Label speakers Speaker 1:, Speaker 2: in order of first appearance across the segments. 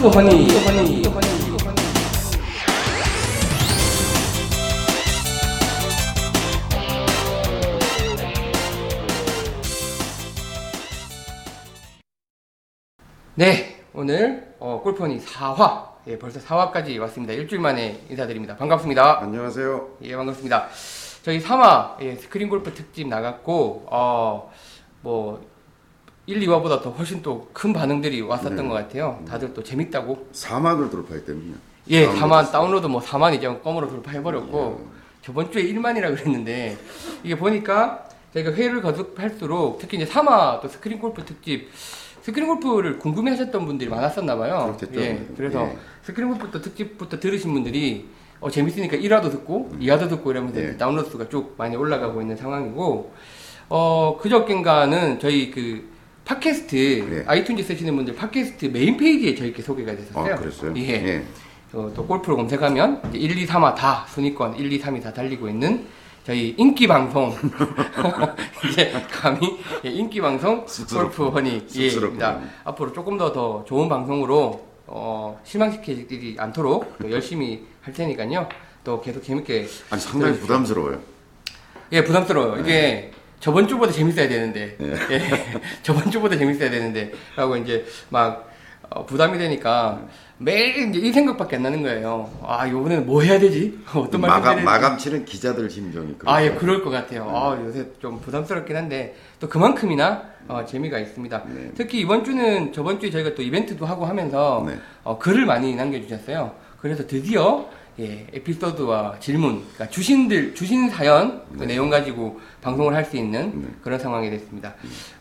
Speaker 1: 골프 허니. 허니. 네, 오늘 어, 골프 허니 4화. 예, 벌써 4화까지 왔습니다. 일주일 만에 인사드립니다. 반갑습니다.
Speaker 2: 안녕하세요.
Speaker 1: 예, 반갑습니다. 저희 3화 예, 스크린 골프 특집 나갔고 어, 뭐 1, 2화보다 더 훨씬 또 큰 반응들이 왔었던
Speaker 2: 네.
Speaker 1: 것 같아요. 다들 또 재밌다고.
Speaker 2: 4만을 돌파했다면요.
Speaker 1: 예,
Speaker 2: 다운로드
Speaker 1: 4만 다운로드 뭐 4만 이제 껌으로 돌파해버렸고
Speaker 2: 예.
Speaker 1: 저번 주에 1만이라 그랬는데 이게 보니까 저희가 회의를 거듭할수록 특히 이제 3화 또 스크린 골프 특집 스크린 골프를 궁금해하셨던 분들이 많았었나 봐요.
Speaker 2: 그렇겠죠.
Speaker 1: 예, 그래서
Speaker 2: 예.
Speaker 1: 스크린 골프 또 특집부터 들으신 분들이 어, 재밌으니까 1화도 듣고 2화도 듣고 이러면서
Speaker 2: 예.
Speaker 1: 다운로드 수가 쭉 많이 올라가고 있는 상황이고 어 그저께인가는 저희 그 팟캐스트
Speaker 2: 예.
Speaker 1: iTunes 쓰시는 분들 팟캐스트 메인 페이지에 저희 게 소개가 됐었어요.
Speaker 2: 아, 그랬어요?
Speaker 1: 예.
Speaker 2: 예.
Speaker 1: 어, 또 골프를 검색하면 이제 1, 2, 3화 다 순위권 1, 2, 3이 다 달리고 있는 저희 인기 방송 이제 감히 예, 인기 방송 골프 허니
Speaker 2: 쑥스럽군요.
Speaker 1: 예입니다. 앞으로 조금 더 더 좋은 방송으로 어, 실망시키지 않도록 또 열심히 할 테니까요. 또 계속 재밌게
Speaker 2: 아니 상당히. 부담스러워요.
Speaker 1: 예, 부담스러워요. 이게 저번 주보다 재밌어야 되는데,
Speaker 2: 예.
Speaker 1: 예, 저번 주보다 재밌어야 되는데, 라고 이제 막 어, 부담이 되니까 매일 이제 이 생각밖에 안 나는 거예요. 아, 이번에는 뭐 해야 되지? 어떤 말씀
Speaker 2: 마감
Speaker 1: 드려야
Speaker 2: 마감 치는 기자들 심정이
Speaker 1: 아, 예,
Speaker 2: 그렇죠.
Speaker 1: 그럴 것 같아요. 아, 요새 좀 부담스럽긴 한데, 또 그만큼이나 어, 재미가 있습니다.
Speaker 2: 네.
Speaker 1: 특히 이번 주는 저번 주에 저희가 또 이벤트도 하고 하면서
Speaker 2: 네.
Speaker 1: 어, 글을 많이 남겨주셨어요. 그래서 드디어 예, 에피소드와 질문, 그러니까 주신들, 주신 사연 그 내용 가지고 방송을 할 수 있는
Speaker 2: 네.
Speaker 1: 그런 상황이 됐습니다.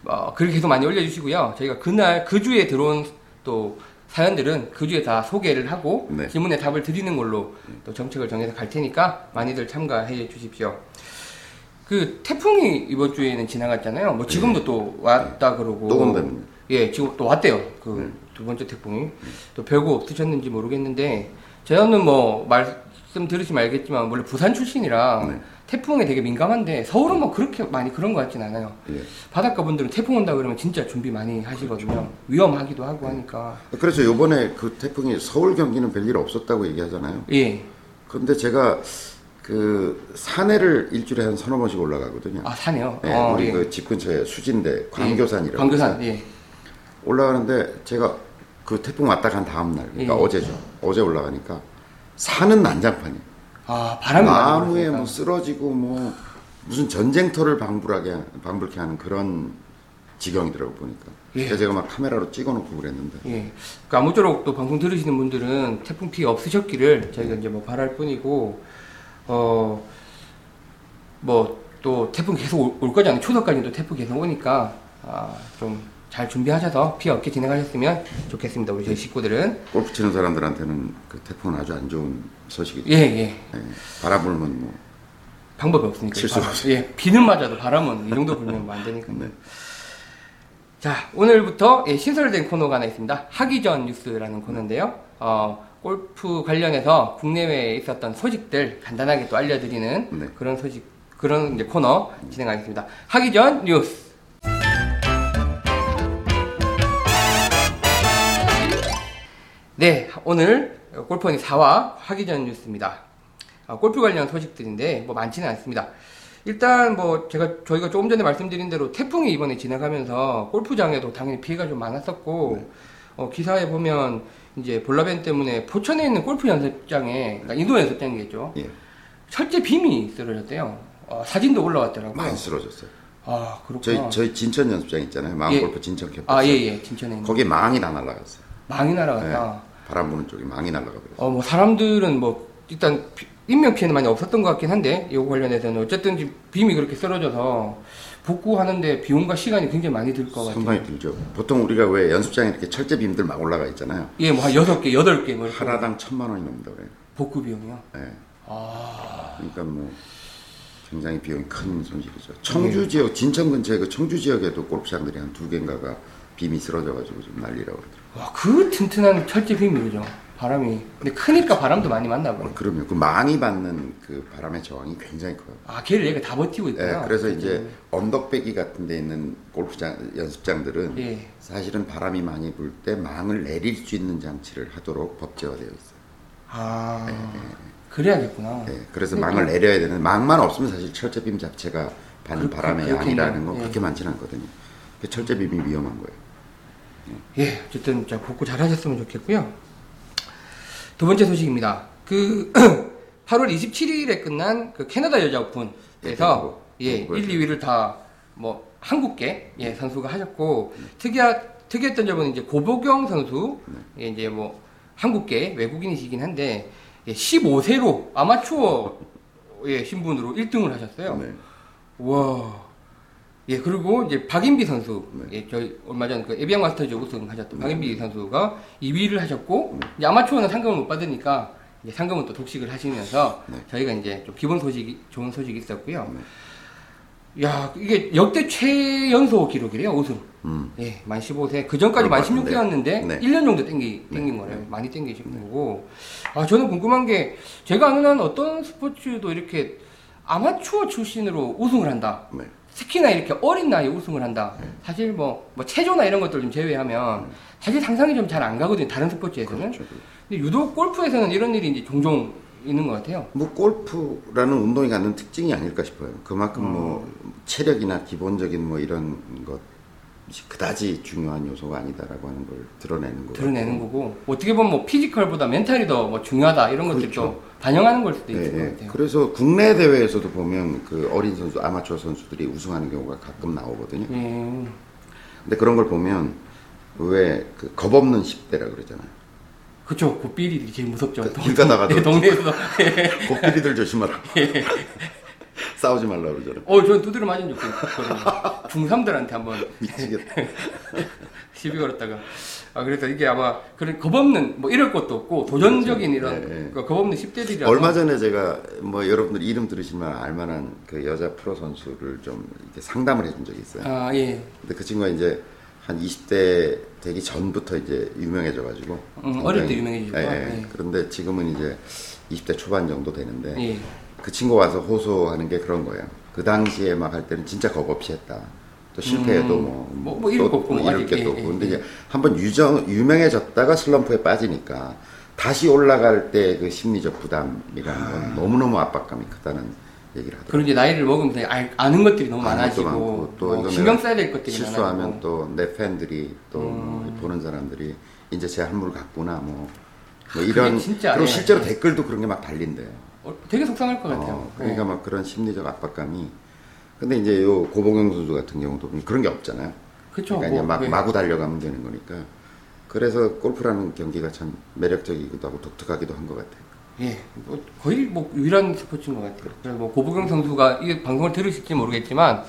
Speaker 1: 어, 글 계속 많이 올려주시고요. 저희가 그날, 그 주에 들어온 또 사연들은 그 주에 다 소개를 하고
Speaker 2: 네.
Speaker 1: 질문에 답을 드리는 걸로 또 정책을 정해서 갈 테니까 많이들 참가해 주십시오. 그 태풍이 이번 주에는 지나갔잖아요. 뭐 지금도 또 왔다 그러고
Speaker 2: 네. 또 온다면요.
Speaker 1: 예, 지금 또 왔대요. 그
Speaker 2: 네.
Speaker 1: 두 번째 태풍이 또 별거 없으셨는지 모르겠는데 저는 뭐 말씀 들으시면 알겠지만 원래 부산 출신이라
Speaker 2: 네.
Speaker 1: 태풍에 되게 민감한데 서울은 뭐 그렇게 많이 그런 것 같진 않아요.
Speaker 2: 예.
Speaker 1: 바닷가 분들은 태풍 온다 그러면 진짜 준비 많이 하시거든요. 위험하기도 하고 하니까.
Speaker 2: 그래서 요번에 그 태풍이 서울 경기는 별일 없었다고 얘기하잖아요.
Speaker 1: 예.
Speaker 2: 그런데 제가 그 산에를 일주일에 한 서너 번씩 올라가거든요.
Speaker 1: 아 사네요.
Speaker 2: 예,
Speaker 1: 어,
Speaker 2: 우리
Speaker 1: 예.
Speaker 2: 그집 근처에 수진대 광교산이라고
Speaker 1: 광교산. 예.
Speaker 2: 올라가는데 제가 그 태풍 왔다 간 다음 날 그러니까
Speaker 1: 예.
Speaker 2: 어제죠. 어제 올라가니까 산은 난장판이에요.
Speaker 1: 아 바람이
Speaker 2: 나무에 뭐 쓰러지고 뭐 무슨 전쟁터를 방불하게 방불케 하는 그런 지경이더라고 보니까.
Speaker 1: 예.
Speaker 2: 그래서 제가 막 카메라로 찍어놓고 그랬는데.
Speaker 1: 예. 그 아무쪼록 또 방송 들으시는 분들은 태풍 피해 없으셨기를 저희가 이제 뭐 바랄 뿐이고, 어, 뭐 또 태풍 계속 올, 올 거잖아요. 초서까지 또 태풍 계속 오니까, 아, 좀 잘 준비하셔서 피해 없게 진행하셨으면 좋겠습니다. 우리 저희 식구들은.
Speaker 2: 골프 치는 사람들한테는 그 태풍은 아주 안 좋은 소식이죠.
Speaker 1: 예, 예.
Speaker 2: 예. 바람 불면 뭐.
Speaker 1: 방법이 없으니까. 바람. 예. 비는 맞아도 바람은 이 정도 불면 뭐안 되니까.
Speaker 2: 네.
Speaker 1: 자, 오늘부터 예, 신설된 코너가 하나 있습니다. 하기 전 뉴스라는 코너인데요. 어, 골프 관련해서 국내외에 있었던 소식들 간단하게 또 알려드리는
Speaker 2: 네.
Speaker 1: 그런 소식, 그런 이제 코너 진행하겠습니다. 하기 전 뉴스. 네, 오늘 골프원이 4화 하기 전 뉴스입니다. 아, 골프 관련 소식들인데 뭐 많지는 않습니다. 일단 뭐 제가 저희가 조금 전에 말씀드린 대로 태풍이 이번에 지나가면서 골프장에도 당연히 피해가 좀 많았었고 어, 기사에 보면 이제 볼라벤 때문에 포천에 있는 골프 연습장에 그러니까 인도 연습장이겠죠.
Speaker 2: 예.
Speaker 1: 철제 빔이 쓰러졌대요. 어, 사진도 올라왔더라고요.
Speaker 2: 많이 쓰러졌어요.
Speaker 1: 아 그렇구나.
Speaker 2: 저희 저희 진천 연습장 있잖아요. 마음골프 진천 캠퍼스.
Speaker 1: 아 예예 진천에 있는
Speaker 2: 거기에 망이 다 날아갔어요.
Speaker 1: 망이 날아갔다.
Speaker 2: 네. 바람 부는 쪽에 망이 날아가 버렸어요.
Speaker 1: 어, 뭐, 사람들은 뭐, 일단, 피- 인명 피해는 많이 없었던 것 같긴 한데, 이거 관련해서는. 어쨌든 빔이 그렇게 쓰러져서, 복구하는데 비용과 시간이 굉장히 많이 들 것 같아요.
Speaker 2: 상당히 들죠. 보통 우리가 왜 연습장에 이렇게 철제 빔들 막 올라가 있잖아요.
Speaker 1: 예, 뭐, 한 여섯 개, 여덟 개, 뭐.
Speaker 2: 하나당 천만 원이 넘는다 그래요.
Speaker 1: 복구 비용이요.
Speaker 2: 예.
Speaker 1: 아,
Speaker 2: 그러니까 뭐 굉장히 비용이 큰 손실이죠. 청주 지역, 진천 근처에 그 청주 지역에도 골프장들이 한 두 개인가가 빔이 쓰러져가지고 좀 난리라고 그러더라고요.
Speaker 1: 와, 그 튼튼한 철제 빔이 그죠? 바람이. 근데 크니까 바람도 많이 맞나 봐요.
Speaker 2: 어, 그럼요. 그 많이 받는 그 바람의 저항이 굉장히 커요.
Speaker 1: 아, 걔를 얘가 다 버티고
Speaker 2: 예,
Speaker 1: 있구나.
Speaker 2: 그래서 이제 언덕배기 같은 데 있는 골프장 연습장들은
Speaker 1: 예.
Speaker 2: 사실은 바람이 많이 불 때 망을 내릴 수 있는 장치를 하도록 법제화되어 있어요.
Speaker 1: 아, 그래야겠구나.
Speaker 2: 예, 그래서 망을 내려야 되는 망만 없으면 사실 철제빔 자체가 받는
Speaker 1: 그-
Speaker 2: 바람의
Speaker 1: 그렇겠네요.
Speaker 2: 양이라는 건
Speaker 1: 예.
Speaker 2: 그렇게 많지는 않거든요. 그 철제빔이 위험한 거예요.
Speaker 1: 예, 어쨌든 자 복구 잘 하셨으면 좋겠고요. 두 번째 소식입니다. 그 8월 27일에 끝난 그 캐나다 여자 오픈에서
Speaker 2: 예,
Speaker 1: 예,
Speaker 2: 그거.
Speaker 1: 1, 2위를 다 뭐 한국계 예, 선수가 하셨고 특이하 특이했던 점은 이제 고보경 선수
Speaker 2: 네.
Speaker 1: 예, 이제 뭐 한국계 외국인이시긴 한데 예, 15세로 아마추어 예, 신분으로 1등을 하셨어요.
Speaker 2: 네.
Speaker 1: 와. 예, 그리고 이제 박인비 선수.
Speaker 2: 네.
Speaker 1: 예, 저희 얼마 전 그 에비앙 마스터즈 우승하셨던 박인비 선수가 2위를 하셨고, 이제 아마추어는 상금을 못 받으니까 이제 상금은 또 독식을 하시면서
Speaker 2: 네.
Speaker 1: 저희가 이제 좀 기본 소식이, 좋은 소식이 있었고요.
Speaker 2: 네.
Speaker 1: 야, 이게 역대 최연소 기록이래요, 우승.
Speaker 2: 음.
Speaker 1: 예, 만 15세. 그 전까지 만
Speaker 2: 그럴 것
Speaker 1: 16세였는데,
Speaker 2: 네.
Speaker 1: 1년 정도 땡기, 땡긴 거래요. 많이 땡기신 거고. 아, 저는 궁금한 게, 제가 아는 한 어떤 스포츠도 이렇게 아마추어 출신으로 우승을 한다.
Speaker 2: 네.
Speaker 1: 특히나 이렇게 어린 나이에 우승을 한다. 사실 뭐, 뭐 체조나 이런 것들 좀 제외하면 사실 상상이 좀 잘 안 가거든요. 다른 스포츠에서는.
Speaker 2: 그렇죠.
Speaker 1: 근데 유독 골프에서는 이런 일이 이제 종종 있는 것 같아요.
Speaker 2: 뭐 골프라는 운동이 갖는 특징이 아닐까 싶어요. 그만큼 뭐 체력이나 기본적인 뭐 이런 것이 그다지 중요한 요소가 아니다라고 하는 걸 드러내는 거고.
Speaker 1: 드러내는 거고 어떻게 보면 뭐 physical보다 mental이 더 뭐 중요하다 이런 것들도
Speaker 2: 그렇죠.
Speaker 1: 반영하는 걸 수도
Speaker 2: 네,
Speaker 1: 있을 것
Speaker 2: 네.
Speaker 1: 같아요.
Speaker 2: 그래서 국내 대회에서도 보면 그 어린 선수, 아마추어 선수들이 우승하는 경우가 가끔 나오거든요.
Speaker 1: 예.
Speaker 2: 근데 그런 걸 보면 왜그 겁없는 10대라 그러잖아요.
Speaker 1: 그쵸. 고삐리들이 제일 무섭죠.
Speaker 2: 그 길 가다가도
Speaker 1: 네, 동네에서.
Speaker 2: 고삐리들 조심하라. 싸우지 말라 그러잖아요.
Speaker 1: 어, 저는 두드려 맞은 적도 있거든요. 중3들한테 한 번
Speaker 2: 미치겠다.
Speaker 1: 시비 걸었다가. 아, 그래서 이게 아마, 그런 겁없는, 뭐 이럴 것도 없고, 도전적인 이런,
Speaker 2: 네, 네.
Speaker 1: 그 겁없는 10대들이라서.
Speaker 2: 얼마 전에 제가 뭐 여러분들 이름 들으시면 알만한 그 여자 프로 선수를 좀 상담을 해준 적이 있어요.
Speaker 1: 아, 예.
Speaker 2: 근데 그 친구가 이제 한 20대 되기 전부터 이제 유명해져가지고.
Speaker 1: 음, 어릴 때 유명해지죠.
Speaker 2: 예, 예.
Speaker 1: 네.
Speaker 2: 그런데 지금은 이제 20대 초반 정도 되는데
Speaker 1: 예.
Speaker 2: 그 친구 와서 호소하는 게 그런 거예요. 그 당시에 막 할 때는 진짜 겁 없이 했다. 또 실패해도
Speaker 1: 음,
Speaker 2: 뭐,
Speaker 1: 뭐- 뭐 이럴 거 없고,
Speaker 2: 이럴 게
Speaker 1: 예,
Speaker 2: 또 없고.
Speaker 1: 예,
Speaker 2: 근데
Speaker 1: 예.
Speaker 2: 이제 한번 유정, 유명해졌다가 슬럼프에 빠지니까 다시 올라갈 때 그 심리적 부담이라는 건 너무너무 압박감이 크다는 얘기를 하더라고요.
Speaker 1: 그리고 이제 나이를 먹으면서 알- 아는 것들이 너무 많아지고,
Speaker 2: 또
Speaker 1: 뭐 신경 써야 될 것들이
Speaker 2: 실수하면. 또 내 팬들이 또뭐
Speaker 1: 음.
Speaker 2: 보는 사람들이 이제 제 한물 갔구나 뭐, 뭐
Speaker 1: 그게
Speaker 2: 이런
Speaker 1: 진짜,
Speaker 2: 그리고
Speaker 1: 예.
Speaker 2: 실제로 댓글도 그런 게 막 달린대요.
Speaker 1: 어, 되게 속상할 것 같아요.
Speaker 2: 어, 그러니까
Speaker 1: 네.
Speaker 2: 막 그런 심리적 압박감이 근데 이제 요 고봉영 선수 같은 경우도 그런 게 없잖아요.
Speaker 1: 그쵸.
Speaker 2: 그러니까
Speaker 1: 뭐,
Speaker 2: 이제 막
Speaker 1: 네.
Speaker 2: 마구 달려가면 되는 거니까. 그래서 골프라는 경기가 참 매력적이기도 하고 독특하기도 한 것 같아요.
Speaker 1: 예, 뭐 거의 뭐 유일한 스포츠인 것 같아요. 그래서 뭐 고부경 선수가 이 방송을 들으실지 모르겠지만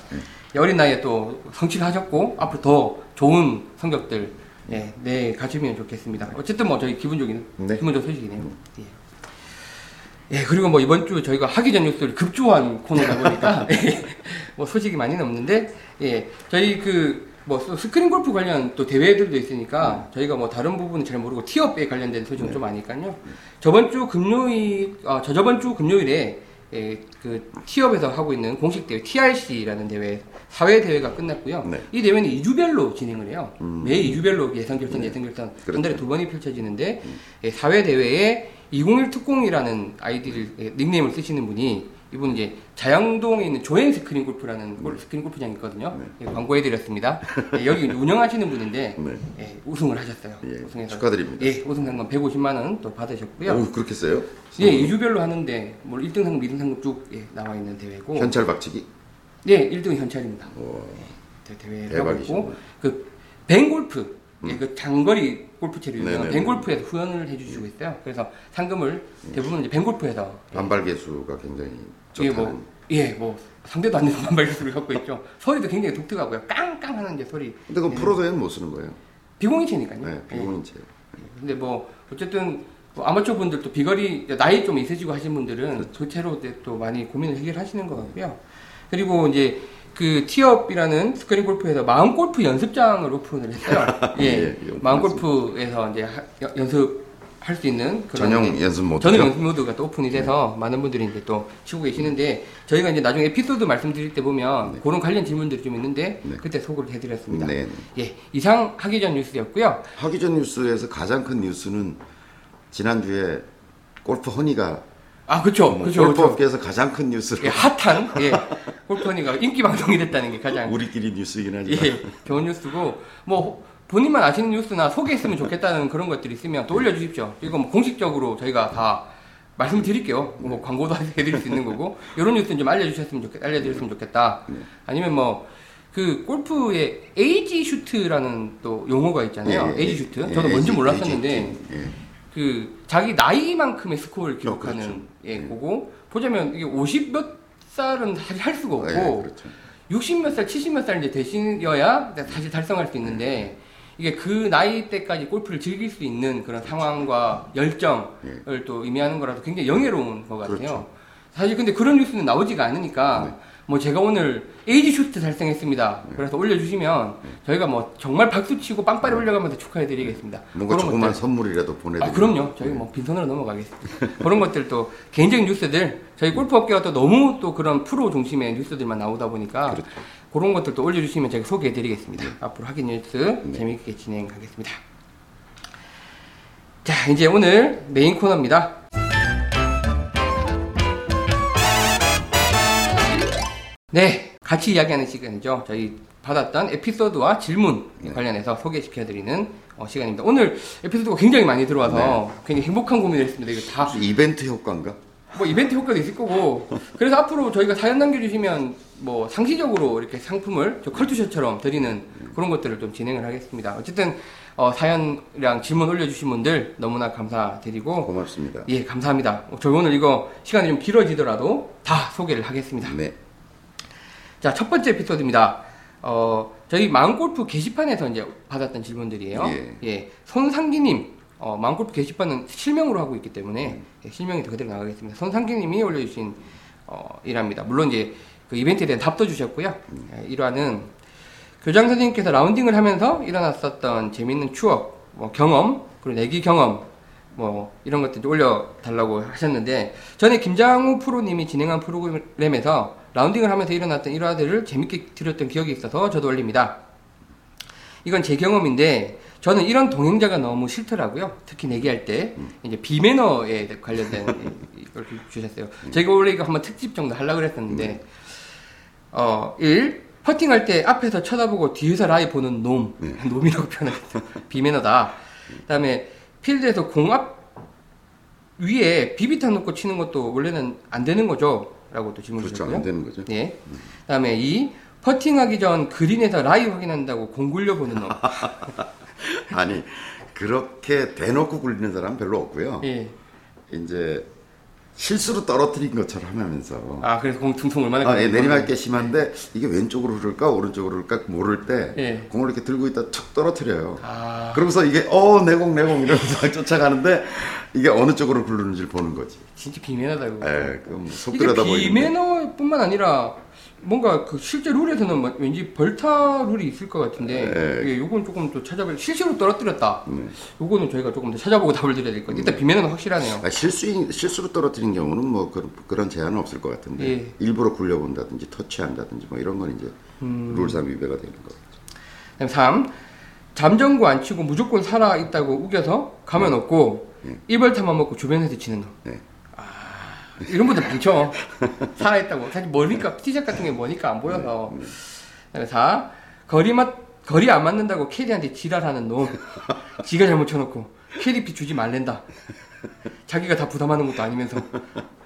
Speaker 2: 네.
Speaker 1: 어린 나이에 또 성취를 하셨고 앞으로 더 좋은 성적들 예, 네 가지면 좋겠습니다. 어쨌든 뭐 저희 기본적인
Speaker 2: 네.
Speaker 1: 기본적 소식이네요. 예. 예, 그리고 뭐 이번 주 저희가 하기 전 뉴스를 급조한 코너다 보니까 예, 뭐 소식이 많이는 없는데 예, 저희 그 뭐 스크린 골프 관련 또 대회들도 있으니까 저희가 뭐 다른 부분은 잘 모르고 티업에 관련된 소식은 좀 아니까요. 저번 주 금요일, 아, 저 저번 주 금요일에 예, 그 티업에서 하고 있는 공식 대회 TRC라는 대회 사회 대회가 끝났고요.
Speaker 2: 네.
Speaker 1: 이 대회는 2주별로 진행을 해요.
Speaker 2: 음.
Speaker 1: 매 2주별로 예선 결선, 예선 결선 한
Speaker 2: 그렇죠.
Speaker 1: 달에 두 번이 펼쳐지는데 예, 사회 대회에 201 특공이라는 아이디를 예, 닉네임을 쓰시는 분이 이분 이제 자양동에 있는 조엔 스크린 골프라는 골- 스크린 골프장이 있거든요. 예, 광고해드렸습니다. 예, 여기 운영하시는 분인데
Speaker 2: 네.
Speaker 1: 예, 우승을 하셨어요.
Speaker 2: 예,
Speaker 1: 우승해서
Speaker 2: 축하드립니다.
Speaker 1: 예, 우승 상금 150만 원 또 받으셨고요.
Speaker 2: 오, 그렇게 써요?
Speaker 1: 예, 2주별로 하는데 뭐 1등 상금, 2등 상금 쭉 예, 나와 있는 대회고.
Speaker 2: 현찰 박치기?
Speaker 1: 예, 1등은 현찰입니다.
Speaker 2: 오,
Speaker 1: 대- 대회를 하고
Speaker 2: 대박이시네.
Speaker 1: 있고 그 벤골프 예, 그 장거리 골프채를 유명한
Speaker 2: 네네네.
Speaker 1: 벤골프에서 후원을 해주시고 있어요. 그래서 상금을 대부분 이제 벤골프에서
Speaker 2: 반발 개수가 굉장히
Speaker 1: 예,
Speaker 2: 좋다는.
Speaker 1: 뭐, 예, 뭐 상대도 안 되는 반발 기술을 갖고 있죠. 소리도 굉장히 독특하고요. 깡깡 하는 이제 소리.
Speaker 2: 근데 그 프로 대회는 못 쓰는 거예요.
Speaker 1: 비공인체니까요.
Speaker 2: 네,
Speaker 1: 예.
Speaker 2: 비공인체.
Speaker 1: 근데 뭐 어쨌든 뭐 아마추어 분들도 비거리 나이 좀 있으시고 하신 분들은
Speaker 2: 그렇죠.
Speaker 1: 이제 또 많이 고민을 해결하시는 것 같고요. 그리고 이제 그 티업이라는 스크린 골프에서 마음 골프 연습장을 오픈을 했어요. 예,
Speaker 2: 예, 예,
Speaker 1: 마음 골프에서 이제 하- 연- 연습할 할수 있는 그런
Speaker 2: 전용
Speaker 1: 이제
Speaker 2: 연습 모드.
Speaker 1: 전용 연습 모드가 또 오픈이 돼서 많은 분들이 이제 또 치고 계시는데 저희가 이제 나중에 에피소드 말씀드릴 때 보면 그런 관련 질문들이 좀 있는데
Speaker 2: 네.
Speaker 1: 그때 소개를 해드렸습니다.
Speaker 2: 네.
Speaker 1: 예, 이상 하기 전 뉴스였고요.
Speaker 2: 하기 전 뉴스에서 가장 큰 뉴스는 지난 주에 골프 허니가
Speaker 1: 아, 그렇죠,
Speaker 2: 뭐
Speaker 1: 그렇죠,
Speaker 2: 골프
Speaker 1: 그렇죠.
Speaker 2: 업계에서 가장 큰 뉴스로
Speaker 1: 예, 핫한 예, 골프 허니가 인기 방송이 됐다는 게 가장
Speaker 2: 우리끼리 뉴스이긴 하지만
Speaker 1: 예, 좋은 뉴스고 뭐 본인만 아시는 뉴스나 소개했으면 좋겠다는 그런 것들이 있으면 또 올려주십시오. 이거 뭐 공식적으로 저희가 다 말씀드릴게요. 뭐 광고도 해드릴 수 있는 거고 이런 뉴스는 좀 알려주셨으면 좋겠, 알려드렸으면 좋겠다.
Speaker 2: 네.
Speaker 1: 아니면 뭐 그 골프에 age shoot라는 또 용어가 있잖아요.
Speaker 2: 예, 예,
Speaker 1: age shoot.
Speaker 2: 예,
Speaker 1: 저도 뭔지 몰랐었는데
Speaker 2: 예.
Speaker 1: 그 자기 나이만큼의 스코어를 기록하는
Speaker 2: 그렇죠.
Speaker 1: 예, 그거 보자면 이게 50 몇 살은 사실 할 수가 없고
Speaker 2: 예, 그렇죠.
Speaker 1: 60 몇 살, 70 몇 살 이제 되시어야 사실 달성할 수 있는데 이게 그 나이 때까지 골프를 즐길 수 있는 그런 상황과 열정을 또 의미하는 거라서 굉장히 영예로운 것 같아요.
Speaker 2: 예. 그렇죠.
Speaker 1: 사실 근데 그런 뉴스는 나오지가 않으니까
Speaker 2: 네.
Speaker 1: 뭐 제가 오늘 age shoot 달성했습니다. 그래서 올려주시면 저희가 뭐 정말 박수 치고 빵빠레 올려가면서 축하해드리겠습니다.
Speaker 2: 뭔가
Speaker 1: 그런
Speaker 2: 조그만. 선물이라도 보내드리고
Speaker 1: 아, 그럼요. 저희 뭐 빈손으로 넘어가겠습니다. 그런 것들 또 개인적인 뉴스들 저희 골프 업계가 또 너무 또 그런 프로 중심의 뉴스들만 나오다 보니까
Speaker 2: 그렇죠.
Speaker 1: 그런 것들도 올려주시면 제가 소개해드리겠습니다. 앞으로 하긴 뉴스
Speaker 2: 네.
Speaker 1: 재미있게 진행하겠습니다. 자, 이제 오늘 메인 코너입니다. 네, 같이 이야기하는 시간이죠. 저희 받았던 에피소드와 질문
Speaker 2: 네.
Speaker 1: 관련해서 소개시켜드리는 어, 시간입니다. 오늘 에피소드가 굉장히 많이 들어와서
Speaker 2: 네.
Speaker 1: 굉장히 행복한 고민을 했습니다. 이거 다
Speaker 2: 이벤트 효과인가?
Speaker 1: 뭐 이벤트 효과도 있을 거고 그래서 앞으로 저희가 사연 남겨주시면 뭐 상시적으로 이렇게 상품을 저 컬투셔처럼 드리는 그런 것들을 좀 진행을 하겠습니다. 어쨌든 어, 사연이랑 질문 올려주신 분들 너무나 감사드리고
Speaker 2: 고맙습니다.
Speaker 1: 예 감사합니다. 저희 오늘 이거 시간이 좀 길어지더라도 다 소개를 하겠습니다.
Speaker 2: 네.
Speaker 1: 자 첫 번째 에피소드입니다. 어, 저희 마음골프 게시판에서 이제 받았던 질문들이에요.
Speaker 2: 예.
Speaker 1: 예, 손상기님, 어, 마음골프 게시판은 실명으로 하고 있기 때문에 예, 실명이 더 그대로 나가겠습니다. 손상기님이 올려주신 어, 일화입니다. 물론 이제 그 이벤트에 대한 답도 주셨고요. 예, 일화는 교장 선생님께서 라운딩을 하면서 일어났었던 재밌는 추억, 뭐 경험, 그리고 내기 경험, 뭐 이런 것들 올려달라고 하셨는데 전에 김장우 프로님이 진행한 프로그램에서 라운딩을 하면서 일어났던 일화들을 재밌게 들었던 기억이 있어서 저도 올립니다. 이건 제 경험인데 저는 이런 동행자가 너무 싫더라고요. 특히 내기할 때 이제 비매너에 관련된 이걸 주셨어요. 제가 원래 이거 한번 특집 정도 하려고 그랬었는데 어, 1. 퍼팅할 때 앞에서 쳐다보고 뒤에서 라이 보는 놈. 놈이라고 표현했어요. 비매너다. 그 다음에 필드에서 공 앞 위에 비비탄 놓고 치는 것도 원래는 안 되는 거죠? 라고 또 질문
Speaker 2: 그렇죠.
Speaker 1: 주셨고요.
Speaker 2: 안 되는 거죠.
Speaker 1: 예. 그다음에 이 퍼팅하기 전 그린에서 라이 확인한다고 공 굴려 보는 놈.
Speaker 2: 아니 그렇게 대놓고 굴리는 사람 은 별로 없고요.
Speaker 1: 예.
Speaker 2: 이제 실수로 떨어뜨린 것처럼 하면서
Speaker 1: 아 그래서 공 퉁퉁 얼마나
Speaker 2: 아, 예, 내리막게 심한데 이게 왼쪽으로 흐를까 오른쪽으로 흐를까 모를 때
Speaker 1: 예.
Speaker 2: 공을 이렇게 들고 있다 툭 떨어뜨려요.
Speaker 1: 아
Speaker 2: 그러면서 이게 어 내 공 내 공 이러면서 막 쫓아가는데 이게 어느 쪽으로 굴르는지를 보는 거지.
Speaker 1: 진짜 비매너다고.
Speaker 2: 예, 그럼 속
Speaker 1: 이게
Speaker 2: 들여다 보이는데.
Speaker 1: 비매너뿐만 아니라 뭔가 그 실제 룰에서는 뭐 왠지 벌타 룰이 있을 것 같은데
Speaker 2: 네.
Speaker 1: 이게 요건 조금 또 찾아볼 실수로 떨어뜨렸다.
Speaker 2: 네.
Speaker 1: 요거는 저희가 조금 더 찾아보고 답을 드려야 될 것 같아요. 일단 비매너는 확실하네요.
Speaker 2: 아, 실수 실수로 떨어뜨린 경우는 뭐 그런, 그런 제한은 없을 것 같은데
Speaker 1: 예.
Speaker 2: 일부러 굴려본다든지 터치한다든지 뭐 이런 건 이제
Speaker 1: 음.
Speaker 2: 룰상 위배가 되는 거죠.
Speaker 1: 그다음 3. 잠정구 안 치고 무조건 살아 있다고 우겨서 가면 없고
Speaker 2: 네.
Speaker 1: 일벌타만 먹고 주변에서 치는 놈.
Speaker 2: 네.
Speaker 1: 아, 이런 분들 많죠. 살아 있다고. 사실 머니까 티샷 같은 게 머니까 안 보여서.
Speaker 2: 네.
Speaker 1: 그다음에 4. 거리 맞 거리 안 맞는다고 캐디한테 지랄하는 놈. 지가 잘못 쳐놓고 캐디피 주지 말랜다. 자기가 다 부담하는 것도 아니면서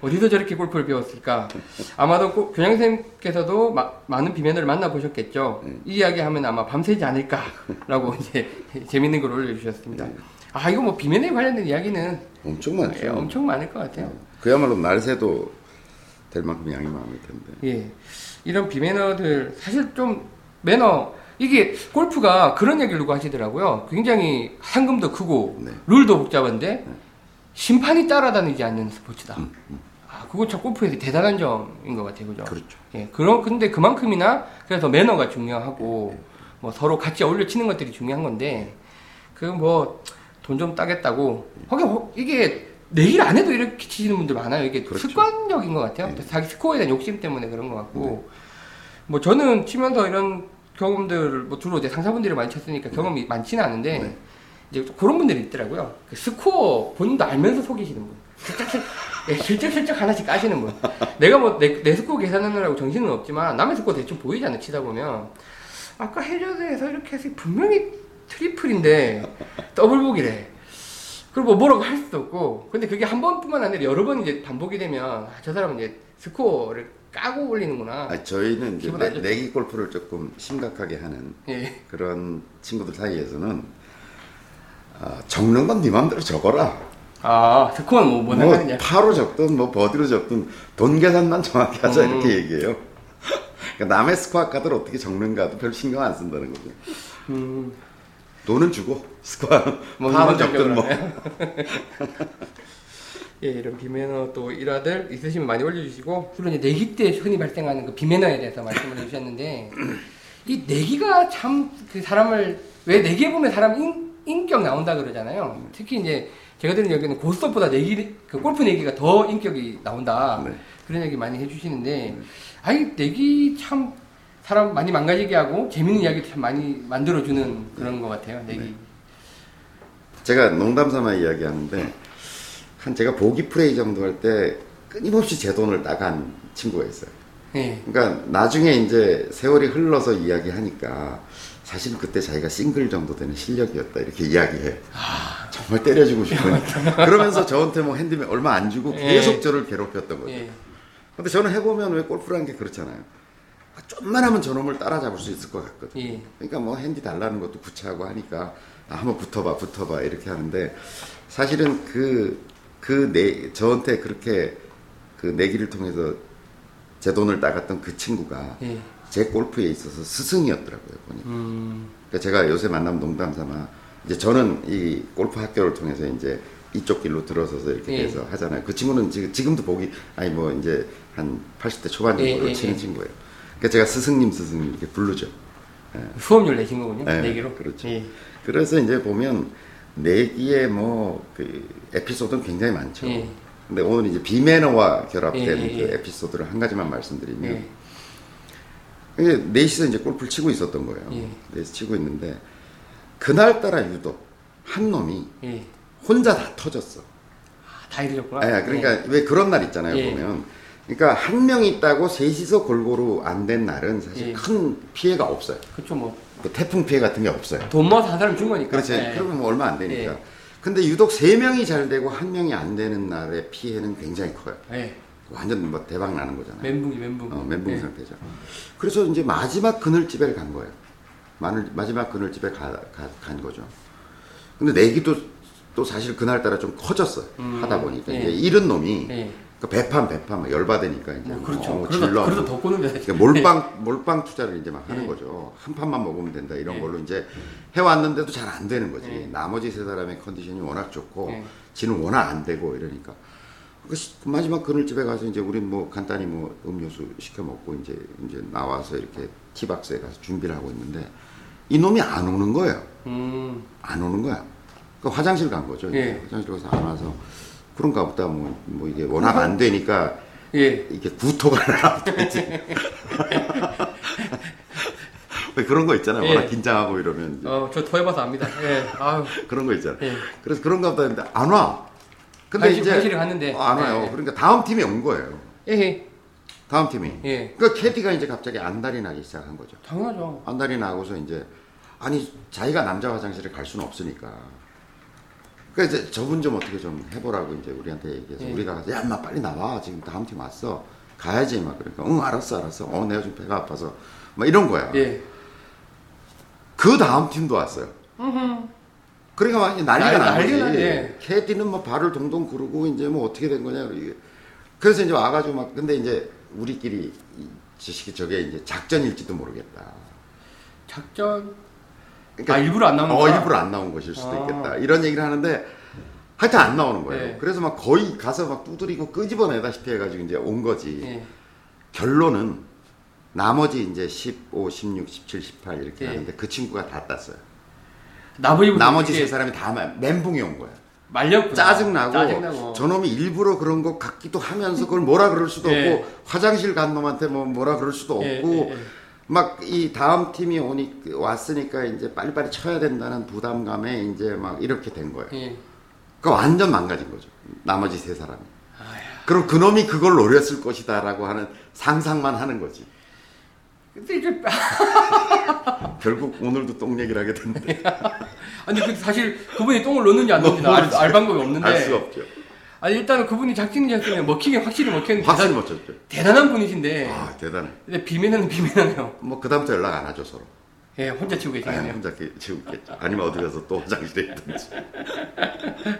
Speaker 1: 어디서 저렇게 골프를 배웠을까? 아마도 꼭 교장 선생님께서도 마- 많은 비면을 만나 보셨겠죠.
Speaker 2: 네.
Speaker 1: 이 이야기 하면 아마 밤새지 않을까라고 이제 재밌는 걸 올려주셨습니다. 아 이거 뭐 비면에 관련된 이야기는
Speaker 2: 엄청 많죠.
Speaker 1: 예, 엄청 많을 것 같아요.
Speaker 2: 그야말로 날새도 될 만큼 양이 많을 텐데.
Speaker 1: 예, 이런 비매너들 사실 좀 매너 이게 골프가 그런 얘기를 누가 하시더라고요. 굉장히 상금도 크고
Speaker 2: 네.
Speaker 1: 룰도 복잡한데 심판이 따라다니지 않는 스포츠다.
Speaker 2: 음,
Speaker 1: 아, 그거 참 골프에서 대단한 점인 것 같아요, 그죠?
Speaker 2: 그렇죠.
Speaker 1: 예, 그런 근데 그만큼이나 그래서 매너가 중요하고 뭐 서로 같이 어울려 치는 것들이 중요한 건데 그 뭐 돈 좀 따겠다고. 거기 이게 내기를 안 해도 이렇게 치시는 분들 많아요. 이게
Speaker 2: 그렇죠.
Speaker 1: 습관적인 것 같아요.
Speaker 2: 네.
Speaker 1: 자기 스코어에 대한 욕심 때문에 그런 것 같고. 뭐 저는 치면서 이런 경험들을 뭐 주로 이제 상사분들이 많이 쳤으니까 경험이 많지는 않은데
Speaker 2: 네.
Speaker 1: 이제 그런 분들이 있더라고요. 그 스코어 본인도 알면서 속이시는 분. 슬쩍, 슬- 예, 슬쩍슬쩍 하나씩 까시는 분. 내가 뭐 내 내 스코어 계산하느라고 정신은 없지만 남의 스코어 대충 보이잖아 치다 보면 아까 해저드에서 이렇게 해서 분명히 트리플인데 더블복이래. 그리고 뭐 뭐라고 할 수도 없고 근데 그게 한 번뿐만 아니라 여러 번 이제 반복이 되면 아, 저 사람은 이제 스코어를 까고 올리는구나.
Speaker 2: 아, 저희는 이제 내. 내기 골프를 조금 심각하게 하는
Speaker 1: 예.
Speaker 2: 그런 친구들 사이에서는 아, 적는 건 네 맘대로 적어라.
Speaker 1: 아 스코어는 뭐, 뭐
Speaker 2: 뭐. 파로 적든 뭐 버디로 적든 돈 계산만 정확히 하자
Speaker 1: 음.
Speaker 2: 이렇게 얘기해요. 그러니까 남의 스코어 카드를 어떻게 적는가도 별 신경 안 쓴다는 거죠.
Speaker 1: 음,
Speaker 2: 돈은 주고
Speaker 1: 뭐
Speaker 2: 파로
Speaker 1: 이런
Speaker 2: 적든 뭐
Speaker 1: 예, 이런 비매너 또 일화들 있으시면 많이 올려주시고 주로 이제 내기 때 흔히 발생하는 그 비매너에 대해서 말씀을 해주셨는데 이 내기가 참 그 사람을 왜 내기에 보면 사람 인, 인격 나온다 그러잖아요. 특히 이제 제가 들은 얘기는 고스톱보다 내기 그 골프 내기가 더 인격이 나온다
Speaker 2: 네.
Speaker 1: 그런 얘기 많이 해주시는데 아이 내기 참 사람 많이 망가지게 하고 재밌는 이야기 참 많이 만들어주는 그런 것 같아요. 내기.
Speaker 2: 네. 제가 농담 삼아 이야기하는데 한 제가 보기 프레이 정도 할 때 끊임없이 제 돈을 나간 친구가 있어요.
Speaker 1: 예.
Speaker 2: 그러니까 나중에 이제 세월이 흘러서 이야기하니까 사실 그때 자기가 싱글 정도 되는 실력이었다 이렇게 이야기해. 정말 때려주고 싶으니. 그러면서 저한테 뭐 핸드면 얼마 안 주고 계속
Speaker 1: 예.
Speaker 2: 저를 괴롭혔던 거죠.
Speaker 1: 예.
Speaker 2: 근데 저는 해보면 왜 골프라는 게 그렇잖아요. 아, 좀만 하면 저놈을 따라잡을 수 있을 것 같거든.
Speaker 1: 예.
Speaker 2: 그러니까 뭐 핸디 달라는 것도 구차하고 하니까 아, 한번 붙어봐, 붙어봐 이렇게 하는데 사실은 그, 그 내, 저한테 그렇게 그 내기를 통해서 제 돈을 따갔던 그 친구가
Speaker 1: 예.
Speaker 2: 제 골프에 있어서 스승이었더라고요, 보니까.
Speaker 1: 음.
Speaker 2: 그러니까 제가 요새 만나면 농담 삼아 이제 저는 이 골프 학교를 통해서 이제 이쪽 길로 들어서서 이렇게
Speaker 1: 예.
Speaker 2: 돼서 하잖아요. 그 친구는 지금 지금도 보기 아니 뭐 이제 한 80대 초반
Speaker 1: 예,
Speaker 2: 정도로
Speaker 1: 예,
Speaker 2: 치는
Speaker 1: 예.
Speaker 2: 친구예요. 그러니까 제가 스승님 스승님 이렇게 부르죠.
Speaker 1: 수업료 내신 거군요.
Speaker 2: 네,
Speaker 1: 내기로.
Speaker 2: 그렇죠.
Speaker 1: 예.
Speaker 2: 그래서 이제 보면 내기의 뭐그 에피소드는 굉장히 많죠.
Speaker 1: 예.
Speaker 2: 근데 오늘 이제 비매너와 결합된
Speaker 1: 예, 예, 예.
Speaker 2: 그 에피소드를 한 가지만 말씀드리면
Speaker 1: 예.
Speaker 2: 이게 넷이서 이제 골프를 치고 있었던 거예요.
Speaker 1: 예.
Speaker 2: 넷이 치고 있는데 그날따라 유독 한 놈이
Speaker 1: 예.
Speaker 2: 혼자 다 터졌어.
Speaker 1: 아, 다 이르셨구나.
Speaker 2: 아, 그러니까 왜 그런 날 있잖아요.
Speaker 1: 예.
Speaker 2: 보면 그러니까 한 명 있다고 셋이서 골고루 안 된 날은 사실
Speaker 1: 예.
Speaker 2: 큰 피해가 없어요.
Speaker 1: 그렇죠 뭐.
Speaker 2: 그 태풍 피해 같은 게 없어요.
Speaker 1: 돈 모아서 한 사람 준 거니까.
Speaker 2: 그렇지.
Speaker 1: 예.
Speaker 2: 그러면 뭐 얼마 안 되니까.
Speaker 1: 예.
Speaker 2: 근데 유독 세 명이 잘 되고 한 명이 안 되는 날의 피해는 굉장히 커요.
Speaker 1: 예.
Speaker 2: 완전 뭐 대박 나는 거잖아요.
Speaker 1: 멘붕이 멘붕.
Speaker 2: 어, 멘붕
Speaker 1: 예.
Speaker 2: 상태죠. 그래서 이제 마지막 그늘집에 간 거예요. 마늘, 마지막 그늘집에 가, 가, 간 거죠. 근데 내기도 또 사실 그날따라 좀 커졌어요.
Speaker 1: 음,
Speaker 2: 하다 보니까.
Speaker 1: 예.
Speaker 2: 이제 잃은 놈이
Speaker 1: 예.
Speaker 2: 그 배판, 배판, 막 열받으니까 이제.
Speaker 1: 뭐 그렇죠.
Speaker 2: 어,
Speaker 1: 그러다
Speaker 2: 질러.
Speaker 1: 그러다 더 꼬는데.
Speaker 2: 그러니까 몰빵, 몰빵 투자를 이제 막 하는
Speaker 1: 예.
Speaker 2: 거죠. 한 판만 먹으면 된다. 이런
Speaker 1: 예.
Speaker 2: 걸로 이제 해왔는데도 잘 안 되는 거지.
Speaker 1: 예.
Speaker 2: 나머지 세 사람의 컨디션이 워낙 좋고,
Speaker 1: 예.
Speaker 2: 지는 워낙 안 되고 이러니까. 그 시- 그 마지막 그늘집에 가서 이제 우린 뭐 간단히 뭐 음료수 시켜 먹고 이제 이제 나와서 이렇게 티박스에 가서 준비를 하고 있는데 이 놈이 안 오는 거예요.
Speaker 1: 음.
Speaker 2: 안 오는 거야. 그 화장실 간 거죠.
Speaker 1: 예.
Speaker 2: 화장실 가서 안 와서 그런가 보다 뭐, 뭐 이게 워낙 안 되니까
Speaker 1: 예.
Speaker 2: 이게 구토가 나왔겠지. 왜 그런 거 있잖아요.
Speaker 1: 예.
Speaker 2: 워낙 긴장하고 이러면 이제
Speaker 1: 어, 저더 해봐서 압니다. 예. 아유.
Speaker 2: 그런 거 있잖아요.
Speaker 1: 예.
Speaker 2: 그래서 그런가 보다 했는데 안 와. 근데
Speaker 1: 화장실-
Speaker 2: 이제
Speaker 1: 화장실에 갔는데.
Speaker 2: 어, 안 와요.
Speaker 1: 예.
Speaker 2: 그러니까 다음 팀이 온 거예요.
Speaker 1: 예.
Speaker 2: 다음 팀이.
Speaker 1: 예.
Speaker 2: 그러니까 캐디가 이제 갑자기 안달이 나기 시작한 거죠.
Speaker 1: 당연하죠.
Speaker 2: 안달이 나고서 이제 아니 자기가 남자 화장실에 갈 수는 없으니까. 그러니까 이제 저분 좀 어떻게 좀 해보라고 이제 우리한테 얘기해서
Speaker 1: 예.
Speaker 2: 우리가 가서 야 인마 빨리 나와 지금 다음 팀 왔어 가야지 막 그러니까 응 알았어 알았어 어 내가 좀 배가 아파서 막 이런 거야.
Speaker 1: 예.
Speaker 2: 그 다음 팀도 왔어요. 그러니까 막 난리가
Speaker 1: 난리-
Speaker 2: 난 거지.
Speaker 1: 나지.
Speaker 2: 캐디는 뭐 발을 동동 구르고 이제 뭐 어떻게 된 거냐. 그래서 이제 와가지고 막 근데 이제 우리끼리 이 지식이 저게 이제 작전일지도 모르겠다.
Speaker 1: 작전.
Speaker 2: 그러니까
Speaker 1: 아, 일부러 안 나오는
Speaker 2: 어,
Speaker 1: 거야?
Speaker 2: 일부러 안 나온 것일 수도
Speaker 1: 아.
Speaker 2: 있겠다. 이런 얘기를 하는데 하여튼 안 나오는 거예요.
Speaker 1: 예.
Speaker 2: 그래서 막 거의 가서 막 두드리고 끄집어내다시피 해가지고 이제 온 거지.
Speaker 1: 예.
Speaker 2: 결론은 나머지 이제 15, 16, 17, 18 이렇게
Speaker 1: 예.
Speaker 2: 하는데 그 친구가 다 땄어요.
Speaker 1: 나머지
Speaker 2: 세 사람이 다 말- 멘붕이 온 거야.
Speaker 1: 말렸구나.
Speaker 2: 짜증나고,
Speaker 1: 짜증나고.
Speaker 2: 저놈이 일부러 그런 것 같기도 하면서 그걸 뭐라 그럴 수도
Speaker 1: 예.
Speaker 2: 없고 화장실 간 놈한테 뭐 뭐라 그럴 수도
Speaker 1: 예,
Speaker 2: 없고
Speaker 1: 예, 예.
Speaker 2: 막 이 다음 팀이 오니 왔으니까 이제 빨리빨리 쳐야 된다는 부담감에 이제 막 이렇게 된 거예요.
Speaker 1: 예.
Speaker 2: 그 완전 망가진 거죠. 나머지 세 사람이. 그럼 그놈이 그걸 노렸을 것이다라고 하는 상상만 하는 거지.
Speaker 1: 근데 이제
Speaker 2: 결국 오늘도 똥 얘기를 하게 됐는데
Speaker 1: 아니 그 사실 그분이 똥을 넣는지 안 넣는지 알, 알 방법이 없는데.
Speaker 2: 알 수가 없죠.
Speaker 1: 아니 일단은 그분이 작진이셨으면 먹히긴 확실히 먹혔는데
Speaker 2: 확실히 쳤죠.
Speaker 1: 대단한 분이신데.
Speaker 2: 아 대단해.
Speaker 1: 근데 비매는 비매네요.
Speaker 2: 뭐 그 다음부터 연락 안 하죠 서로.
Speaker 1: 예, 혼자 치고
Speaker 2: 아,
Speaker 1: 계시네요.
Speaker 2: 혼자 이렇게 지우겠죠. 아니면 어디 가서 또 화장실에 있든지 그런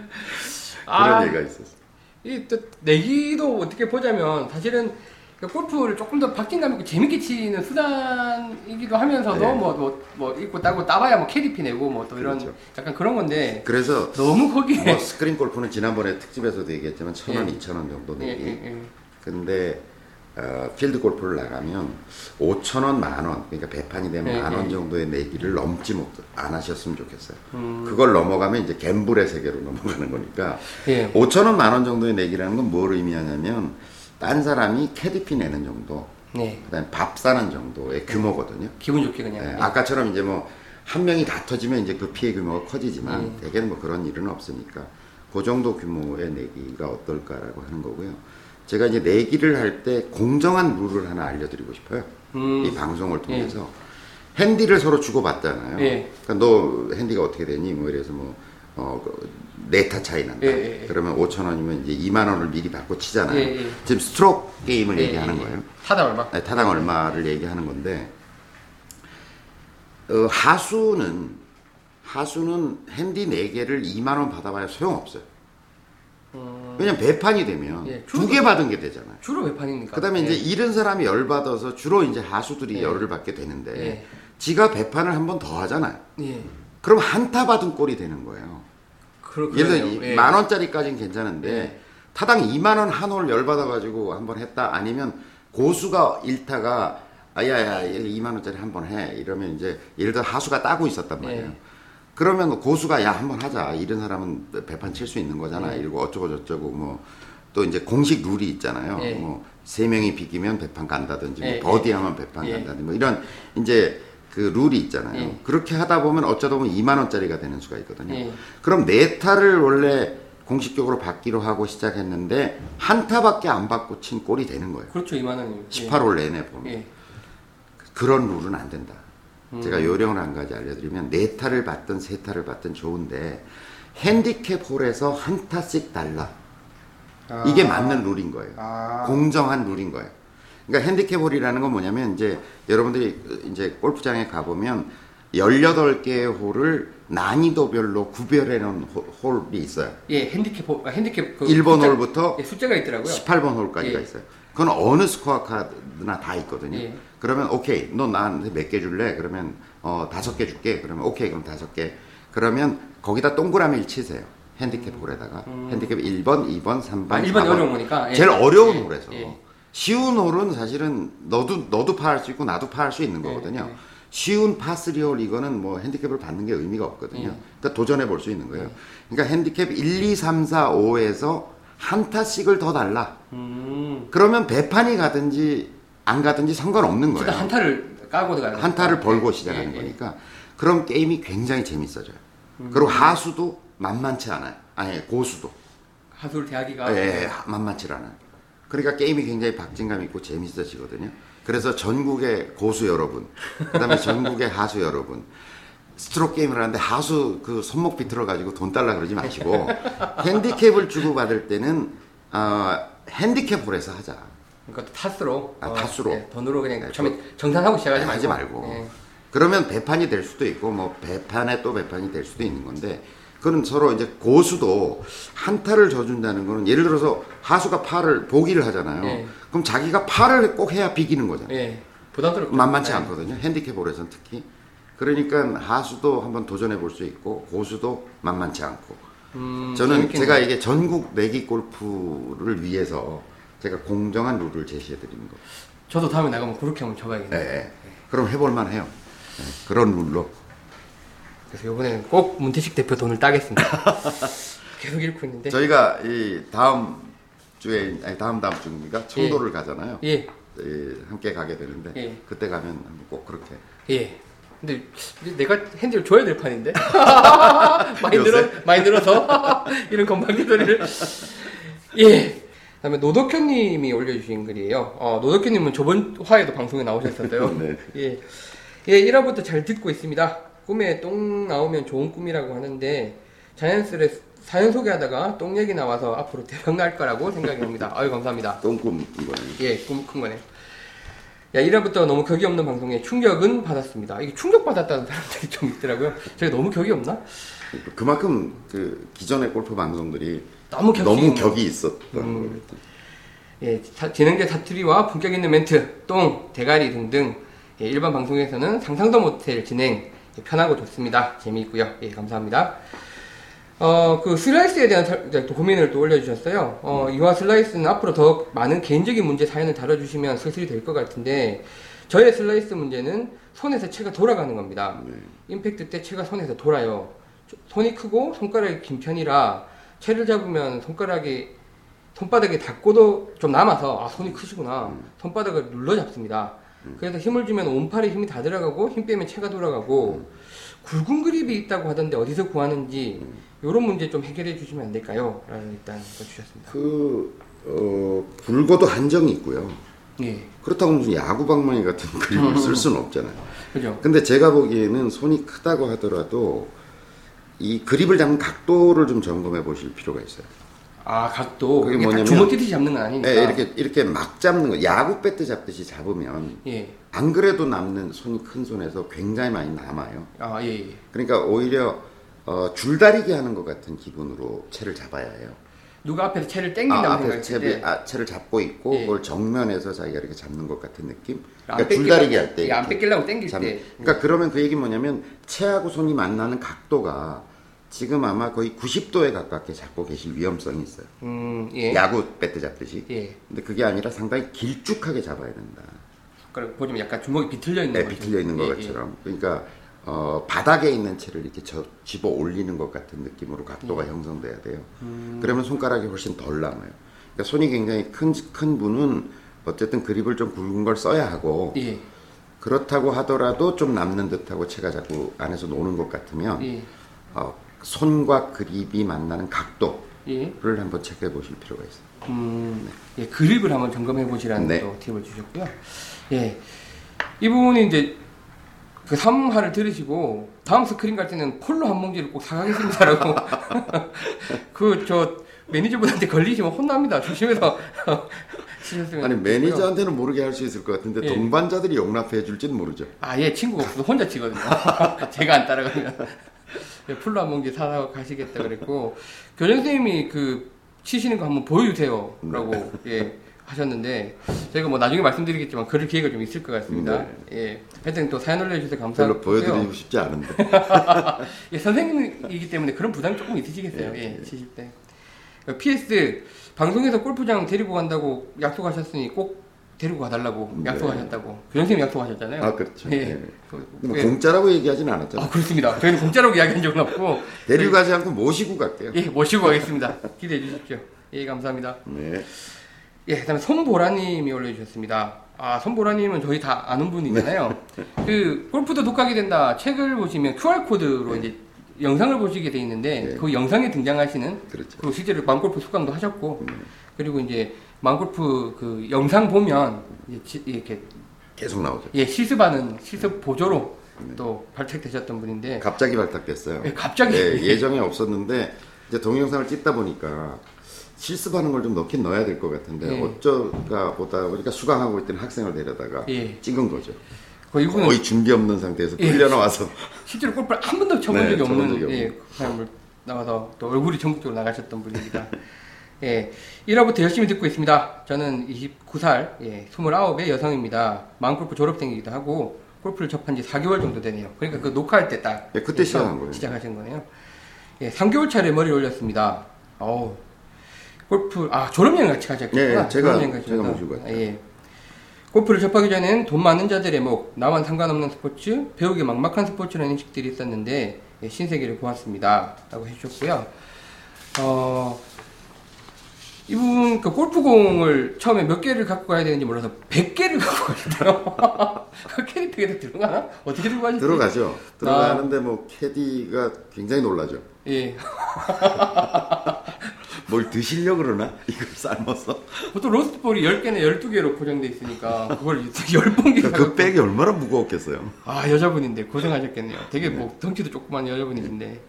Speaker 1: 아.
Speaker 2: 얘기가 있었어.
Speaker 1: 이또 내기도 어떻게 보자면 사실은 그 골프를 조금 더 박진감 있고 재밌게 치는 수단이기도 하면서도
Speaker 2: 네.
Speaker 1: 뭐 뭐 뭐 잃고 따고 따봐야 뭐 캐디피 내고 뭐 또 이런
Speaker 2: 그렇죠.
Speaker 1: 약간 그런 건데
Speaker 2: 그래서
Speaker 1: 너무 거기에
Speaker 2: 뭐 스크린 골프는 지난번에 특집에서도 얘기했지만 천 원,
Speaker 1: 예.
Speaker 2: 이천 원 정도
Speaker 1: 예,
Speaker 2: 내기.
Speaker 1: 예, 예.
Speaker 2: 근데 어, 필드 골프를 나가면 5천 원, 만 원, 그러니까 배판이 되면
Speaker 1: 예,
Speaker 2: 만원
Speaker 1: 예.
Speaker 2: 정도의 내기를 넘지 못, 안 하셨으면 좋겠어요.
Speaker 1: 음.
Speaker 2: 그걸 넘어가면 이제 갬블의 세계로 넘어가는 거니까
Speaker 1: 예.
Speaker 2: 5천 원, 만 원 정도의 내기라는 건 뭘 의미하냐면 딴 사람이 캐디피 내는 정도,
Speaker 1: 네.
Speaker 2: 그다음에 밥 사는 정도의 규모거든요.
Speaker 1: 기분 좋게 그냥.
Speaker 2: 예,
Speaker 1: 예.
Speaker 2: 아까처럼 이제 뭐 한 명이 다 터지면 이제 그 피해 규모가 커지지만
Speaker 1: 음.
Speaker 2: 대개는 뭐 그런 일은 없으니까 그 정도 규모의 내기가 어떨까라고 하는 거고요. 제가 이제 내기를 할 때 공정한 룰을 하나 알려드리고 싶어요.
Speaker 1: 음.
Speaker 2: 이 방송을 통해서 핸디를 서로 주고받잖아요.
Speaker 1: 예.
Speaker 2: 그러니까 너 핸디가 어떻게 되니? 뭐 이래서 뭐 어, 그 네타 차이 난다.
Speaker 1: 예, 예, 예.
Speaker 2: 그러면 5천 원이면 이제 2만 원을 미리 받고 치잖아요.
Speaker 1: 예, 예.
Speaker 2: 지금 스트로크 게임을
Speaker 1: 예,
Speaker 2: 얘기하는. 거예요.
Speaker 1: 타당 얼마?
Speaker 2: 네, 타당 얼마를 얘기하는 건데 어, 하수는 하수는 핸디 4개를 2만 원 받아봐야 소용없어요. 왜냐면 배판이 되면
Speaker 1: 음. 예,
Speaker 2: 두개 받은 게 되잖아요.
Speaker 1: 주로 배판이니까.
Speaker 2: 그다음에
Speaker 1: 예.
Speaker 2: 이제 잃은 사람이 열 받아서 주로 이제 하수들이
Speaker 1: 예.
Speaker 2: 열을 받게 되는데
Speaker 1: 예.
Speaker 2: 지가 배판을 한 번 더 하잖아요.
Speaker 1: 예.
Speaker 2: 그럼 한타 받은 꼴이 되는 거예요. 예를 들어.
Speaker 1: 예.
Speaker 2: 만 원짜리까지는 괜찮은데
Speaker 1: 예.
Speaker 2: 타당 2만 원 한 홀 열받아 가지고 한번 했다 아니면 고수가 일타가 아야야 2만 원짜리 한 번 해 이러면 이제 예를 들어 하수가 따고 있었단 말이에요.
Speaker 1: 예.
Speaker 2: 그러면 고수가 야 한 번 하자 이런 사람은 배판 칠 수 있는 거잖아
Speaker 1: 예.
Speaker 2: 이러고 어쩌고 저쩌고 뭐 또 이제 공식 룰이 있잖아요.
Speaker 1: 예.
Speaker 2: 뭐세 명이 비기면 배판 간다든지 뭐
Speaker 1: 예,
Speaker 2: 버디하면 배판
Speaker 1: 예.
Speaker 2: 간다든지 뭐 이런 이제 그 룰이 있잖아요.
Speaker 1: 예.
Speaker 2: 그렇게 하다 보면 어쩌다 보면 2만 원짜리가 되는 수가 있거든요.
Speaker 1: 예.
Speaker 2: 그럼 네 타를 원래 공식적으로 받기로 하고 시작했는데 한 타밖에 안 받고 친 꼴이 되는 거예요.
Speaker 1: 그렇죠 2만 원이요.
Speaker 2: 18홀 내내 보면
Speaker 1: 예.
Speaker 2: 그런 룰은 안 된다.
Speaker 1: 음.
Speaker 2: 제가 요령을 한 가지 알려드리면 네 타를 받든 세 타를 받든 좋은데 핸디캡 홀에서 한 타씩 달라.
Speaker 1: 아.
Speaker 2: 이게 맞는 룰인 거예요.
Speaker 1: 아.
Speaker 2: 공정한 룰인 거예요. 그러니까 핸디캡 홀이라는 건 뭐냐면 이제 여러분들이 이제 골프장에 가 보면 18개의 홀을 난이도별로 구별해 놓은 홀- 홀이 있어요.
Speaker 1: 예, 핸디캡 호- 아, 핸디캡 그
Speaker 2: 1번
Speaker 1: 숫자-
Speaker 2: 홀부터
Speaker 1: 예, 숫자가 있더라고요.
Speaker 2: 18번 홀까지가
Speaker 1: 예.
Speaker 2: 있어요. 그건 어느 스코어 카드나 다 있거든요.
Speaker 1: 예.
Speaker 2: 그러면 오케이, 너 나한테 몇 개 줄래? 그러면 어 다섯 개 줄게. 그러면 오케이, 그럼 다섯 개. 그러면 거기다 동그라미를 치세요. 핸디캡 홀에다가 핸디캡 1번, 2번, 3번,
Speaker 1: 음. 아, 1번
Speaker 2: 4번.
Speaker 1: 어려운 거니까. 예.
Speaker 2: 제일 어려운
Speaker 1: 예,
Speaker 2: 홀에서
Speaker 1: 예.
Speaker 2: 쉬운 홀은 사실은 너도 너도 파할 수 있고 나도 파할 수 있는 거거든요.
Speaker 1: 예.
Speaker 2: 쉬운 파3 홀 이거는 뭐 핸디캡을 받는 게 의미가 없거든요.
Speaker 1: 예.
Speaker 2: 그러니까 도전해 볼 수 있는 거예요. 그러니까 핸디캡 1, 2, 3, 4, 5에서 한 타씩을 더 달라.
Speaker 1: 음.
Speaker 2: 그러면 배판이 가든지 안 가든지 상관없는 거예요.
Speaker 1: 일단 한타를 까고 들어가는
Speaker 2: 한 타를
Speaker 1: 거니까.
Speaker 2: 벌고
Speaker 1: 예,
Speaker 2: 시작하는
Speaker 1: 예, 예.
Speaker 2: 거니까 그럼 게임이 굉장히 재밌어져요.
Speaker 1: 음.
Speaker 2: 그리고 하수도 만만치 않아요. 아니 고수도
Speaker 1: 하술 대하기가
Speaker 2: 예, 만만치 않아요. 그러니까 게임이 굉장히 박진감 있고 재밌어지거든요. 그래서 전국의 고수 여러분, 그다음에 전국의 하수 여러분, 스트로크 게임을 하는데 하수 그 손목 비틀어 가지고 돈 달라 그러지 마시고 핸디캡을 주고 받을 때는 어, 핸디캡 홀에서 하자.
Speaker 1: 그러니까 탓으로
Speaker 2: 아,
Speaker 1: 어,
Speaker 2: 탓으로.
Speaker 1: 예, 돈으로 그냥
Speaker 2: 네,
Speaker 1: 처음에 정산하고 시작하지 말고
Speaker 2: 하지 말고.
Speaker 1: 예.
Speaker 2: 그러면 배판이 될 수도 있고 뭐 배판에 또 배판이 될 수도 있는 건데 그건 서로 이제 고수도 한타를 져준다는 거는 예를 들어서 하수가 파를 보기를 하잖아요.
Speaker 1: 네.
Speaker 2: 그럼 자기가 파를 꼭 해야 비기는 거잖아요.
Speaker 1: 예. 부담스럽죠.
Speaker 2: 만만치
Speaker 1: 예.
Speaker 2: 않거든요. 핸디캡홀에서는 특히. 그러니까 하수도 한번 도전해 볼 수 있고 고수도 만만치 않고.
Speaker 1: 음,
Speaker 2: 저는
Speaker 1: 재밌겠네요.
Speaker 2: 제가 이게 전국 내기 골프를 위해서 제가 공정한 룰을 제시해 드리는 거.
Speaker 1: 저도 다음에 나가면 그렇게 한번
Speaker 2: 예,
Speaker 1: 쳐봐야겠네요.
Speaker 2: 예. 그럼 해볼 만해요. 예, 그런 룰로.
Speaker 1: 그래서 이번에는 꼭 문태식 대표 돈을 따겠습니다. 계속 잃고 있는데.
Speaker 2: 저희가 이 다음 주에 아니 다음 다음 주입니까? 청도를 가잖아요.
Speaker 1: 예,
Speaker 2: 예, 함께 가게 되는데
Speaker 1: 예.
Speaker 2: 그때 가면 한번 꼭 그렇게
Speaker 1: 예. 근데 내가 핸디를 줘야 될 판인데 많이 늘어? 많이 늘어서 이런 건방진 소리를 예. 그다음에 노덕현님이 올려주신 글이에요. 어, 노덕현님은 저번 화에도 방송에 나오셨었어요.
Speaker 2: 네.
Speaker 1: 예. 예, 1화부터 잘 듣고 있습니다. 꿈에 똥 나오면 좋은 꿈이라고 하는데 자연스레 사연 소개하다가 똥 얘기 나와서 앞으로 대박 날 거라고 생각이 듭니다. 아유 감사합니다.
Speaker 2: 똥꿈 이거는
Speaker 1: 예, 꿈 큰 거네요. 야, 1화부터 너무 격이 없는 방송에 충격은 받았습니다. 이게 충격받았다는 사람들이 좀 있더라고요. 제가 너무 격이 없나?
Speaker 2: 그만큼 그 기존의 골프 방송들이
Speaker 1: 너무 격이
Speaker 2: 너무 격이 있었던
Speaker 1: 음.
Speaker 2: 거겠죠.
Speaker 1: 예, 사- 진행자 사투리와 품격 있는 멘트, 똥, 대가리 등등 예, 일반 방송에서는 상상도 못할 진행 예, 편하고 좋습니다. 재미있고요. 예, 감사합니다. 어, 그 슬라이스에 대한 설- 이제 또 고민을 또 올려주셨어요. 어, 이와 슬라이스는 앞으로 더 많은 개인적인 문제 사연을 다뤄주시면 슬슬이 될것 같은데 저의 슬라이스 문제는 손에서 채가 돌아가는 겁니다.
Speaker 2: 네.
Speaker 1: 임팩트 때 채가 손에서 돌아요. 손이 크고 손가락이 긴 편이라 채를 잡으면 손가락이 손바닥에 닿고도 좀 남아서 아 손이 크시구나 손바닥을 눌러 잡습니다. 그래서 힘을 주면 온팔에 힘이 다 들어가고 힘 빼면 채가 돌아가고 굵은 그립이 있다고 하던데 어디서 구하는지 이런 문제 좀 해결해 주시면 안 될까요? 라는 일단 거 주셨습니다.
Speaker 2: 그 어, 굵어도 한정이 있고요.
Speaker 1: 예,
Speaker 2: 그렇다고 무슨 야구 방망이 같은 그림을 쓸 수는 없잖아요.
Speaker 1: 그죠?
Speaker 2: 근데 제가 보기에는 손이 크다고 하더라도 이 그립을 잡는 각도를 좀 점검해 보실 필요가 있어요.
Speaker 1: 아 각도
Speaker 2: 그게 뭐냐면-
Speaker 1: 주먹 끼듯이 잡는 건 아니니까.
Speaker 2: 네, 이렇게 이렇게 막 잡는 거, 야구 배트 잡듯이 잡으면
Speaker 1: 예,
Speaker 2: 안 그래도 남는 손이 큰 손에서 굉장히 많이 남아요.
Speaker 1: 아 예, 예.
Speaker 2: 그러니까 오히려 어, 줄다리기 하는 것 같은 기분으로 채를 잡아야 해요.
Speaker 1: 누가 앞에서 채를
Speaker 2: 아,
Speaker 1: 땡긴다고
Speaker 2: 앞에
Speaker 1: 생각했을 때
Speaker 2: 채를, 아, 채를 잡고 있고
Speaker 1: 예.
Speaker 2: 그걸 정면에서 자기가 이렇게 잡는 것 같은 느낌.
Speaker 1: 안
Speaker 2: 그러니까 줄다리기 할 때.
Speaker 1: 예, 안 뺏기려고 땡길
Speaker 2: 잡는-
Speaker 1: 때.
Speaker 2: 그러니까 그러면 그 얘기 뭐냐면 채하고 손이 만나는 각도가 지금 아마 거의 90도에 가깝게 잡고 계실 위험성이 있어요.
Speaker 1: 음, 예.
Speaker 2: 야구 배트 잡듯이.
Speaker 1: 예.
Speaker 2: 근데 그게 아니라 상당히 길쭉하게 잡아야 된다.
Speaker 1: 그리고 보시면 약간 주먹이 비틀려 있는
Speaker 2: 네. 비틀려 있는 것
Speaker 1: 예,
Speaker 2: 것처럼. 그러니까 어, 바닥에 있는 채를 이렇게 저, 집어 올리는 것 같은 느낌으로 각도가
Speaker 1: 예.
Speaker 2: 형성돼야 돼요.
Speaker 1: 음.
Speaker 2: 그러면 손가락이 훨씬 덜 남아요. 그러니까 손이 굉장히 큰, 큰 분은 어쨌든 그립을 좀 굵은 걸 써야 하고
Speaker 1: 예.
Speaker 2: 그렇다고 하더라도 좀 남는 듯하고 채가 자꾸 안에서 노는 것 같으면
Speaker 1: 예.
Speaker 2: 어, 손과 그립이 만나는 각도를
Speaker 1: 예.
Speaker 2: 한번 체크해 보실 필요가 있어요.
Speaker 1: 음, 예, 그립을 한번 점검해 보시라는
Speaker 2: 네.
Speaker 1: 또 팁을 주셨고요. 예. 이분이 이제 그 3화를 들으시고 다음 스크린 갈 때는 폴로 한 몽지를 꼭 사가겠습니다라고 그 저 매니저분한테 걸리시면 혼납니다. 조심해서
Speaker 2: 아니. 매니저한테는 모르게 할 수 있을 것 같은데
Speaker 1: 예.
Speaker 2: 동반자들이 용납해 줄지는 모르죠.
Speaker 1: 아, 예, 친구가 없어서 혼자 치거든요. 제가 안 따라가면. 예, 풀로 한 몽지 사서 가시겠다 그랬고, 교장 선생님이 그, 치시는 거 한번 보여주세요. 라고, 예, 하셨는데, 저희가 뭐 나중에 말씀드리겠지만, 그럴 기회가 좀 있을 것 같습니다. 예. 하여튼 또 사연 올려주셔서
Speaker 2: 별로
Speaker 1: 감사하고요.
Speaker 2: 보여드리고 싶지 않은데.
Speaker 1: 예, 선생님이기 때문에 그런 부담이 조금 있으시겠어요. 예, 치실 때. 그 PS, 방송에서 골프장 데리고 간다고 약속하셨으니 꼭 데리고 가달라고
Speaker 2: 네.
Speaker 1: 약속하셨다고. 교장 선생님이 약속하셨잖아요.
Speaker 2: 아 그렇죠.
Speaker 1: 예.
Speaker 2: 예.
Speaker 1: 그-
Speaker 2: 뭐
Speaker 1: 예.
Speaker 2: 공짜라고 얘기하진 않았잖아요.
Speaker 1: 아 그렇습니다. 저희는 공짜라고 이야기한 적은 없고
Speaker 2: 데리고 가지 않고 모시고 갈게요.
Speaker 1: 예 모시고 가겠습니다. 기대해 주십시오. 예 감사합니다.
Speaker 2: 네.
Speaker 1: 예 그다음에 손보라님이 올려주셨습니다. 아 손보라님은 저희 다 아는 분이잖아요. 그 골프도 독하게 된다 책을 보시면 QR 코드로 이제 영상을 보시게 돼 있는데
Speaker 2: 네.
Speaker 1: 그 영상에 등장하시는
Speaker 2: 그렇죠.
Speaker 1: 그 실제로 마음골프 수강도 하셨고
Speaker 2: 네.
Speaker 1: 그리고 이제 마음골프 그 영상 보면 지- 이렇게
Speaker 2: 계속 나오죠.
Speaker 1: 예 실습하는 실습 보조로 또 발탁되셨던 분인데
Speaker 2: 갑자기 발탁됐어요.
Speaker 1: 예, 갑자기
Speaker 2: 예, 예정에 없었는데 이제 동영상을 찍다 보니까 실습하는 걸 좀 넣긴 넣어야 될 것 같은데
Speaker 1: 예.
Speaker 2: 어쩌가 보다 보니까 수강하고 있던 학생을 데려다가
Speaker 1: 예.
Speaker 2: 찍은 거죠.
Speaker 1: 그 이분은
Speaker 2: 거의 준비 없는 상태에서
Speaker 1: 예.
Speaker 2: 끌려 나와서
Speaker 1: 실제로 골프를 한 번도 쳐본
Speaker 2: 네,
Speaker 1: 적이 없는 예, 그 사람을 나와서 또 얼굴이 전국적으로 나가셨던 분입니다. 예, 1화부터 열심히 듣고 있습니다. 저는 29살, 예, 29의 여성입니다. 마음골프 졸업생이기도 하고 골프를 접한 지 4개월 정도 되네요. 그러니까 그 녹화할 때 딱
Speaker 2: 예, 그때 시작한 거예요.
Speaker 1: 시작하신 거네요. 예, 3개월 차례 머리를 올렸습니다. 어우, 골프 아 졸업여행 같이 가셨겠구나.
Speaker 2: 예, 제가-
Speaker 1: 졸업여행 가시면서.
Speaker 2: 제가 모시고 갔죠.
Speaker 1: 예. 골프를 접하기 전엔 돈 많은 자들의 목, 나만 상관없는 스포츠, 배우기 막막한 스포츠라는 인식들이 있었는데 예, 신세계를 보았습니다. 라고 해주셨고요. 어, 이분 그 골프공을 처음에 몇 개를 갖고 가야 되는지 몰라서 100개를 갖고 가셨더라고요. 그 캐디백에도 들어가나? 어떻게 들고 가실지?
Speaker 2: 들어가죠. 들어가는데 뭐 캐디가 굉장히 놀라죠.
Speaker 1: 예.
Speaker 2: 뭘 드시려 그러나? 이걸 삶아서.
Speaker 1: 보통 로스트볼이 10개나 12개로 고정돼 있으니까 그걸 10봉기
Speaker 2: 그러니까 그 백이 얼마나 무거웠겠어요.
Speaker 1: 아 여자분인데 고생하셨겠네요. 되게 뭐 덩치도 조그만 여자분이신데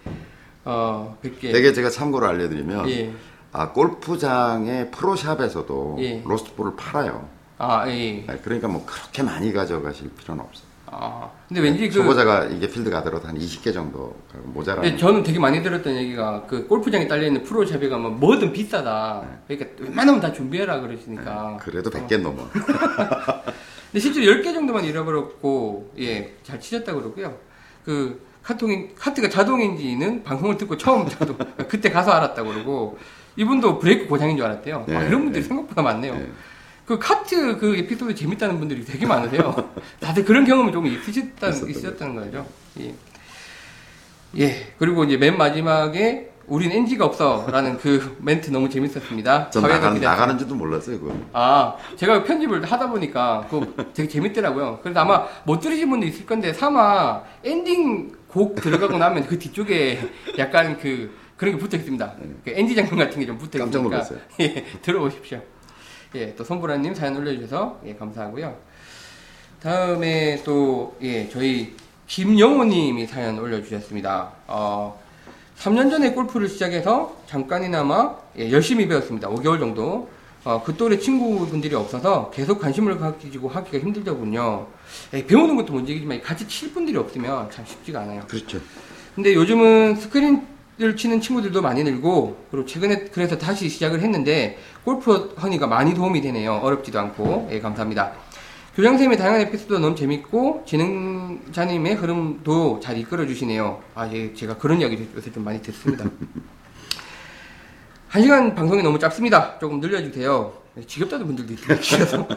Speaker 1: 어 100개.
Speaker 2: 되게 제가 참고로 알려드리면
Speaker 1: 예.
Speaker 2: 아 골프장의 프로샵에서도
Speaker 1: 예.
Speaker 2: 로스트볼을 팔아요.
Speaker 1: 아 예.
Speaker 2: 아, 그러니까 뭐 그렇게 많이 가져가실 필요는 없어요.
Speaker 1: 아 근데 왠지 그
Speaker 2: 초보자가 이게 필드 가더라도 한 20개 정도 모자라.
Speaker 1: 네, 저는 되게 많이 들었던 얘기가 그 골프장에 딸려 있는 프로샵에 가면 뭐든 비싸다. 그러니까 웬만하면 다 준비해라 그러시니까.
Speaker 2: 그래도 100개 넘어.
Speaker 1: 근데 실제로 10개 정도만 잃어버렸고, 예, 잘 치셨다 그러고요. 그, 카통인, 카트가 자동인지는 방송을 듣고 처음 저도 그때 가서 알았다고 그러고, 이분도 브레이크 고장인 줄 알았대요. 아,
Speaker 2: 네,
Speaker 1: 이런 분들이
Speaker 2: 네.
Speaker 1: 생각보다 많네요.
Speaker 2: 네.
Speaker 1: 그 카트 그 에피소드 재밌다는 분들이 되게 많으세요. 다들 그런 경험이 좀 있으셨다는,
Speaker 2: 있었던
Speaker 1: 있으셨다는 거죠. 예. 예. 그리고 이제 맨 마지막에 우린 NG가 없어 라는 그 멘트 너무 재밌었습니다.
Speaker 2: 전 나가는,
Speaker 1: 기자.
Speaker 2: 나가는지도 몰랐어요, 그거.
Speaker 1: 아, 제가 편집을 하다 보니까 그거 되게 재밌더라고요. 그래서 아마 못 들으신 분도 있을 건데 사마 엔딩 곡 들어가고 나면 그 뒤쪽에 약간 그 그런 게 붙어 있습니다. 그 NG 장면 같은 게 좀 붙어
Speaker 2: 깜짝
Speaker 1: 있으니까
Speaker 2: 놀랐어요.
Speaker 1: 예, 들어보십시오. 예, 또 손보라님 사연 올려주셔서 예, 감사하고요. 다음에 또 예, 저희 김영호님이 사연 올려주셨습니다. 어, 3년 전에 골프를 시작해서 잠깐이나마 예, 열심히 배웠습니다. 5개월 정도. 어, 그 또래 친구분들이 없어서 계속 관심을 가지고 하기가 힘들더군요. 예, 배우는 것도 문제이지만 같이 칠 분들이 없으면 참 쉽지가 않아요.
Speaker 2: 그렇죠.
Speaker 1: 근데 요즘은 스크린 을 치는 친구들도 많이 늘고 그리고 최근에 그래서 다시 시작을 했는데 골프 허니가 많이 도움이 되네요. 어렵지도 않고 예 감사합니다. 교장선생님의 다양한 에피소드 너무 재밌고 진행자님의 흐름도 잘 이끌어 주시네요. 아 예 제가 그런 이야기 요새 좀 많이 듣습니다. 한 시간 방송이 너무 짧습니다. 조금 늘려주세요. 지겹다는 분들도 있어서.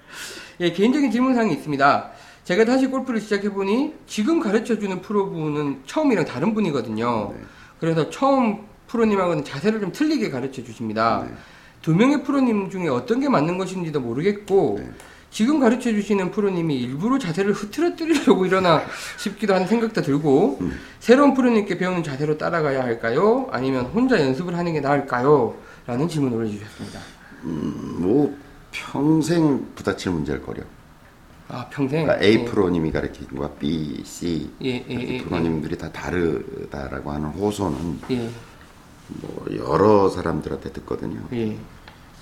Speaker 1: 예, 개인적인 질문사항이 있습니다. 제가 다시 골프를 시작해보니 지금 가르쳐주는 프로분은 처음이랑 다른 분이거든요.
Speaker 2: 네.
Speaker 1: 그래서 처음 프로님하고는 자세를 좀 틀리게 가르쳐 주십니다.
Speaker 2: 네.
Speaker 1: 두 명의 프로님 중에 어떤 게 맞는 것인지도 모르겠고,
Speaker 2: 네.
Speaker 1: 지금 가르쳐 주시는 프로님이 일부러 자세를 흐트러뜨리려고 이러나 싶기도 하는 생각도 들고,
Speaker 2: 음.
Speaker 1: 새로운 프로님께 배우는 자세로 따라가야 할까요? 아니면 혼자 연습을 하는 게 나을까요? 라는 질문을 올려주셨습니다.
Speaker 2: 음, 뭐 평생 부딪힐 문제일 거려.
Speaker 1: 아, 평생?
Speaker 2: 그러니까 A
Speaker 1: 예.
Speaker 2: 프로님이 가르치는 거와 B, C
Speaker 1: 예, 예,
Speaker 2: 이렇게
Speaker 1: 예,
Speaker 2: 프로님들이 다 다르다라고 하는 호소는
Speaker 1: 예,
Speaker 2: 뭐 여러 사람들한테 듣거든요.
Speaker 1: 예.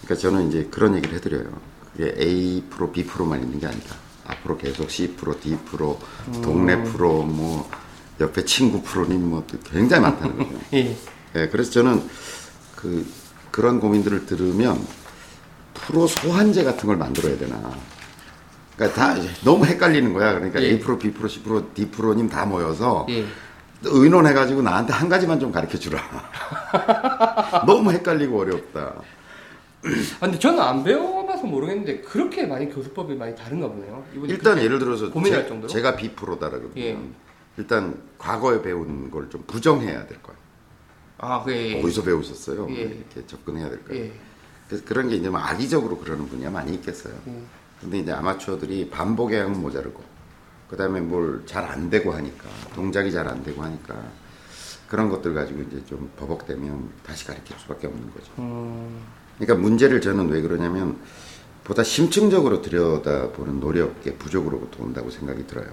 Speaker 2: 그러니까 저는 이제 그런 얘기를 해드려요. 그게 A 프로, B 프로만 있는 게 아니다. 앞으로 계속 C 프로, D 프로, 동네 프로, 뭐 옆에 친구 프로님 뭐 굉장히 많다는 거죠.
Speaker 1: 예.
Speaker 2: 예, 그래서 저는 그 그런 고민들을 들으면 프로 소환제 같은 걸 만들어야 되나. 그러니까 다 너무 헷갈리는 거야. 그러니까
Speaker 1: 예.
Speaker 2: A 프로, B 프로, C 프로, D 프로님 다 모여서
Speaker 1: 예.
Speaker 2: 의논해가지고 나한테 한 가지만 좀 가르쳐 주라. 너무 헷갈리고 어렵다.
Speaker 1: 아, 근데 저는 안 배워봐서 모르겠는데 그렇게 많이 교수법이 많이 다른가 보네요.
Speaker 2: 일단 예를 들어서
Speaker 1: 고민할
Speaker 2: 제,
Speaker 1: 정도로?
Speaker 2: 제가 B 프로다라 그러면
Speaker 1: 예.
Speaker 2: 일단 과거에 배운 걸 좀 부정해야 될 거야.
Speaker 1: 아, 그 예.
Speaker 2: 어디서 배우셨어요?
Speaker 1: 예.
Speaker 2: 이렇게 접근해야 될 거예요.
Speaker 1: 예.
Speaker 2: 그래서 그런 게 이제 뭐 악의적으로 그러는 분야 많이 있겠어요.
Speaker 1: 예.
Speaker 2: 근데 이제 아마추어들이 반복의 양은 모자르고, 그 다음에 뭘 잘 안 되고 하니까, 동작이 잘 안 되고 하니까, 그런 것들 가지고 이제 좀 버벅대면 다시 가르칠 수밖에 없는 거죠.
Speaker 1: 음,
Speaker 2: 그러니까 문제를 저는 왜 그러냐면, 보다 심층적으로 들여다보는 노력의 부족으로부터 온다고 생각이 들어요.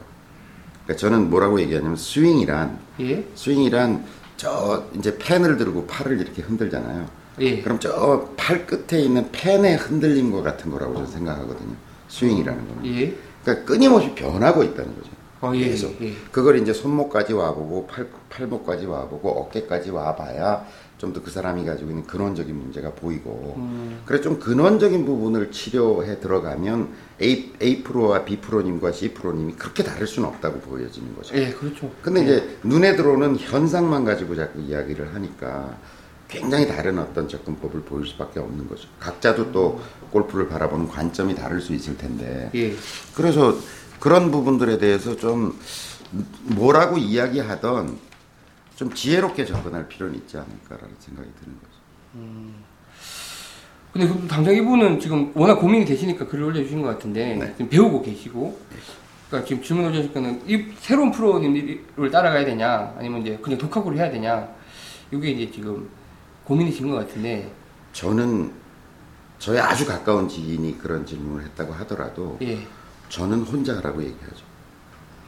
Speaker 2: 그러니까 저는 뭐라고 얘기하냐면, 스윙이란,
Speaker 1: 예.
Speaker 2: 스윙이란 저 이제 펜을 들고 팔을 이렇게 흔들잖아요.
Speaker 1: 예.
Speaker 2: 그럼 저 팔 끝에 있는 펜의 흔들림과 같은 거라고 저는 생각하거든요. 스윙이라는 거는.
Speaker 1: 예.
Speaker 2: 그러니까 끊임없이 변하고 있다는 거죠.
Speaker 1: 어, 예.
Speaker 2: 계속.
Speaker 1: 예.
Speaker 2: 그걸 이제 손목까지 와보고 팔, 팔목까지 와보고 어깨까지 와봐야 좀 더 그 사람이 가지고 있는 근원적인 문제가 보이고
Speaker 1: 음.
Speaker 2: 그래 좀 근원적인 부분을 치료해 들어가면 A, A 프로와 B 프로님과 C 프로님이 그렇게 다를 수는 없다고 보여지는 거죠.
Speaker 1: 예, 그렇죠.
Speaker 2: 근데 이제 눈에 들어오는 현상만 가지고 자꾸 이야기를 하니까 굉장히 다른 어떤 접근법을 보일 수밖에 없는 거죠. 각자도 또 골프를 바라보는 관점이 다를 수 있을 텐데.
Speaker 1: 예.
Speaker 2: 그래서 그런 부분들에 대해서 좀 뭐라고 이야기하던 좀 지혜롭게 접근할 필요는 있지 않을까라는 생각이 드는 거죠.
Speaker 1: 근데 그럼 당장 이분은 지금 워낙 고민이 되시니까 글을 올려주신 것 같은데
Speaker 2: 네.
Speaker 1: 지금 배우고 계시고 그러니까 지금 질문 올려주실 거는 이 새로운 프로님을 따라가야 되냐 아니면 이제 그냥 독학으로 해야 되냐 이게 이제 지금 고민이신 것 같은데
Speaker 2: 저는 저의 아주 가까운 지인이 그런 질문을 했다고 하더라도
Speaker 1: 예
Speaker 2: 저는 혼자 하라고 얘기하죠.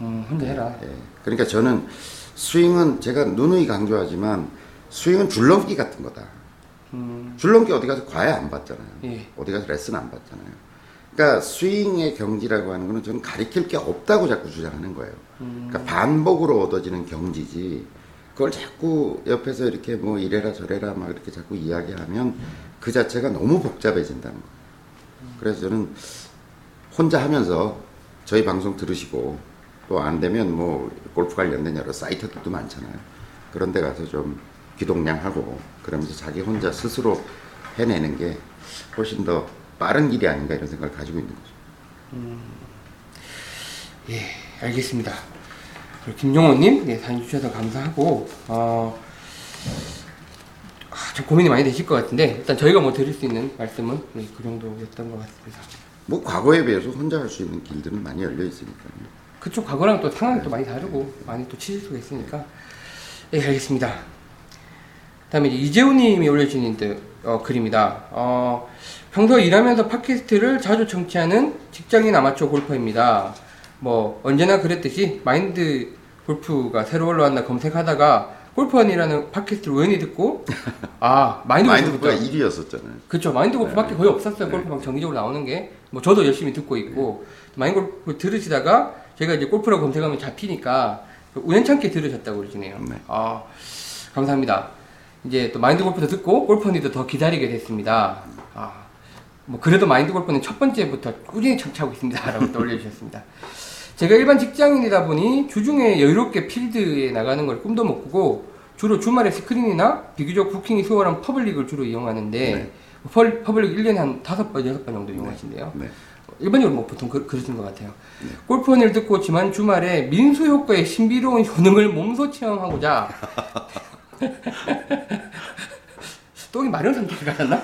Speaker 1: 음, 혼자 해라
Speaker 2: 예. 그러니까 저는 스윙은 제가 누누이 강조하지만 스윙은 줄넘기 같은 거다.
Speaker 1: 음,
Speaker 2: 줄넘기 어디 가서 과외 안 받잖아요.
Speaker 1: 예.
Speaker 2: 어디 가서 레슨 안 받잖아요. 그러니까 스윙의 경지라고 하는 거는 저는 가리킬 게 없다고 자꾸 주장하는 거예요. 그러니까 반복으로 얻어지는 경지지. 그걸 자꾸 옆에서 이렇게 뭐 이래라 저래라 막 이렇게 자꾸 이야기하면 그 자체가 너무 복잡해진다는 거예요. 그래서 저는 혼자 하면서 저희 방송 들으시고 또 안 되면 뭐 골프 관련된 여러 사이트들도 많잖아요. 그런 데 가서 좀 기동량하고 그러면서 자기 혼자 스스로 해내는 게 훨씬 더 빠른 길이 아닌가 이런 생각을 가지고 있는 거죠.
Speaker 1: 예, 알겠습니다. 그리고 김용호님, 네, 사연 주셔서 감사하고, 어, 아, 좀 고민이 많이 되실 것 같은데, 일단 저희가 뭐 드릴 수 있는 말씀은 네, 그 정도였던 것 같습니다.
Speaker 2: 뭐 과거에 비해서 혼자 할 수 있는 길들은 많이 열려 있으니까요.
Speaker 1: 그쪽 과거랑 또 상황이 또 많이 다르고, 많이 또 치실 수가 있으니까, 예, 알겠습니다. 그 다음에 이재훈님이 올려주신 그, 어, 글입니다. 어, 평소 일하면서 팟캐스트를 자주 청취하는 직장인 아마추어 골퍼입니다. 뭐 언제나 그랬듯이 마인드 골프가 새로 올라왔나 검색하다가 골프원이라는 팟캐스트를 우연히 듣고 아 마인드,
Speaker 2: 마인드
Speaker 1: 골프가
Speaker 2: 골프가 1위였었잖아요.
Speaker 1: 그렇죠 마인드 골프밖에 거의 없었어요. 골프방 정기적으로 나오는 게. 뭐 저도 열심히 듣고 있고 마인드 골프 들으시다가 제가 이제 골프라고 검색하면 잡히니까 우연찮게 들으셨다고 그러시네요.
Speaker 2: 네.
Speaker 1: 아 감사합니다. 이제 또 마인드 골프도 듣고 골프 허니도 더 기다리게 됐습니다. 아 뭐 그래도 마인드 골프는 첫 번째부터 꾸준히 청취하고 있습니다라고 또 올려주셨습니다 제가 일반 직장인이다 보니 주중에 여유롭게 필드에 나가는 걸 꿈도 못 꾸고 주로 주말에 스크린이나 비교적 부킹이 수월한 퍼블릭을 주로 이용하는데
Speaker 2: 네.
Speaker 1: 퍼- 퍼블릭 1년에 한 다섯 번 여섯 번 정도 이용하신대요.
Speaker 2: 네.
Speaker 1: 일반적으로 뭐 보통 그, 그러신 것 같아요. 골프 허니를 듣고 지난 주말에 민수 효과의 신비로운 효능을 몸소 체험하고자 똥이 마른 상태가 같았나?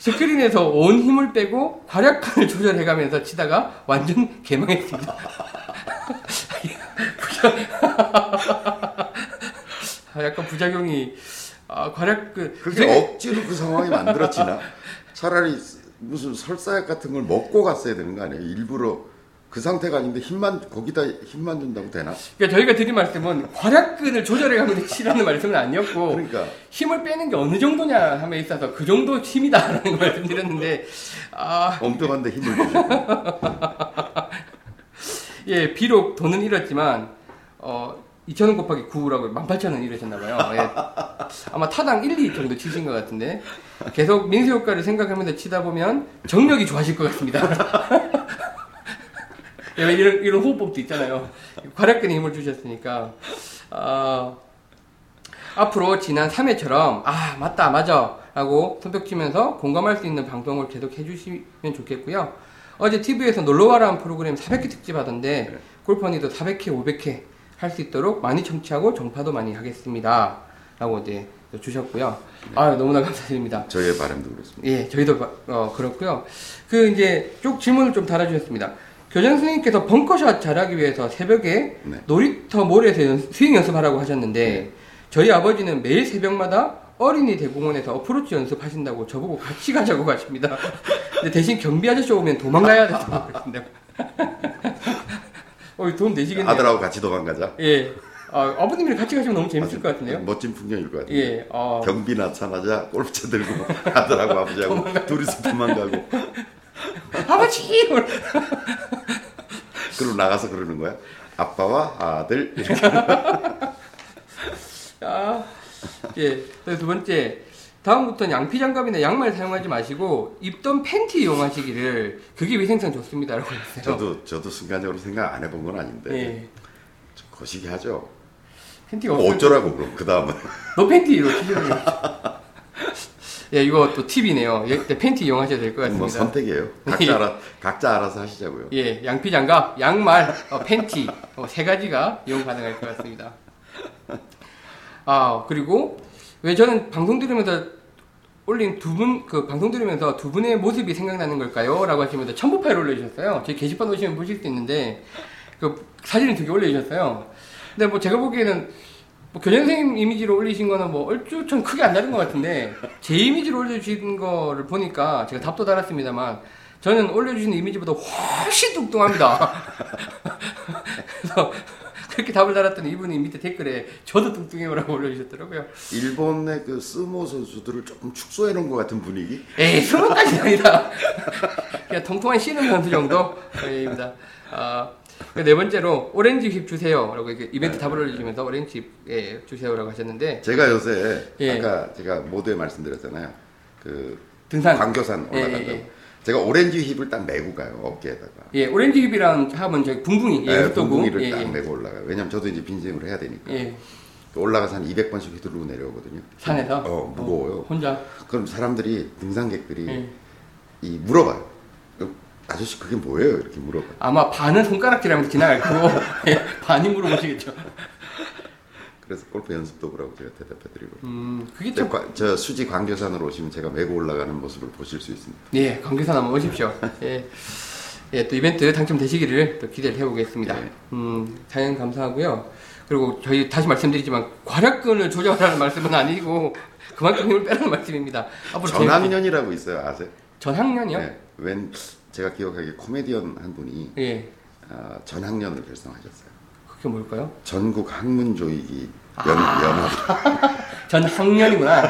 Speaker 1: 스크린에서 온 힘을 빼고 괄약근을 조절해가면서 치다가 완전 개망했습니다. 아, 약간 부작용이 아, 활약 그
Speaker 2: 그게 억지로 그 상황이 만들어지나? 차라리 무슨 설사약 같은 걸 먹고 갔어야 되는 거 아니에요? 일부러 그 상태가 아닌데 힘만 거기다 힘만 준다고 되나?
Speaker 1: 그러니까 저희가 드린 말씀은 활약근을 조절해가면서 치라는 말씀은 아니었고
Speaker 2: 그러니까
Speaker 1: 힘을 빼는 게 어느 정도냐 함에 있어서 그 정도 힘이다라는 걸 말씀드렸는데 아,
Speaker 2: 엉뚱한데 힘을
Speaker 1: 예, 비록 돈은 잃었지만 어 2,000원 곱하기 9라고 18,000원 잃으셨나봐요. 예. 아마 타당 1, 2 정도 치신 것 같은데 계속 민수 효과를 생각하면서 치다 보면 정력이 좋아질 것 같습니다. 예, 이런 이런 호흡법도 있잖아요. 활약근에 힘을 주셨으니까 아, 앞으로 지난 3회처럼 아 맞다 맞아 라고 손뼉 치면서 공감할 수 있는 방송을 계속 해주시면 좋겠고요. 어제 TV에서 놀러와라는 프로그램 400회 특집 하던데 골퍼니도 400회 500회 할 수 있도록 많이 청취하고 전파도 많이 하겠습니다. 라고 이제 주셨고요. 아 너무나 감사드립니다.
Speaker 2: 저희의 바람도 그렇습니다.
Speaker 1: 예, 저희도 바- 어, 그렇고요. 그 이제 쭉 질문을 좀 달아주셨습니다. 교장 선생님께서 벙커샷 잘하기 위해서 새벽에
Speaker 2: 네.
Speaker 1: 놀이터 모래에서 연- 스윙 연습하라고 하셨는데 저희 아버지는 매일 새벽마다 어린이 대공원에서 어프로치 연습하신다고 저보고 같이 가자고 가십니다. 근데 대신 경비 아저씨 오면 도망가야 된다고 그러신다고. 어, 돈 내시겠네요.
Speaker 2: 아들하고 같이 도망가자.
Speaker 1: 예. 아, 아버님이랑 같이 가시면 너무 재밌을 것 같은데요.
Speaker 2: 멋진 풍경일 것 같아요.
Speaker 1: 예. 어,
Speaker 2: 경비 나타나자 골프채 들고 아들하고 아버지하고 둘이서 도망가고
Speaker 1: 아버지!
Speaker 2: 그리고 나가서 그러는 거야. 아빠와 아들 이렇게
Speaker 1: 아, 예. 두 번째, 다음부터는 양피 장갑이나 양말 사용하지 마시고 입던 팬티 이용하시기를 그게 위생상 좋습니다라고 했어요.
Speaker 2: 저도 저도 순간적으로 생각 안 해본 건 아닌데
Speaker 1: 예.
Speaker 2: 좀 거시기 하죠.
Speaker 1: 팬티가
Speaker 2: 뭐 어쩌라고 그럼 그 다음은
Speaker 1: 너 치시는 거. 예, 이거 또 팁이네요. 예, 때 팬티 이용하셔야
Speaker 2: 될것뭐
Speaker 1: 같습니다.
Speaker 2: 선택이에요. 각자 알아 각자 알아서 하시자고요.
Speaker 1: 예, 양피 장갑, 양말, 어, 팬티 어, 세 가지가 이용 가능할 것 같습니다. 아 그리고 왜 저는 방송 들으면서 올린 두 분 그 방송 들으면서 두 분의 모습이 생각나는 걸까요?라고 하시면서 첨부 파일 올려주셨어요. 제 게시판 오시면 보실 수 있는데 그 사진을 두 개 올려주셨어요. 근데 뭐 제가 보기에는 뭐 교장 선생님 이미지로 올리신 거는 뭐 얼추 크게 안 다른 것 같은데 제 이미지로 올려주신 거를 보니까 제가 답도 달았습니다만 저는 올려주신 이미지보다 훨씬 뚱뚱합니다. 그래서 그렇게 답을 달았더니 이분이 밑에 댓글에 저도 뚱뚱해요라고 올려주셨더라고요.
Speaker 2: 일본의 그 스모 선수들을 조금 축소해 놓은 것 같은 분위기?
Speaker 1: 에이, 스모까지는 아니다. 그냥 통통한 씨름 선수 정도입니다. 아, 네 번째로 오렌지 힙 주세요라고 이렇게 이벤트 답을 올려주면서 오렌지 힙 예, 주세요라고 하셨는데
Speaker 2: 제가 요새
Speaker 1: 예.
Speaker 2: 아까 제가 모두에 말씀드렸잖아요. 그
Speaker 1: 등산
Speaker 2: 광교산
Speaker 1: 예,
Speaker 2: 올라가서
Speaker 1: 예, 예.
Speaker 2: 제가 오렌지 힙을 딱 메고 가요 어깨에다가.
Speaker 1: 예, 오렌지 힙이랑 하면 저기 붕붕이 예,
Speaker 2: 네, 붕붕이를
Speaker 1: 예,
Speaker 2: 딱
Speaker 1: 예.
Speaker 2: 메고 올라가요. 왜냐면 저도 이제 빈생을 해야 되니까.
Speaker 1: 예,
Speaker 2: 올라가서 한 200번씩 휘두르고 내려오거든요.
Speaker 1: 산에서
Speaker 2: 어, 무거워요.
Speaker 1: 혼자
Speaker 2: 그럼 사람들이 등산객들이
Speaker 1: 예.
Speaker 2: 이 물어봐요. 어, 아저씨 그게 뭐예요? 이렇게 물어봐요.
Speaker 1: 아마 반은 손가락질하면서 지나갈 거고 예, 반이 물어보시겠죠.
Speaker 2: 그래서 골프 연습도 그러고 제가 대답해드리고.
Speaker 1: 음, 그게
Speaker 2: 저,
Speaker 1: 참
Speaker 2: 과- 저 수지 광교산으로 오시면 제가 메고 올라가는 모습을 보실 수 있습니다.
Speaker 1: 예, 관계선 한번 오십시오. 예. 예, 또 이벤트 당첨되시기를 또 기대를 해보겠습니다.
Speaker 2: 네.
Speaker 1: 음, 사연 감사하고요. 그리고 저희 다시 말씀드리지만 과략근을 조절하는 말씀은 아니고 그만큼 힘을 빼라는 말씀입니다. 앞으로
Speaker 2: 전학년이라고 있어요, 아세요?
Speaker 1: 전학년이요?
Speaker 2: 네. 웬 제가 기억하기에 코미디언 한 분이
Speaker 1: 예,
Speaker 2: 어, 전학년을 결성하셨어요.
Speaker 1: 그게 뭘까요?
Speaker 2: 전국 학문 조이기
Speaker 1: 아.
Speaker 2: 연, 연합.
Speaker 1: 전 학년이구나.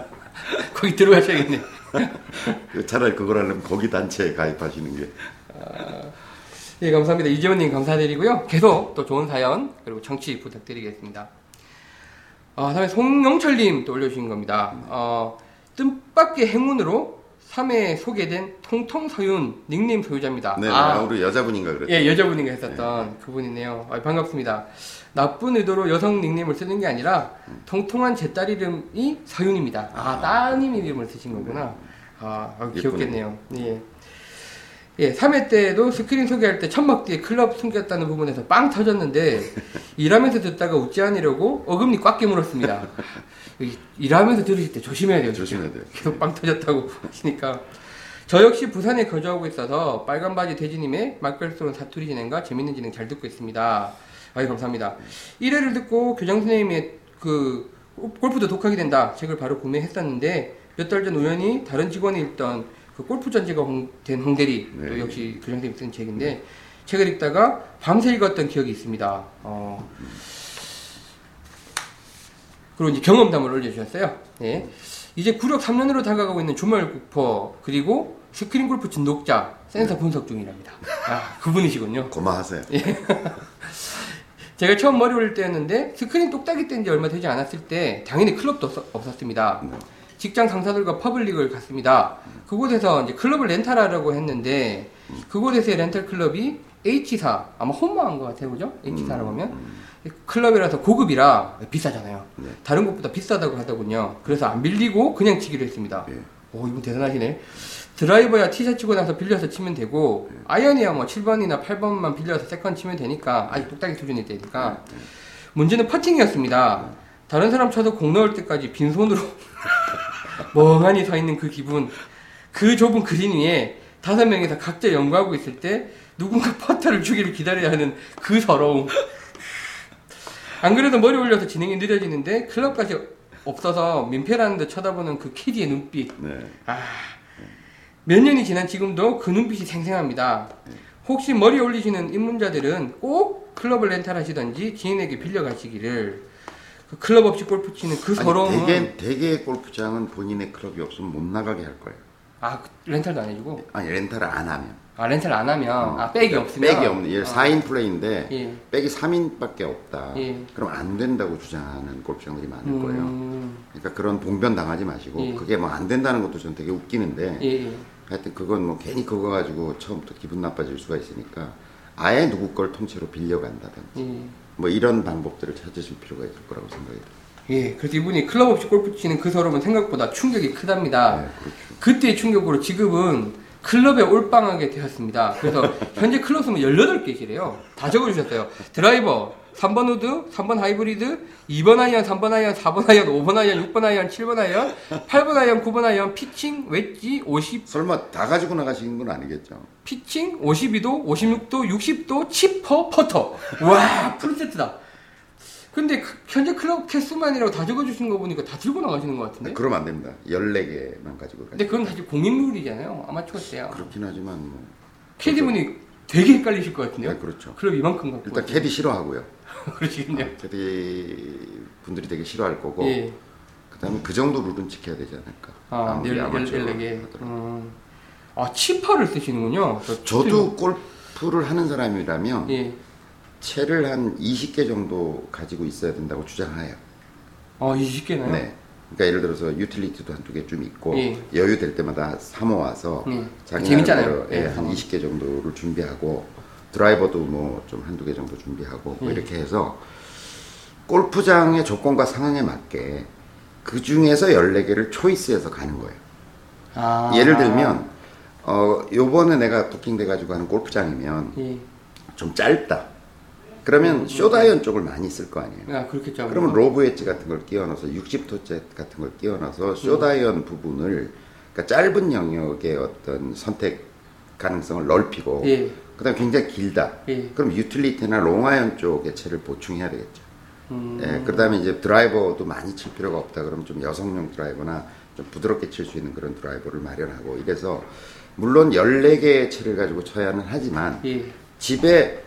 Speaker 1: 거기 들어가셔야겠네.
Speaker 2: 차라리 그걸 하려면 거기 단체에 가입하시는 게.
Speaker 1: 예, 감사합니다. 이재원님 감사드리고요. 계속 또 좋은 사연 그리고 청취 부탁드리겠습니다. 아, 다음에 송영철님 또 올려주신 겁니다. 어, 뜻밖의 행운으로 3회에 소개된 통통서윤 닉네임 소유자입니다.
Speaker 2: 네,
Speaker 1: 아,
Speaker 2: 우리 여자분인가 그랬죠.
Speaker 1: 예, 여자분이가 했었던 그분이네요. 아, 반갑습니다. 나쁜 의도로 여성 닉네임을 쓰는 게 아니라 통통한 제 딸 이름이 서윤입니다. 아, 따님 이름을 쓰신 거구나. 아, 아, 귀엽겠네요. 예. 예, 3회 때도 스크린 소개할 때 천막 뒤에 클럽 숨겼다는 부분에서 빵 터졌는데 일하면서 듣다가 웃지 않으려고 어금니 꽉 깨물었습니다. 이- 일하면서 들으실 때 조심해야 돼요.
Speaker 2: 조심해야 돼요.
Speaker 1: 계속 빵 터졌다고 하시니까 저 역시 부산에 거주하고 있어서 빨간 바지 대지님의 말별스러운 사투리 진행과 재밌는 진행 잘 듣고 있습니다. 아유 감사합니다. 1회를 듣고 교장 선생님의 그 골프도 독하게 된다 책을 바로 구매했었는데 몇 달 전 우연히 다른 직원이 읽던 그 골프 전지가 홍- 된 홍대리 또
Speaker 2: 네.
Speaker 1: 역시 교장 선생님 쓴 책인데 책을 읽다가 밤새 읽었던 기억이 있습니다. 어. 그리고 이제 경험담을 올려주셨어요. 예. 이제 구력 3년으로 다가가고 있는 주말 골퍼 그리고 스크린 골프 중독자 센서 분석 중이랍니다. 아 그분이시군요.
Speaker 2: 고마하세요.
Speaker 1: 제가 처음 머리 올릴 때였는데 스크린 똑딱이 뗀지 얼마 되지 않았을 때 당연히 클럽도 없- 없었습니다.
Speaker 2: 네.
Speaker 1: 직장 상사들과 퍼블릭을 갔습니다. 그곳에서 이제 클럽을 렌탈하려고 했는데 그곳에서의 렌탈 클럽이 H사 아마 혼마인 것 같아요, 그죠? H사라고 하면 클럽이라서 고급이라 비싸잖아요.
Speaker 2: 네.
Speaker 1: 다른 곳보다 비싸다고 하더군요. 그래서 안 빌리고 그냥 치기로 했습니다.
Speaker 2: 예.
Speaker 1: 오 이분 대단하시네. 드라이버야 티샷 치고 나서 빌려서 치면 되고 아이언이야 뭐 7번이나 8번만 빌려서 세컨 치면 되니까 아직 똑딱이 수준이 되니까 문제는 퍼팅이었습니다. 다른 사람 쳐서 공 넣을 때까지 빈손으로 멍하니 서 있는 그 기분. 그 좁은 그린 위에 다섯 명이서 각자 연구하고 있을 때 누군가 퍼터를 주기를 기다려야 하는 그 서러움. 안 그래도 머리 올려서 진행이 느려지는데 클럽까지 없어서 민폐라는 듯 쳐다보는 그 캐디의 눈빛.
Speaker 2: 네.
Speaker 1: 몇 년이 지난 지금도 그 눈빛이 생생합니다. 혹시 머리 올리시는 입문자들은 꼭 클럽을 렌탈하시던지 지인에게 빌려가시기를 그 클럽 없이 골프 치는 그
Speaker 2: 아니,
Speaker 1: 서러움은
Speaker 2: 대개 대개 골프장은 본인의 클럽이 없으면 못 나가게 할 거예요.
Speaker 1: 아 그 렌탈도 안 해주고
Speaker 2: 아니 렌탈을 안 하면.
Speaker 1: 아 렌탈 안 하면 아 백이 없으면
Speaker 2: 백이 없는 얘
Speaker 1: 아,
Speaker 2: 4인 플레이인데
Speaker 1: 예.
Speaker 2: 백이 3인밖에 없다.
Speaker 1: 예.
Speaker 2: 그럼 안 된다고 주장하는 골프장들이 많을
Speaker 1: 음,
Speaker 2: 거예요. 그러니까 그런 봉변 당하지 마시고
Speaker 1: 예.
Speaker 2: 그게 뭐 안 된다는 것도 전 되게 웃기는데
Speaker 1: 예, 예.
Speaker 2: 하여튼 그건 뭐 괜히 그거 가지고 처음부터 기분 나빠질 수가 있으니까 아예 누구 걸 통째로 빌려간다든지
Speaker 1: 예.
Speaker 2: 뭐 이런 방법들을 찾으실 필요가 있을 거라고 생각이 들어요.
Speaker 1: 예, 그래서 이분이 클럽 없이 골프 치는 그 서러움은 생각보다 충격이 크답니다.
Speaker 2: 네, 그렇죠.
Speaker 1: 그때의 충격으로 지금은 클럽에 올빵하게 되었습니다. 그래서 현재 클럽 수는 18개시래요. 다 적어주셨어요. 드라이버 3번 우드, 3번 하이브리드, 2번 아이언, 3번 아이언, 4번 아이언, 5번 아이언, 6번 아이언, 7번 아이언, 8번 아이언, 9번 아이언, 피칭, 웨지, 50,
Speaker 2: 설마 다 가지고 나가시는 건 아니겠죠?
Speaker 1: 피칭, 52도, 56도, 60도, 치퍼, 퍼터. 와, 풀세트다. 근데 그- 현재 클럽 캐스만이라고 다 적어주시는 거 보니까 다 들고 나가시는 것 같은데?
Speaker 2: 그러면 안 됩니다. 14개만 가지고 가요.
Speaker 1: 근데 그건 사실 공인룰이잖아요. 아마추어 때야.
Speaker 2: 그렇긴 하지만 뭐.
Speaker 1: 캐디분이 되게 헷갈리실 것 같은데요?
Speaker 2: 네, 그렇죠.
Speaker 1: 클럽 이만큼 갖고.
Speaker 2: 일단 캐디 싫어하고요.
Speaker 1: 그러시겠네요.
Speaker 2: 캐디 분들이 되게 싫어할 거고.
Speaker 1: 예.
Speaker 2: 그다음에 그 정도 룰은 지켜야 되지 않을까.
Speaker 1: 아, 개.
Speaker 2: 하더라도.
Speaker 1: 음. 아, 치퍼를 쓰시는군요. 저
Speaker 2: 저도 골프를 하는 사람이라면
Speaker 1: 예.
Speaker 2: 채를 한 20개 정도 가지고 있어야 된다고 주장해요.
Speaker 1: 아, 20개나요?
Speaker 2: 네. 그러니까 예를 들어서 유틸리티도 한두 개 좀 있고
Speaker 1: 예.
Speaker 2: 여유 될 때마다 사모 와서
Speaker 1: 예.
Speaker 2: 자기
Speaker 1: 재밌잖아요.
Speaker 2: 예,
Speaker 1: 예,
Speaker 2: 한
Speaker 1: 사모.
Speaker 2: 20개 정도를 준비하고 드라이버도 뭐 좀 한두 개 정도 준비하고 뭐
Speaker 1: 예.
Speaker 2: 이렇게 해서 골프장의 조건과 상황에 맞게 그 중에서 14개를 초이스해서 가는 거예요.
Speaker 1: 아.
Speaker 2: 예를 들면 어 요번에 내가 부킹돼 가지고 하는 골프장이면
Speaker 1: 예.
Speaker 2: 좀 짧다. 그러면 숏아이언 쪽을 많이 쓸 거 아니에요.
Speaker 1: 아, 그렇겠죠.
Speaker 2: 그러면 로브 웨지 같은 걸 끼워 넣어서 60도짜리 같은 걸 끼워 넣어서 숏아이언 부분을 그러니까 짧은 영역의 어떤 선택 가능성을 넓히고
Speaker 1: 예.
Speaker 2: 그다음에 굉장히 길다.
Speaker 1: 예.
Speaker 2: 그럼 유틸리티나 롱아이언 쪽의 채를 보충해야 되겠죠.
Speaker 1: 음.
Speaker 2: 예, 그다음에 이제 드라이버도 많이 칠 필요가 없다. 그러면 좀 여성용 드라이버나 좀 부드럽게 칠 수 있는 그런 드라이버를 마련하고 이래서 물론 14개의 채를 가지고 쳐야는 하지만
Speaker 1: 예.
Speaker 2: 집에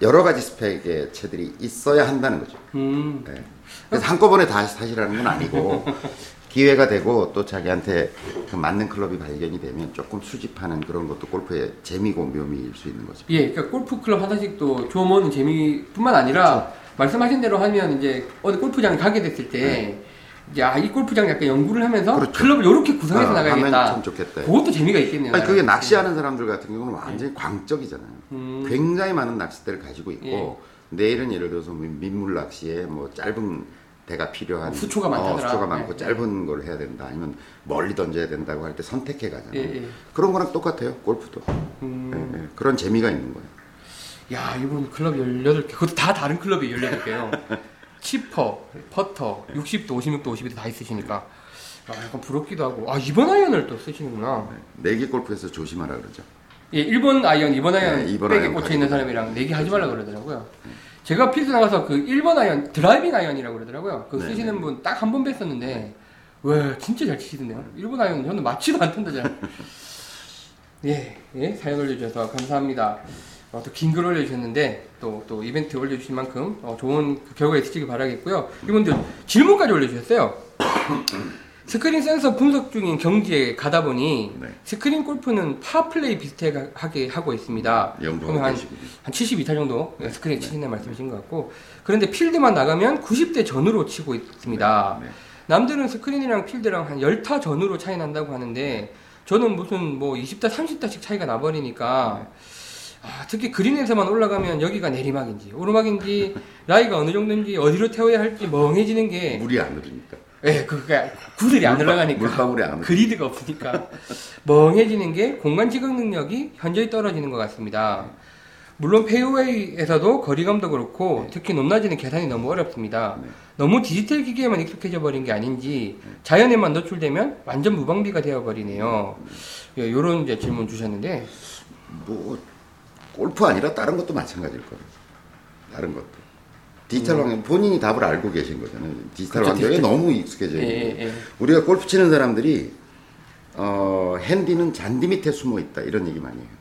Speaker 2: 여러 가지 스펙의 채들이 있어야 한다는 거죠.
Speaker 1: 음.
Speaker 2: 네. 그래서 한꺼번에 다 사시라는 건 아니고 기회가 되고 또 자기한테 그 맞는 클럽이 발견이 되면 조금 수집하는 그런 것도 골프의 재미고 묘미일 수 있는 거죠.
Speaker 1: 예, 그러니까 골프 클럽 하나씩도 조모는 재미뿐만 아니라 말씀하신 대로 하면 이제 어디 골프장 가게 됐을 때 이제 아, 이 골프장 약간 연구를 하면서
Speaker 2: 네. 그렇죠.
Speaker 1: 클럽을 이렇게 구성해서
Speaker 2: 어,
Speaker 1: 나가야겠다.
Speaker 2: 참 좋겠다.
Speaker 1: 그것도 재미가 있겠네요.
Speaker 2: 아니 그게 낚시하는 사람들 같은 경우는 완전히 광적이잖아요.
Speaker 1: 음.
Speaker 2: 굉장히 많은 낚싯대를 가지고 있고
Speaker 1: 예.
Speaker 2: 내일은 예를 들어서 뭐 민물 낚시에 뭐 짧은 대가 필요한
Speaker 1: 어, 수초가 많다더라.
Speaker 2: 어, 수초가 많고
Speaker 1: 예.
Speaker 2: 짧은 걸 해야 된다. 아니면 멀리 던져야 된다고 할 때 선택해 가잖아요.
Speaker 1: 예, 예.
Speaker 2: 그런 거랑 똑같아요. 골프도.
Speaker 1: 음.
Speaker 2: 예, 예. 그런 재미가 있는 거예요.
Speaker 1: 야, 이분 클럽 18개. 그것도 다 다른 클럽이 18개요. 치퍼, 퍼터, 60도, 56도, 52도 다 있으시니까. 아, 약간 부럽기도 하고. 아, 2번 아이언을 또 쓰시는구나.
Speaker 2: 내기 골프에서 조심하라 그러죠.
Speaker 1: 예, 1번 아이언, 2번 아이언
Speaker 2: 네, 2번
Speaker 1: 백에 꽂혀 있는. 사람이랑 내기 하지 말라 그러더라고요. 제가 필드 나가서 그 1번 아이언, 드라이빙 아이언이라고 그러더라고요.
Speaker 2: 네,
Speaker 1: 쓰시는
Speaker 2: 네.
Speaker 1: 분 딱 한 번 뵀었는데, 와, 진짜 잘 치시던데요. 1번 아이언 저는 맞지도 않던데 잘. 예, 예, 사연 올려주셔서 감사합니다. 어, 또 긴 글 올려주셨는데, 또, 또 이벤트 올려주신 만큼 어, 좋은 그 결과 있으시길 바라겠고요. 이분들 질문까지 올려주셨어요. 스크린 센서 분석 중인 경지에 가다 보니
Speaker 2: 네.
Speaker 1: 스크린 골프는 파플레이 비슷하게 하고 있습니다. 그러면
Speaker 2: 연구하고
Speaker 1: 한. 한 72타 정도 스크린 치신다는 말씀이신 것 같고 그런데 필드만 나가면 90대 전후로 치고 있습니다.
Speaker 2: 네.
Speaker 1: 남들은 스크린이랑 필드랑 한 10타 전후로 차이 난다고 하는데 저는 무슨 뭐 20타 30타씩 차이가 나버리니까 아, 특히 그린에서만 올라가면 여기가 내리막인지 오르막인지 라이가 어느 정도인지 어디로 태워야 할지 멍해지는 게
Speaker 2: 물이 안 흐르니까.
Speaker 1: 예, 그니까 구들이 안 올라가니까
Speaker 2: 물방울이 안.
Speaker 1: 그리드가 없으니까 멍해지는 게 공간 지각 능력이 현저히 떨어지는 것 같습니다. 물론 페이웨이에서도 거리감도 그렇고 특히 높낮이는 계산이 너무 어렵습니다.
Speaker 2: 네.
Speaker 1: 너무 디지털 기기에만 익숙해져 버린 게 아닌지 자연에만 노출되면 완전 무방비가 되어 버리네요. 예, 요런 이제 질문 주셨는데
Speaker 2: 뭐 골프 아니라 다른 것도 마찬가지일 거예요. 다른 것도. 디지털 환경 본인이 답을 알고 계신 거잖아요. 디지털
Speaker 1: 음. 그렇죠,
Speaker 2: 환경에
Speaker 1: 디지털.
Speaker 2: 너무 익숙해져
Speaker 1: 예,
Speaker 2: 있는
Speaker 1: 예,
Speaker 2: 거예요.
Speaker 1: 예.
Speaker 2: 우리가 골프 치는 사람들이 어, 핸디는 잔디 밑에 숨어 있다 이런 얘기 많이 해요.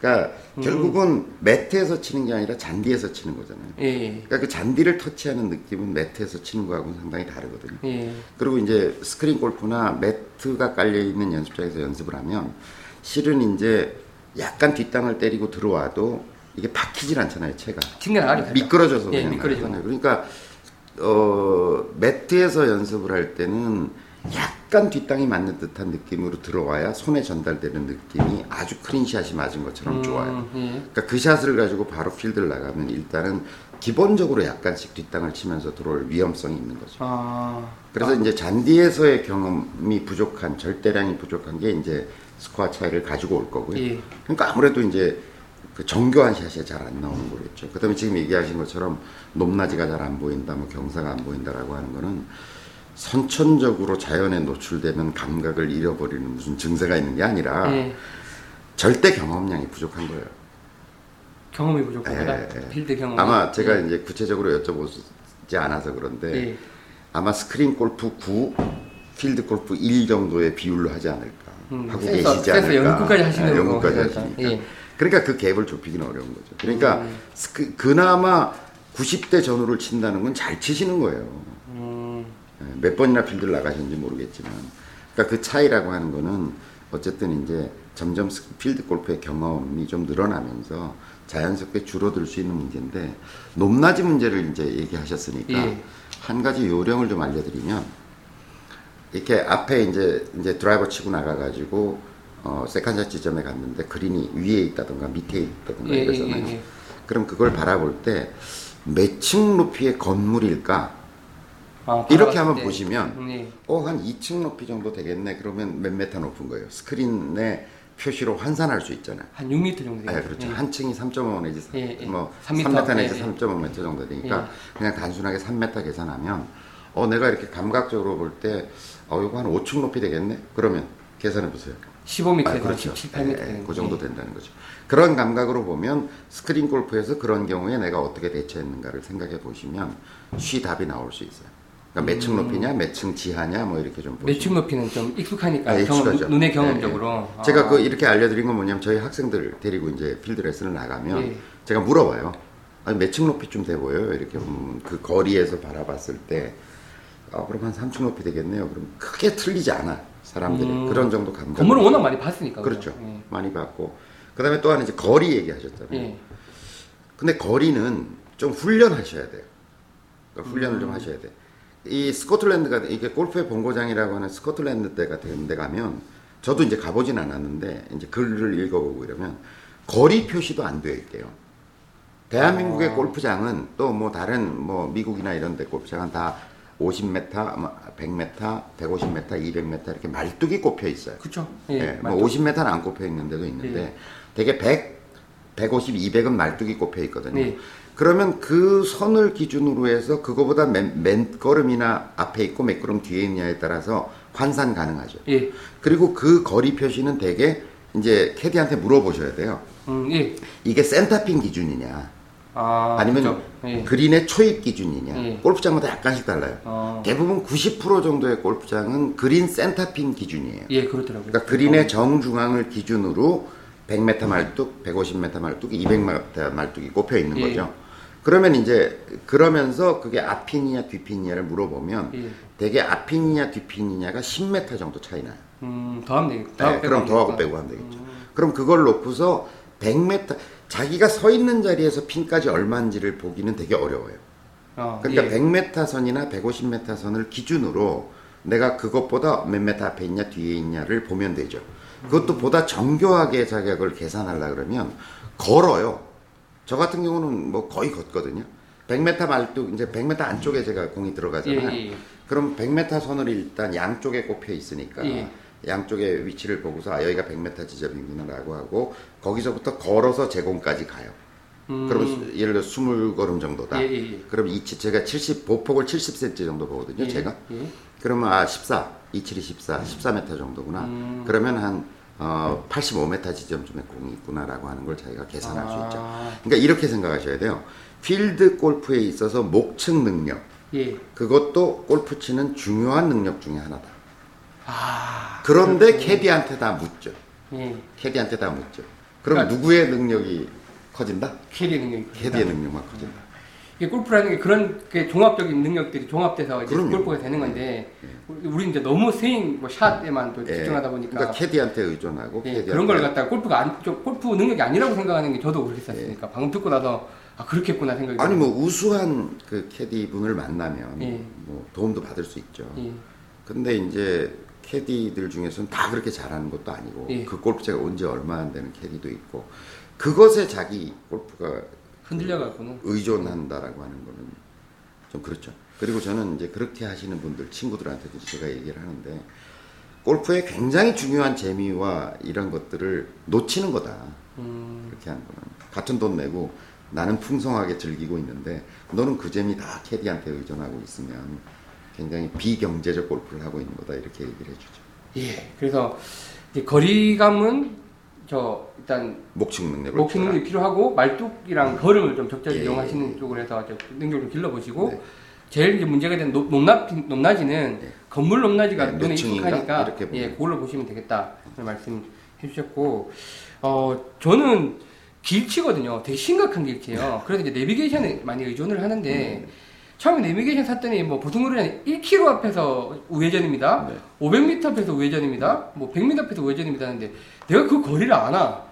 Speaker 2: 그러니까
Speaker 1: 음.
Speaker 2: 결국은 매트에서 치는 게 아니라 잔디에서 치는 거잖아요.
Speaker 1: 예, 예,
Speaker 2: 그러니까 그 잔디를 터치하는 느낌은 매트에서 치는 거하고는 상당히 다르거든요.
Speaker 1: 예.
Speaker 2: 그리고 이제 스크린 골프나 매트가 깔려 있는 연습장에서 연습을 하면 실은 이제 약간 뒷땅을 때리고 들어와도 이게 박히질 않잖아요, 채가.
Speaker 1: 튕겨 나가니까.
Speaker 2: 미끄러져서
Speaker 1: 예, 미끄러지거나.
Speaker 2: 그러니까 어 매트에서 연습을 할 때는 약간 뒷땅이 맞는 듯한 느낌으로 들어와야 손에 전달되는 느낌이 아주 크린샷이 맞은 것처럼 좋아요.
Speaker 1: 음, 예.
Speaker 2: 그러니까 그 샷을 가지고 바로 필드를 나가면 일단은 기본적으로 약간씩 뒷땅을 치면서 들어올 위험성이 있는 거죠.
Speaker 1: 아,
Speaker 2: 그래서 이제 잔디에서의 경험이 부족한 절대량이 부족한 게 이제 스코어 차이를 가지고 올 거고요.
Speaker 1: 예.
Speaker 2: 그러니까 아무래도 이제 그 정교한 샷이 잘 안 나오는 거겠죠. 그다음에 지금 얘기하신 것처럼 높낮이가 잘 안 보인다, 뭐 경사가 안 보인다라고 하는 거는 선천적으로 자연에 노출되면 감각을 잃어버리는 무슨 증세가 있는 게 아니라
Speaker 1: 예.
Speaker 2: 절대 경험량이 부족한 거예요.
Speaker 1: 경험이 부족한 거다.
Speaker 2: 예, 예.
Speaker 1: 필드 경험.
Speaker 2: 아마 제가 이제 구체적으로 여쭤보지 않아서 그런데
Speaker 1: 예.
Speaker 2: 아마 스크린 골프 9, 필드 골프 1 정도의 비율로 하지 않을까
Speaker 1: 음,
Speaker 2: 하고 계시지 않을까.
Speaker 1: 연구까지 하시는
Speaker 2: 네,
Speaker 1: 거
Speaker 2: 연구까지. 하시니까.
Speaker 1: 예.
Speaker 2: 그러니까 그 갭을 좁히기는 어려운 거죠. 그러니까
Speaker 1: 음.
Speaker 2: 스크, 그나마 90대 전후를 친다는 건 잘 치시는 거예요.
Speaker 1: 음,
Speaker 2: 예, 몇 번이나 필드를 나가셨는지 모르겠지만, 그러니까 그 차이라고 하는 거는 어쨌든 이제 점점 스- 필드 골프의 경험이 좀 늘어나면서 자연스럽게 줄어들 수 있는 문제인데 높낮이 문제를 이제 얘기하셨으니까
Speaker 1: 예.
Speaker 2: 한 가지 요령을 좀 알려드리면 이렇게 앞에 이제 이제 드라이버 치고 나가가지고 어, 세컨샷 지점에 갔는데 그린이 위에 있다든가 밑에 있다든가
Speaker 1: 예, 예,
Speaker 2: 이러잖아요.
Speaker 1: 예, 예.
Speaker 2: 그럼 그걸 바라볼 때 몇 층 높이의 건물일까?
Speaker 1: 아,
Speaker 2: 이렇게 한번
Speaker 1: 때.
Speaker 2: 보시면
Speaker 1: 음, 예.
Speaker 2: 어, 한 2층 높이 정도 되겠네. 그러면 몇 메타 높은 거예요. 스크린에 표시로 환산할 수 있잖아요.
Speaker 1: 한 6m 정도
Speaker 2: 네,
Speaker 1: 되겠죠.
Speaker 2: 그렇죠.
Speaker 1: 예.
Speaker 2: 한 층이 3.5 내지
Speaker 1: 예, 예.
Speaker 2: 뭐
Speaker 1: 3m,
Speaker 2: 3m 내지
Speaker 1: 예, 예.
Speaker 2: 3.5m 정도 되니까 그냥 단순하게 3m 계산하면 어 내가 이렇게 감각적으로 볼 때 어 이거 한 5층 높이 되겠네. 그러면 계산해 보세요.
Speaker 1: 15m에서
Speaker 2: 아, 그렇죠.
Speaker 1: 17, 18m
Speaker 2: 예, 예, 그 정도 된다는 거죠. 그런 감각으로 보면 스크린 골프에서 그런 경우에 내가 어떻게 대처했는가를 생각해 보시면 쉬 답이 나올 수 있어요. 그러니까 몇층 높이냐, 몇 층 지하냐, 뭐 이렇게 좀 보시면
Speaker 1: 매축 높이는 좀 익숙하니까
Speaker 2: 아,
Speaker 1: 경험. 눈의
Speaker 2: 예,
Speaker 1: 경험적으로
Speaker 2: 예. 제가
Speaker 1: 아,
Speaker 2: 그 이렇게 알려드린 건 뭐냐면 저희 학생들 데리고 이제 필드 레슨을 나가면
Speaker 1: 예.
Speaker 2: 제가 물어봐요. 아니 몇 층 높이쯤 돼 보여요? 이렇게 보면 그 거리에서 바라봤을 때 아, 그럼 한 3층 높이 되겠네요. 그럼 크게 틀리지 않아 사람들이
Speaker 1: 음.
Speaker 2: 그런 정도 감각.
Speaker 1: 건물을 워낙 많이 봤으니까
Speaker 2: 그렇죠.
Speaker 1: 예.
Speaker 2: 많이 봤고 그 다음에 또 하나 이제 거리 얘기하셨잖아요.
Speaker 1: 예.
Speaker 2: 근데 거리는 좀 훈련하셔야 돼요. 그러니까 훈련을 좀 하셔야 돼. 이 스코틀랜드가 이게 골프의 본고장이라고 하는 스코틀랜드 때 같은 데 가면 저도 이제 가보진 않았는데 이제 글을 읽어보고 이러면 거리 표시도 안 되어 있대요. 대한민국의
Speaker 1: 아.
Speaker 2: 골프장은 또 뭐 다른 뭐 미국이나 이런 데 골프장은 다 50m, 100m, 150m, 200m 이렇게 말뚝이 꼽혀 있어요.
Speaker 1: 그렇죠.
Speaker 2: 예,
Speaker 1: 예.
Speaker 2: 뭐
Speaker 1: 맞죠.
Speaker 2: 50m는 안 꼽혀 있는 데도 있는데
Speaker 1: 예.
Speaker 2: 되게 100, 150, 200은 말뚝이 꼽혀 있거든요.
Speaker 1: 네.
Speaker 2: 그러면 그 선을 기준으로 해서 그거보다 맨, 맨 걸음이나 앞에 있고 몇 걸음 뒤에 있냐에 따라서 환산 가능하죠.
Speaker 1: 예.
Speaker 2: 그리고 그 거리 표시는 되게 이제 캐디한테 물어보셔야 돼요.
Speaker 1: 음, 예.
Speaker 2: 이게 센터핀 기준이냐,
Speaker 1: 아,
Speaker 2: 아, 니면.
Speaker 1: 예.
Speaker 2: 그린의 초입 기준이냐.
Speaker 1: 예.
Speaker 2: 골프장마다 약간씩 달라요.
Speaker 1: 어.
Speaker 2: 대부분 90% 정도의 골프장은 그린 센터핀 기준이에요.
Speaker 1: 예, 그렇더라고요.
Speaker 2: 그러니까 그린의 정중앙을 기준으로 100m 말뚝, 150m 말뚝, 200m 말뚝이 꼽혀 있는
Speaker 1: 예.
Speaker 2: 거죠. 그러면 이제 그러면서 그게 앞핀이냐 뒤핀이냐를 물어보면
Speaker 1: 예.
Speaker 2: 되게 앞핀이냐 뒤핀이냐가 10m 정도 차이 나요.
Speaker 1: 음, 더하면 되겠
Speaker 2: 네, 그럼 더하고 빼고 하면 되겠죠. 그럼 그걸 놓고서 100m 자기가 서 있는 자리에서 핀까지 얼마인지를 보기는 되게 어려워요.
Speaker 1: 어,
Speaker 2: 그러니까
Speaker 1: 예.
Speaker 2: 100m 선이나 150m 선을 기준으로 내가 그것보다 몇 m 앞에 있냐 뒤에 있냐를 보면 되죠. 그것도 보다 정교하게 자격을 계산하려 그러면 걸어요. 저 같은 경우는 뭐 거의 걷거든요. 100m 말뚝 이제 100m 안쪽에 제가 공이 들어가잖아요.
Speaker 1: 예, 예.
Speaker 2: 그럼 100m 선을 일단 양쪽에 꼽혀 있으니까
Speaker 1: 예.
Speaker 2: 양쪽의 위치를 보고서 아 여기가 100m 지점이구나라고 하고 거기서부터 걸어서 제공까지 가요.
Speaker 1: 음,
Speaker 2: 그럼 예를 들어 20걸음 정도다.
Speaker 1: 예, 예, 예.
Speaker 2: 그럼 이치 제가 70 보폭을 70cm 정도 보거든요.
Speaker 1: 예,
Speaker 2: 제가.
Speaker 1: 예.
Speaker 2: 그러면 아 14, 27이 14, 14m 정도구나.
Speaker 1: 음.
Speaker 2: 그러면 한 어, 85m 지점쯤에 공이 있구나라고 하는 걸 자기가 계산할 수 있죠.
Speaker 1: 아,
Speaker 2: 그러니까 이렇게 생각하셔야 돼요. 필드 골프에 있어서 목측 능력,
Speaker 1: 예.
Speaker 2: 그것도 골프 치는 중요한 능력 중에 하나다.
Speaker 1: 아,
Speaker 2: 그런데 캐디한테 다 묻죠.
Speaker 1: 예.
Speaker 2: 캐디한테 다 묻죠. 그럼
Speaker 1: 그러니까-
Speaker 2: 누구의 능력이 커진다?
Speaker 1: 캐디 능력이
Speaker 2: 캐디의 능력만 커진다.
Speaker 1: 이게 골프라는 게 그런 게 종합적인 능력들이 종합돼서 이제
Speaker 2: 그럼요.
Speaker 1: 골프가 되는 건데 우리 이제 너무 스윙 뭐 샷에만 또
Speaker 2: 예.
Speaker 1: 집중하다 보니까
Speaker 2: 그러니까 캐디한테 의존하고
Speaker 1: 예,
Speaker 2: 캐디한테
Speaker 1: 그런 걸 갖다가 골프가 안, 좀 골프 능력이 아니라고 생각하는 게 저도 그랬었으니까 방금 듣고 나서 아 그렇겠구나 생각이
Speaker 2: 아니 뭐 우수한 그 캐디 분을 만나면
Speaker 1: 예.
Speaker 2: 뭐 도움도 받을 수 있죠.
Speaker 1: 예.
Speaker 2: 근데 이제 캐디들 중에서는 다 그렇게 잘하는 것도 아니고
Speaker 1: 예.
Speaker 2: 그 골프채가 온지 얼마 안 되는 캐디도 있고 그것에 자기 골프가
Speaker 1: 흔들려 갖고는
Speaker 2: 의존한다라고 하는 거는 좀 그렇죠. 그리고 저는 이제 그렇게 하시는 분들 친구들한테도 제가 얘기를 하는데 골프의 굉장히 중요한 재미와 이런 것들을 놓치는 거다.
Speaker 1: 음,
Speaker 2: 그렇게 하는 거는 같은 돈 내고 나는 풍성하게 즐기고 있는데 너는 그 재미 다 캐디한테 의존하고 있으면 굉장히 비경제적 골프를 하고 있는 거다 이렇게 얘기를 해주죠.
Speaker 1: 예. 그래서 이제 거리감은 저 일단
Speaker 2: 목축 능력을
Speaker 1: 목축 능력이 필요하고 말뚝이랑 걸음을 좀 적절히
Speaker 2: 예,
Speaker 1: 이용하시는
Speaker 2: 예.
Speaker 1: 쪽으로 해서 좀 능력을 좀 길러보시고
Speaker 2: 네.
Speaker 1: 제일 이제 문제가 높, 높낮, 높낮이는
Speaker 2: 네.
Speaker 1: 건물 높낮이가
Speaker 2: 네,
Speaker 1: 눈에? 익숙하니까. 예, 그걸로 보시면 되겠다 그런 말씀 해주셨고 어 저는 길치거든요. 되게 심각한 길치예요. 그래서 이제 내비게이션에 많이 의존을 하는데 처음에 내비게이션 샀더니 뭐 보통으로 는 1km 앞에서 우회전입니다.
Speaker 2: 네.
Speaker 1: 500m 앞에서 우회전입니다. 뭐 100m 앞에서 우회전입니다 하는데 내가 그 거리를 아나.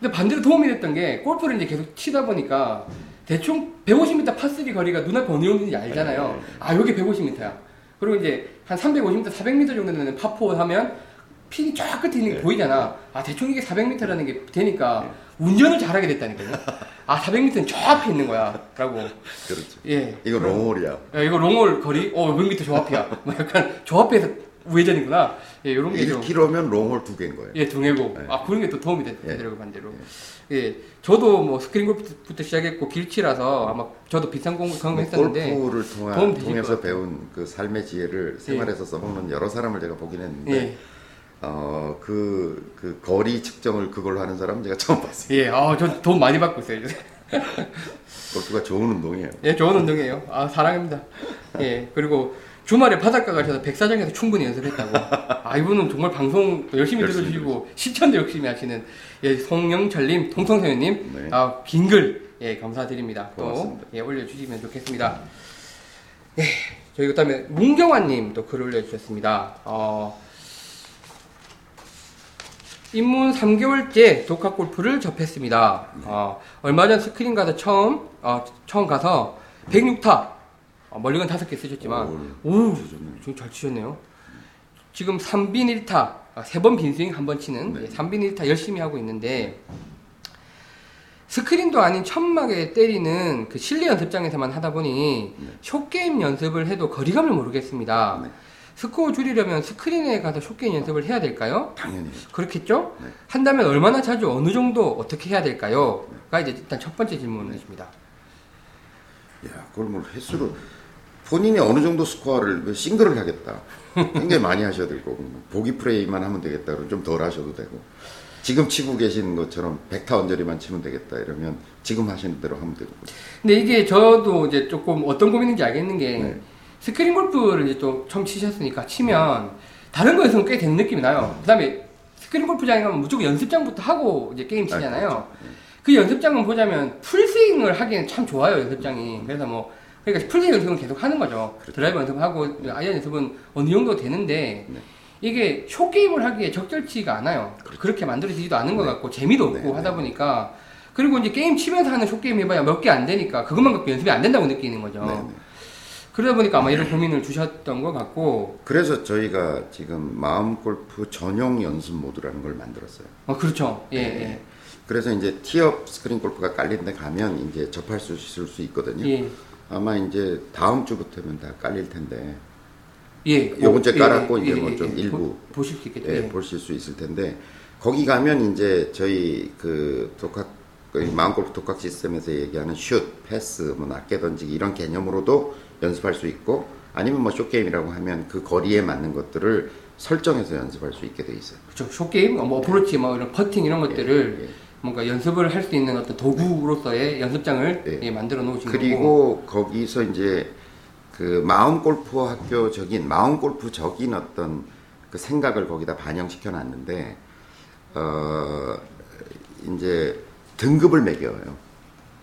Speaker 1: 근데 반대로 도움이 됐던 게 골프를 이제 계속 치다 보니까 대충 150m 파3 거리가 눈앞에 어느 정도인지 알잖아요. 아, 여기 150m야. 그리고 이제 한 350m, 400m 정도 되는 파4 하면 핀이 쫙 끝에 있는 게
Speaker 2: 네.
Speaker 1: 보이잖아. 아, 대충 이게 400m라는 게 되니까 운전을 잘하게 됐다니까요. 아, 400m는 저 앞에 있는 거야. 라고.
Speaker 2: 그렇죠.
Speaker 1: 예.
Speaker 2: 이거 롱홀이야.
Speaker 1: 야, 이거 롱홀 거리? 어, 500m 저 앞이야. 뭐 약간 저 앞에서 우회전이구나. 예, 요런 게 좀.
Speaker 2: 1km면 롱홀 두 개인 거예요.
Speaker 1: 예, 둥해고.
Speaker 2: 네.
Speaker 1: 아, 그런 게 또 도움이 되-
Speaker 2: 예.
Speaker 1: 되더라고요, 반대로. 예. 저도 뭐 스크린 골프부터 시작했고, 길치라서 아마 저도 비슷한 공- 경험 했었는데.
Speaker 2: 뭐 골프를
Speaker 1: 것
Speaker 2: 통해서. 배운 그 삶의 지혜를 생활에서 써먹는 여러 사람을 제가 보긴 했는데
Speaker 1: 예.
Speaker 2: 어, 그, 그 거리 측정을 그걸로 하는 사람은 제가 처음 봤어요.
Speaker 1: 예, 아, 저돈 많이 받고 있어요, 요새.
Speaker 2: 골프가 좋은 운동이에요.
Speaker 1: 예, 좋은 운동이에요. 아, 사랑합니다. 예, 그리고 주말에 바닷가 가셔서 백사장에서 충분히 연습했다고. 아, 이분은 정말 방송 열심히
Speaker 2: 열심히
Speaker 1: 들어주시고, 시청도 열심히 하시는, 예, 송영철님, 통통세연님,
Speaker 2: 네.
Speaker 1: 아, 긴 글, 예, 감사드립니다. 또,
Speaker 2: 고맙습니다.
Speaker 1: 예, 올려주시면 좋겠습니다. 예, 저희 그 다음에 문경환님 또 글을 올려주셨습니다. 어, 입문 3개월째 독학 골프를 접했습니다. 어, 얼마 전 스크린 가서 처음 어, 처음 가서 106타 어, 멀리건 5개 쓰셨지만
Speaker 2: 오,
Speaker 1: 오,
Speaker 2: 좋네.
Speaker 1: 지금 잘 치셨네요. 지금 3빈 1타 세번 빈스윙 한 번 치는
Speaker 2: 네.
Speaker 1: 예, 3빈 1타 열심히 하고 있는데 스크린도 아닌 천막에 때리는 그 실내 연습장에서만 하다 보니
Speaker 2: 네.
Speaker 1: 숏게임 연습을 해도 거리감을 모르겠습니다.
Speaker 2: 네.
Speaker 1: 스코어 줄이려면 스크린에 가서 숏게임 연습을 해야 될까요?
Speaker 2: 당연히.
Speaker 1: 그렇겠죠?
Speaker 2: 네.
Speaker 1: 한다면 얼마나 자주 어느 정도 어떻게 해야 될까요? 가 이제 일단 첫 번째 질문이십니다.
Speaker 2: 야, 그걸 뭐 횟수로 본인이 어느 정도 스코어를 싱글을 하겠다. 굉장히 많이 하셔야 될 거고 뭐 보기 플레이만 하면 되겠다. 그러면 좀덜 하셔도 되고 지금 치고 계신 것처럼 백타 언저리만 치면 되겠다. 이러면 지금 하시는 대로 하면 되고
Speaker 1: 근데 이게 저도 이제 조금 어떤 고민인지 알겠는 게
Speaker 2: 네.
Speaker 1: 스크린 골프를 이제 또 처음 치셨으니까 치면 다른 거에서는 꽤 되는 느낌이 나요. 그다음에 스크린 골프장에 가면 무조건 연습장부터 하고 이제 게임 치잖아요.
Speaker 2: 아,
Speaker 1: 그 연습장은 보자면 풀스윙을 하기엔 참 좋아요 연습장이. 그래서 뭐 그러니까 풀스윙 연습은 계속 하는 거죠. 드라이브 연습하고 아이언 연습은 어느 정도 되는데
Speaker 2: 네.
Speaker 1: 이게 숏 게임을 하기에 적절치가 않아요. 그렇게 만들어지지도 않은 것 같고 재미도 없고
Speaker 2: 네,
Speaker 1: 하다
Speaker 2: 네.
Speaker 1: 보니까 그리고 이제 게임 치면서 하는 숏 게임 해봐야 몇 개 안 되니까 그것만 갖고 연습이 안 된다고 느끼는 거죠.
Speaker 2: 네, 네.
Speaker 1: 그러다 보니까 아마 이런 고민을 주셨던 것 같고,
Speaker 2: 그래서 저희가 지금 마음 골프 전용 연습 모드라는 걸 만들었어요.
Speaker 1: 어 그렇죠. 예,
Speaker 2: 네. 그래서 이제 티업 스크린 골프가 깔린 데 가면 이제 접할 수 있을 수
Speaker 1: 예,
Speaker 2: 있거든요.
Speaker 1: 예,
Speaker 2: 아마 이제 다음 주부터면 다 깔릴 텐데
Speaker 1: 예.
Speaker 2: 요번 주에
Speaker 1: 예,
Speaker 2: 깔았고
Speaker 1: 예,
Speaker 2: 이제
Speaker 1: 예,
Speaker 2: 뭐좀
Speaker 1: 예.
Speaker 2: 일부
Speaker 1: 보, 보실 수 있겠죠.
Speaker 2: 예,
Speaker 1: 예.
Speaker 2: 보실 수 있을 텐데 거기 가면 이제 저희 그 독학 그 마음 골프 독학 시스템에서 얘기하는 슛, 패스, 뭐 낮게 던지기 이런 개념으로도 연습할 수 있고 아니면 뭐 숏게임이라고 하면 그 거리에 맞는 것들을 설정해서 연습할 수 있게 돼 있어요.
Speaker 1: 그렇죠. 숏 게임, 뭐 어프로치, 뭐 이런 퍼팅 이런 것들을
Speaker 2: 예, 예.
Speaker 1: 뭔가 연습을 할 수 있는 어떤 도구로서의 연습장을
Speaker 2: 예.
Speaker 1: 예, 만들어 놓으신 거고.
Speaker 2: 그리고 거기서 이제 그 마음 골프 학교적인 마음 골프적인 어떤 그 생각을 거기다 반영시켜 놨는데 어 이제 등급을 매겨요.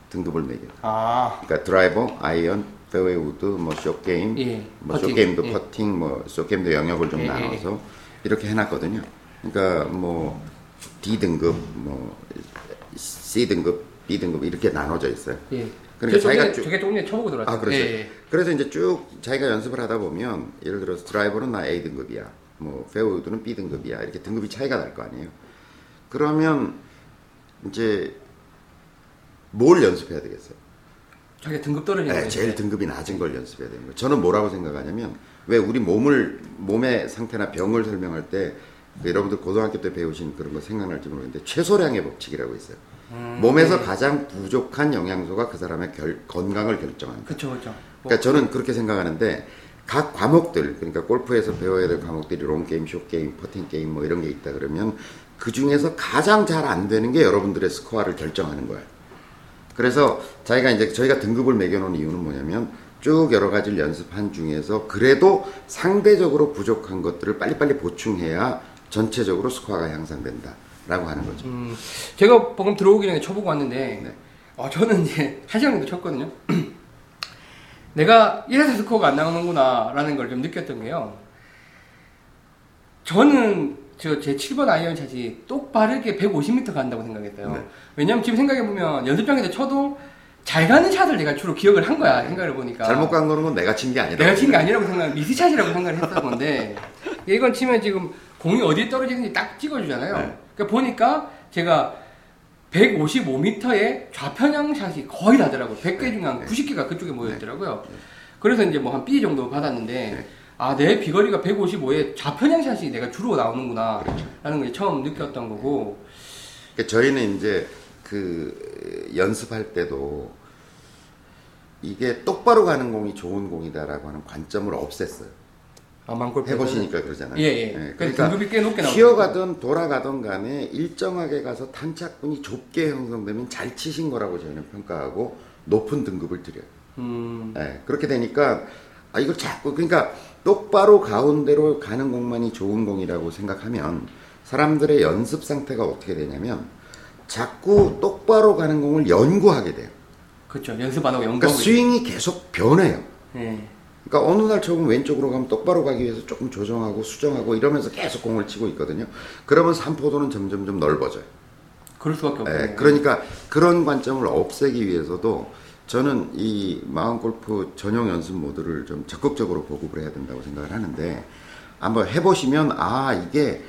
Speaker 2: 등급을 매겨.
Speaker 1: 아,
Speaker 2: 그러니까 드라이버, 아이언, 페어웨이 우드, 뭐 숏게임,
Speaker 1: 예,
Speaker 2: 뭐
Speaker 1: 퍼팅,
Speaker 2: 숏게임도
Speaker 1: 예.
Speaker 2: 퍼팅, 뭐 숏게임도 영역을 좀
Speaker 1: 예, 예,
Speaker 2: 나눠서 이렇게 해놨거든요. 그러니까 뭐 D 등급, 뭐 C 등급, B 등급 이렇게 나눠져 있어요.
Speaker 1: 예.
Speaker 2: 그러니까
Speaker 1: 저
Speaker 2: 자기가 쭉-
Speaker 1: 저게 전에 쳐보고 들어왔어요.
Speaker 2: 아, 그렇죠.
Speaker 1: 예, 예.
Speaker 2: 그래서 이제 쭉 자기가 연습을 하다 보면 예를 들어서 드라이버는 나 A 등급이야. 뭐 페어우드는 B 등급이야. 이렇게 등급이 차이가 날 거 아니에요. 그러면 이제 뭘 연습해야 되겠어요?
Speaker 1: 자기 등급 떨어지는
Speaker 2: 네. 제일 등급이 낮은 걸 연습해야 되는 거예요. 저는 뭐라고 생각하냐면 왜 우리 몸을 몸의 상태나 병을 설명할 때 그 여러분들 고등학교 때 배우신 그런 거 생각날지 모르겠는데 최소량의 법칙이라고 있어요.
Speaker 1: 음,
Speaker 2: 몸에서
Speaker 1: 네.
Speaker 2: 가장 부족한 영양소가 그 사람의 결- 건강을 결정한다.
Speaker 1: 그렇죠, 그렇죠.
Speaker 2: 그러니까 저는 그렇게 생각하는데 각 과목들 그러니까 골프에서 배워야 될 과목들이 롱 게임, 숏 게임, 퍼팅 게임 뭐 이런 게 있다 그러면 그 중에서 가장 잘 안 되는 게 여러분들의 스코어를 결정하는 거예요. 그래서 자기가 이제 저희가 등급을 매겨놓은 이유는 뭐냐면 쭉 여러 가지를 연습한 중에서 그래도 상대적으로 부족한 것들을 빨리빨리 보충해야 전체적으로 스코어가 향상된다 라고 하는 거죠.
Speaker 1: 음, 제가 방금 들어오기 전에 쳐보고 왔는데,
Speaker 2: 네.
Speaker 1: 어, 저는 이제 한 시간 정도 쳤거든요. 내가 이래서 스코어가 안 나오는구나, 라는 걸 좀 느꼈던 게요. 저는 저제 7번 아이언 샷이 똑바르게 150m 간다고 생각했어요.
Speaker 2: 네.
Speaker 1: 왜냐면 지금 생각해보면 연습장에서 쳐도 잘 가는 샷을 내가 주로 기억을 한 거야, 생각을 보니까.
Speaker 2: 잘못 간 거는 건 내가 친 게 아니라.
Speaker 1: 내가 친 게 아니라고 생각, 미스샷이라고 생각을 했던 건데, 이건 치면 지금 공이 어디에 떨어지는지 딱 찍어주잖아요.
Speaker 2: 네.
Speaker 1: 그러니까 보니까 제가 155m의 좌편향 샷이 거의 나더라고요. 100개 중에 한
Speaker 2: 네.
Speaker 1: 90개가 그쪽에 모여있더라고요.
Speaker 2: 네.
Speaker 1: 그래서 이제 뭐 한 B 정도 받았는데,
Speaker 2: 네.
Speaker 1: 아, 내 비거리가 155에 좌편향 샷이 내가 주로 나오는구나.
Speaker 2: 그렇죠.
Speaker 1: 라는 걸 처음 느꼈던 거고,
Speaker 2: 그러니까 저희는 이제 그 연습할 때도 이게 똑바로 가는 공이 좋은 공이다라고 하는 관점을 없앴어요.
Speaker 1: 아, 망골
Speaker 2: 해보시니까 그러잖아요.
Speaker 1: 예, 예.
Speaker 2: 예,
Speaker 1: 그러니까 등급이 꽤 높게 나오고.
Speaker 2: 휘어가든 돌아가든 간에 일정하게 가서 탄착군이 좁게 형성되면 잘 치신 거라고 저희는 평가하고 높은 등급을 드려요.
Speaker 1: 음,
Speaker 2: 예, 그렇게 되니까 아 이걸 자꾸 그러니까 똑바로 가운데로 가는 공만이 좋은 공이라고 생각하면 사람들의 연습 상태가 어떻게 되냐면 자꾸 똑바로 가는 공을 연구하게 돼요.
Speaker 1: 그렇죠. 연습 안 하고
Speaker 2: 그러니까
Speaker 1: 연구하고.
Speaker 2: 스윙이 계속 변해요.
Speaker 1: 예.
Speaker 2: 그러니까 어느 날 처음 왼쪽으로 가면 똑바로 가기 위해서 조금 조정하고 수정하고 이러면서 계속 공을 치고 있거든요. 그러면 산포도는 점점점 넓어져요.
Speaker 1: 그럴 수밖에 없겠네요.
Speaker 2: 예, 그러니까 그런 관점을 없애기 위해서도 저는 이 마음 골프 전용 연습 모드를 좀 적극적으로 보급을 해야 된다고 생각을 하는데 한번 해보시면 아 이게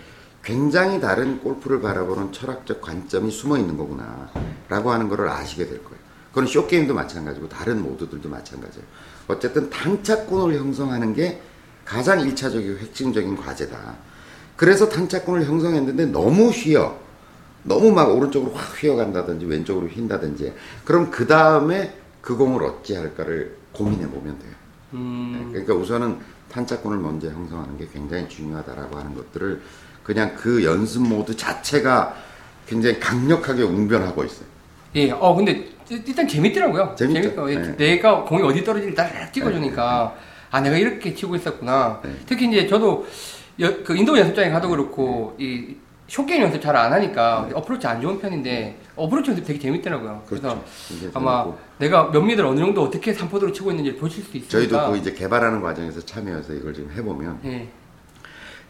Speaker 2: 굉장히 다른 골프를 바라보는 철학적 관점이 숨어 있는 거구나 라고 하는 것을 아시게 될 거예요. 그건 쇼 게임도 마찬가지고 다른 모드들도 마찬가지예요. 어쨌든 탄착권을 형성하는 게 가장 일차적이고 핵심적인 과제다. 그래서 탄착권을 형성했는데 너무 휘어. 너무 막 오른쪽으로 확 휘어간다든지 왼쪽으로 휜다든지 그럼 그 다음에 그 공을 어찌 할까를 고민해 보면 돼요.
Speaker 1: 음,
Speaker 2: 네, 그러니까 우선은 탄착권을 먼저 형성하는 게 굉장히 중요하다라고 하는 것들을 그냥 그 연습 모드 자체가 굉장히 강력하게 웅변하고 있어요.
Speaker 1: 예, 어, 근데 일단 재밌더라고요.
Speaker 2: 재밌죠?
Speaker 1: 재밌고, 예,
Speaker 2: 네.
Speaker 1: 내가 공이 어디 떨어지는지 딱 찍어주니까, 아, 내가 이렇게 치고 있었구나.
Speaker 2: 네.
Speaker 1: 특히 이제 저도 여- 그 인도 연습장에 가도 그렇고, 이 쇼게임 연습 잘 안 하니까 어프로치 안 좋은 편인데, 어프로치 연습 되게 재밌더라고요. 그래서
Speaker 2: 네. 그렇죠. 굉장히
Speaker 1: 아마
Speaker 2: 재밌고.
Speaker 1: 내가 몇 미들 어느 정도 어떻게 산포도로 치고 있는지 보실 수 있으니까.
Speaker 2: 저희도 그 이제 개발하는 과정에서 참여해서 이걸 지금 해보면
Speaker 1: 예.